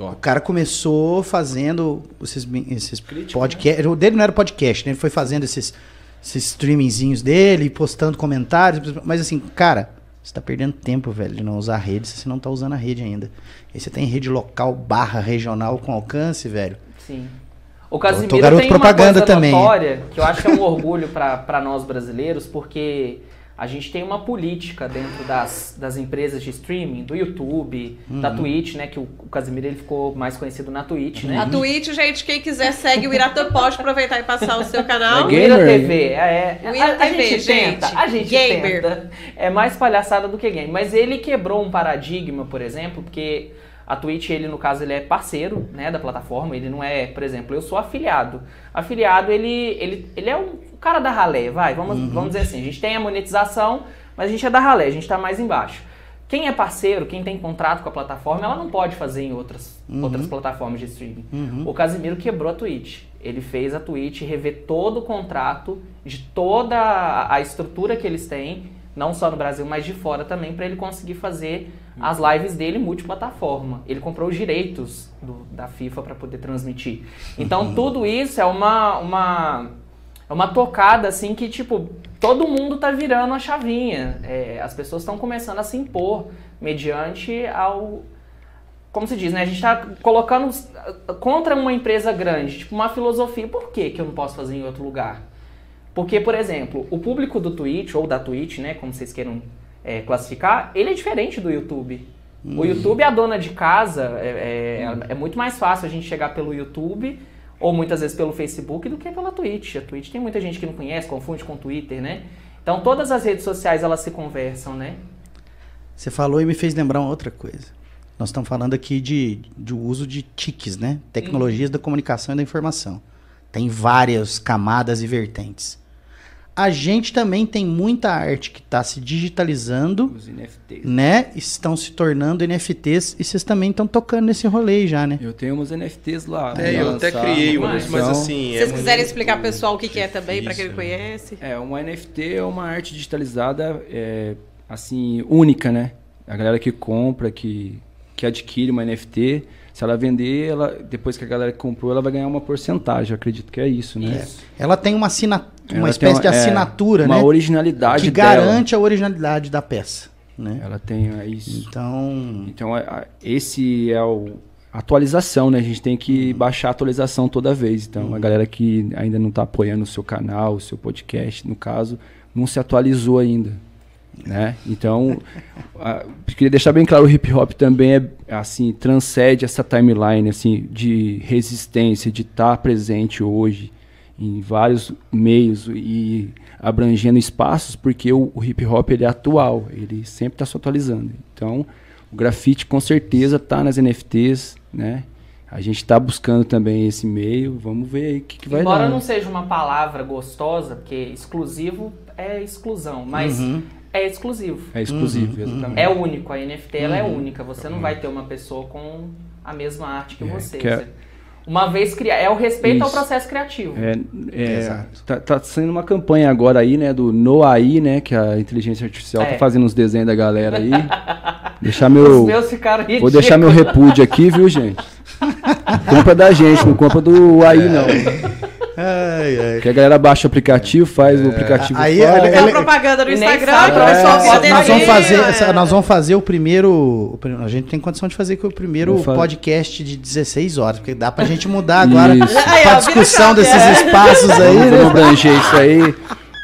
Top. O cara começou fazendo esses, esses podcasts. O dele não era podcast, né? Ele foi fazendo esses, esses streamingzinhos dele, postando comentários. Mas assim, cara, você tá perdendo tempo, velho, de não usar a rede se você não tá usando a rede ainda. E você tem rede local barra regional com alcance, velho. Sim. O Casimiro garoto tem uma propaganda coisa também. notória, que eu acho que é um [laughs] orgulho para nós brasileiros, porque a gente tem uma política dentro das, das empresas de streaming, do YouTube, Uhum. da Twitch, né? Que o, o Casimiro ele ficou mais conhecido na Twitch, né? A Twitch, gente, quem quiser segue o Iratã, pode aproveitar e passar o seu canal. O É Ira? TV, é, é. O Ira a, a TV, gente gente, tenta, a gente gamer. tenta. É mais palhaçada do que game. Mas ele quebrou um paradigma, por exemplo, porque a Twitch, ele no caso, ele é parceiro, né, da plataforma. Ele não é, por exemplo, eu sou afiliado. Afiliado, ele, ele, ele é um cara da ralé, vai, vamos, vamos dizer assim. A gente tem a monetização, mas a gente é da ralé, a gente tá mais embaixo. Quem é parceiro, quem tem contrato com a plataforma, ela não pode fazer em outras, outras plataformas de streaming. O Casimiro quebrou a Twitch. Ele fez a Twitch rever todo o contrato de toda a estrutura que eles têm, não só no Brasil, mas de fora também, para ele conseguir fazer as lives dele multiplataforma. Ele comprou os direitos do- da FIFA para poder transmitir. Então tudo isso é uma, uma é uma tocada assim que, tipo, todo mundo tá virando a chavinha. É, as pessoas estão começando a se impor mediante ao. Como se diz, né? A gente tá colocando contra uma empresa grande, tipo, uma filosofia. Por que, que eu não posso fazer em outro lugar? Porque, por exemplo, o público do Twitch, ou da Twitch, né? Como vocês queiram é, classificar, ele é diferente do YouTube. O YouTube é a dona de casa, é, é- é muito mais fácil a gente chegar pelo YouTube ou muitas vezes pelo Facebook do que pela Twitch. A Twitch tem muita gente que não conhece, confunde com o Twitter, né? Então todas as redes sociais elas se conversam, né? Você falou e me fez lembrar uma outra coisa. Nós estamos falando aqui de, de uso de TICs, né? Tecnologias da comunicação e da informação. Tem várias camadas e vertentes. A gente também tem muita arte que está se digitalizando, Os NFTs. né? Estão se tornando NFTs e vocês também estão tocando nesse rolê aí já, né? Eu tenho uns NFTs lá. É, eu até criei uma uns, mas edição. assim. Se é vocês quiserem muito explicar pro pessoal o que, que é também, pra quem não difícil. conhece. É, uma NFT é uma arte digitalizada, é, assim, única, né? A galera que compra, que, que adquire uma NFT, se ela vender, ela, depois que a galera comprou, ela vai ganhar uma porcentagem. Eu acredito que é isso, né? Ela tem uma, assina... uma espécie tem de é, assinatura, uma né? originalidade Que dela. garante a originalidade da peça, né? Ela tem é, isso. Então, Então, a- a- esse é o a atualização, né? A gente tem que baixar a atualização toda vez. Então, a galera que ainda não está apoiando o seu canal, o seu podcast, no caso, não se atualizou ainda, né? Então, a- queria deixar bem claro, o hip hop também é assim, transcende essa timeline assim de resistência, de estar presente hoje em vários meios e abrangendo espaços, porque o, o hip hop ele é atual, ele sempre está se atualizando. Então, o grafite com certeza está nas NFTs, né? A gente está buscando também esse meio, vamos ver aí o que, que vai Embora dar. não seja uma palavra gostosa, porque exclusivo é exclusão, mas Uhum. É exclusivo. É exclusivo, exatamente. É único, a NFT ela é única. Você não vai ter uma pessoa com a mesma arte que É, você. que é- Uma vez criado. É o respeito ao Isso. processo criativo. É, é, Exato. tá, tá sendo uma campanha agora aí, né, do NoAI, né, que a inteligência artificial É. tá fazendo uns desenhos da galera aí. [laughs] deixar Os meu, meus ficaram ridículos. vou deixar meu repúdio aqui, viu, gente? Compra da gente, não compra do AI não. Ai, ai. Porque a galera baixa o aplicativo, faz o aplicativo Aí, faz. ela- uma propaganda no E Instagram, que é, via nós vamos fazer, é. nós vamos fazer o primeiro, a gente tem condição de fazer que o primeiro podcast de 16 horas, porque dá pra gente mudar agora a discussão desses é. espaços aí, Vamos, né? vamos abranger isso aí,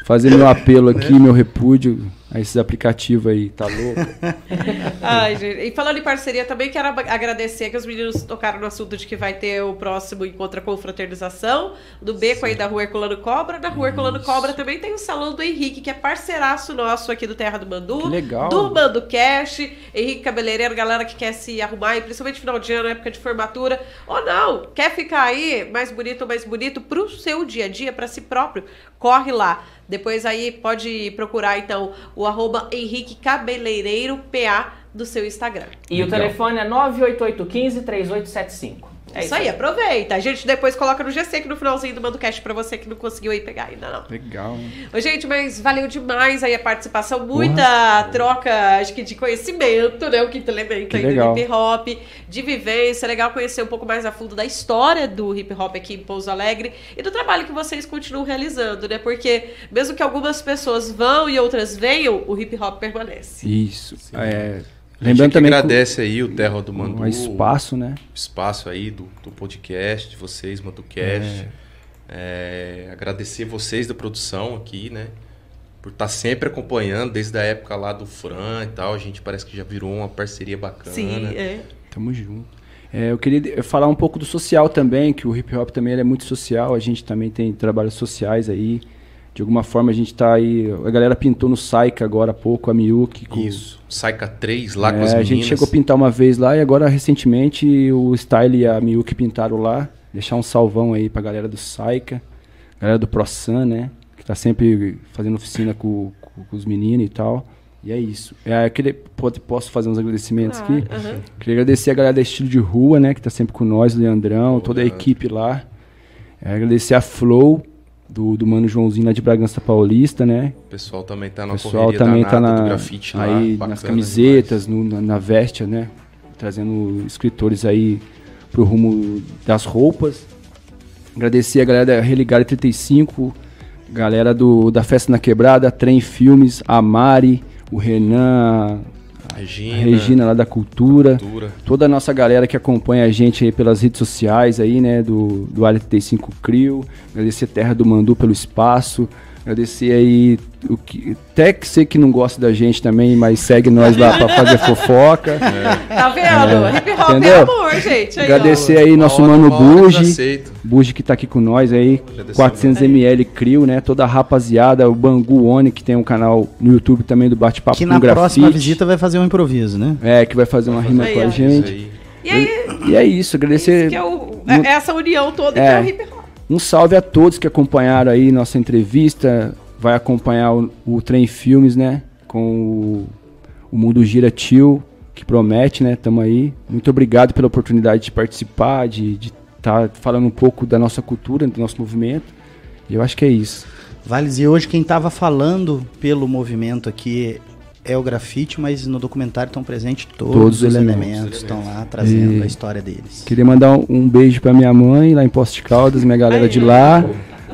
fazer meu apelo aqui, meu repúdio a esses aplicativos aí, tá louco? [laughs] Ai, gente. E falando em parceria também, quero agradecer que os meninos tocaram no assunto de que vai ter o próximo Encontro com Fraternização, do Beco aí da Rua Herculano Cobra. Na Rua Herculano Cobra também tem o Salão do Henrique, que é parceiraço nosso aqui do Terra do Mandu. Que legal. Do Mando Cash. Henrique Cabeleireiro, galera que quer se arrumar, e principalmente final de ano, época de formatura. Ou não, quer ficar aí mais bonito ou mais bonito pro seu dia a dia, pra si próprio, corre lá. Depois aí pode procurar então o arroba Henrique Cabeleireiro PA do seu Instagram. E o Legal. telefone é 98815-3875. É isso aí, aproveita. A gente depois coloca no GC aqui no finalzinho do Mando Cash pra você que não conseguiu aí pegar ainda não. Legal. Ô, gente, mas valeu demais aí a participação, muita troca, acho que de conhecimento, né? O quinto elemento Que aí legal. do hip hop, de vivência, é legal conhecer um pouco mais a fundo da história do hip hop aqui em Pouso Alegre e do trabalho que vocês continuam realizando, né? Porque mesmo que algumas pessoas vão e outras venham, o hip hop permanece. Isso. É, Lembrando também que agradece aí o Terra do Mandu, o espaço, né? o espaço aí do, do podcast, de vocês, ManduCast. É, agradecer vocês da produção aqui, né? Por estar sempre acompanhando, desde a época lá do Fran e tal. A gente parece que já virou uma parceria bacana. Sim, é. Tamo junto. É, eu queria falar um pouco do social também, que o hip hop também ele é muito social, a gente também tem trabalhos sociais aí. De alguma forma a gente tá aí. A galera pintou no Saika agora há pouco, a Miyuki. com- Isso. Saika 3 lá com É, as a meninas. gente chegou a pintar uma vez lá e agora recentemente o Style e a Miyuki pintaram lá. Deixar um salvão aí pra galera do Saika, galera do ProSan, né? Que tá sempre fazendo oficina com, com- com os meninos e tal. E é isso. É, pode- posso fazer uns agradecimentos aqui? Aham. Queria agradecer a galera da Estilo de Rua, né? Que tá sempre com nós, o Leandrão, toda a equipe lá. É, agradecer a Flow, do, do Mano Joãozinho lá de Bragança Paulista, né? O pessoal também tá O na pessoal também tá na, do grafite lá. aí bacana nas camisetas, no- na, na Vestia, né? Trazendo escritores aí pro rumo das roupas. Agradecer a galera da Religare 35, galera do, da Festa na Quebrada, Trem Filmes, a Mari, o Renan, Regina. Regina lá da Cultura. Cultura. Toda a nossa galera que acompanha a gente aí pelas redes sociais aí, né, do, do Área 35 Crio, agradecer a Terra do Mandu pelo espaço, agradecer aí o que, até que você que não gosta da gente também, mas segue nós lá pra fazer fofoca. [laughs] Tá vendo? Hip hop é Entendeu? amor, gente. Aí, ó. Agradecer aí nosso hora- mano aceitam. Bugi que tá aqui com nós aí, Agradecer 400ml Crio, né, toda a rapaziada, o Bangu Oni que tem um canal no YouTube também do Bate-Papo Que com na Grafite. próxima visita vai fazer um improviso, né? É, que vai fazer uma rima aí, com a Isso gente. E aí, E é isso, agradecer que é, o- é essa união toda É. que é o hip hop. Um salve a todos que acompanharam aí nossa entrevista. Vai acompanhar o, o Trem Filmes, né? Com o, o Mundo Gira Tio, que promete, né? Tamo aí. Muito obrigado pela oportunidade de participar, de estar falando um pouco da nossa cultura, do nosso movimento. E eu acho que é isso. Vales, e hoje quem estava falando pelo movimento aqui é o grafite, mas no documentário estão presentes todos, Todos os os elementos, estão lá trazendo E- a história deles. Queria mandar um, um beijo pra minha mãe lá em Poste Caldas, minha galera de lá.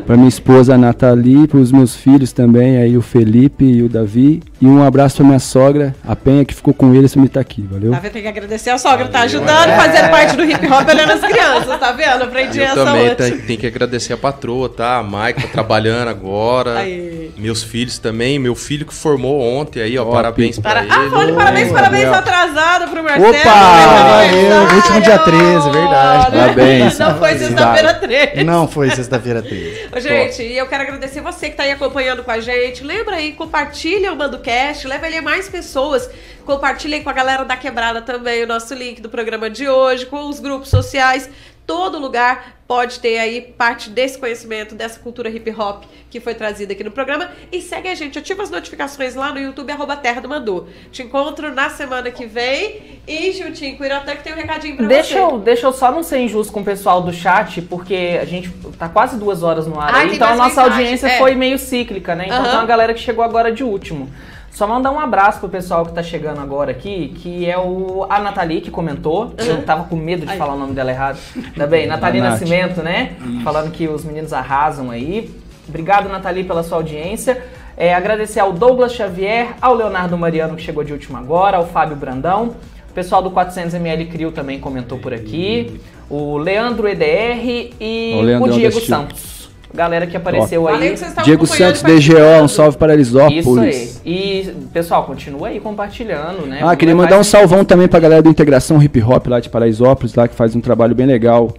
Pra minha esposa a Nathalie, pros meus filhos também, aí o Felipe e o Davi. E um abraço pra minha sogra, a Penha, que ficou com pra me estar aqui, valeu? Tá vendo? Tem que agradecer a sogra, tá ajudando, fazendo parte do hip hop, olhando as crianças, tá vendo? Aprendi Eu essa também outra. tem, tem que agradecer a patroa, tá? A tá trabalhando agora. Aí. Meus filhos também. Meu filho que formou ontem aí, ó. Ó, parabéns pra Para... ele. Ah, falando parabéns, parabéns Gabriel. atrasado pro Marcelo. Opa! Valeu, último dia 13, verdade. Parabéns. Não foi sexta-feira 13. Não foi sexta-feira 13. Ô, gente, e eu quero agradecer você que tá aí acompanhando com a gente. Lembra aí, compartilha o MandoCast, leva ele a mais pessoas. Compartilha aí com a galera da Quebrada também o nosso link do programa de hoje, com os grupos sociais. todo lugar pode ter aí parte desse conhecimento, dessa cultura hip hop que foi trazida aqui no programa. E segue a gente, ativa as notificações lá no YouTube, arroba Terra do Mandu. Te encontro na semana que vem. E juntinho com o Iratan, que tem um recadinho pra Deixa você. eu, deixa eu só não ser injusto com o pessoal do chat, porque a gente tá quase duas horas no ar Ai, aí, então a nossa mensagem, audiência é. foi meio cíclica, né? Então Aham. tem uma galera que chegou agora de último. Só mandar um abraço pro pessoal que tá chegando agora aqui, que é o a Nathalie que comentou. Eu tava com medo de Ai. falar o nome dela errado. Tá bem? [laughs] Nathalie Nath. Nascimento, né? Falando que os meninos arrasam aí. Obrigado, Nathalie, pela sua audiência. É, agradecer ao Douglas Xavier, ao Leonardo Mariano, que chegou de último agora, ao Fábio Brandão. O pessoal do 400ml Crio também comentou por aqui. O Leandro EDR e O o, Diego. Santos. Galera que apareceu aí. que Diego Santos, DGO, um salve para Elisópolis. Isso aí. E, pessoal, continua aí compartilhando, né? Ah, queria mandar um salvão também pra galera do Integração Hip Hop lá de Paraisópolis, lá que faz um trabalho bem legal,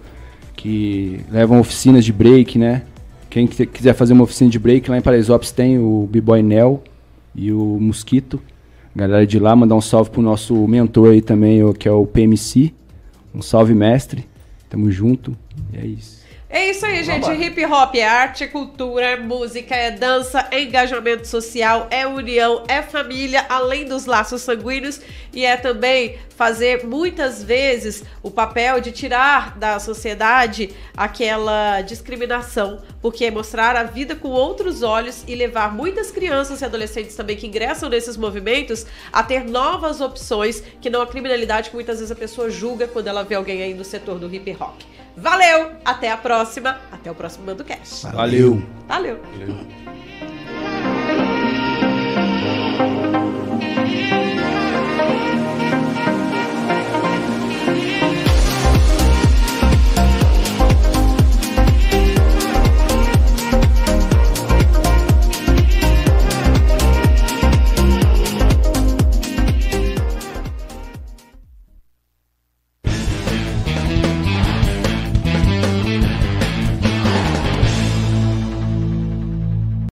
que levam oficinas de break, né? Quem que- quiser fazer uma oficina de break lá em Paraisópolis tem o B-Boy Nel e o Mosquito. Galera de lá, mandar um salve pro nosso mentor aí também, o- que é o PMC. Um salve, mestre. Tamo junto. E é isso. É isso aí, gente. Hip hop é arte, é cultura, é música, é dança, é engajamento social, é união, é família, além dos laços sanguíneos, e é também fazer muitas vezes o papel de tirar da sociedade aquela discriminação, porque é mostrar a vida com outros olhos e levar muitas crianças e adolescentes também que ingressam nesses movimentos a ter novas opções, que não a criminalidade que muitas vezes a pessoa julga quando ela vê alguém aí no setor do hip hop. Valeu, até a próxima, até o próximo Mando Cast. Valeu. Valeu. Valeu.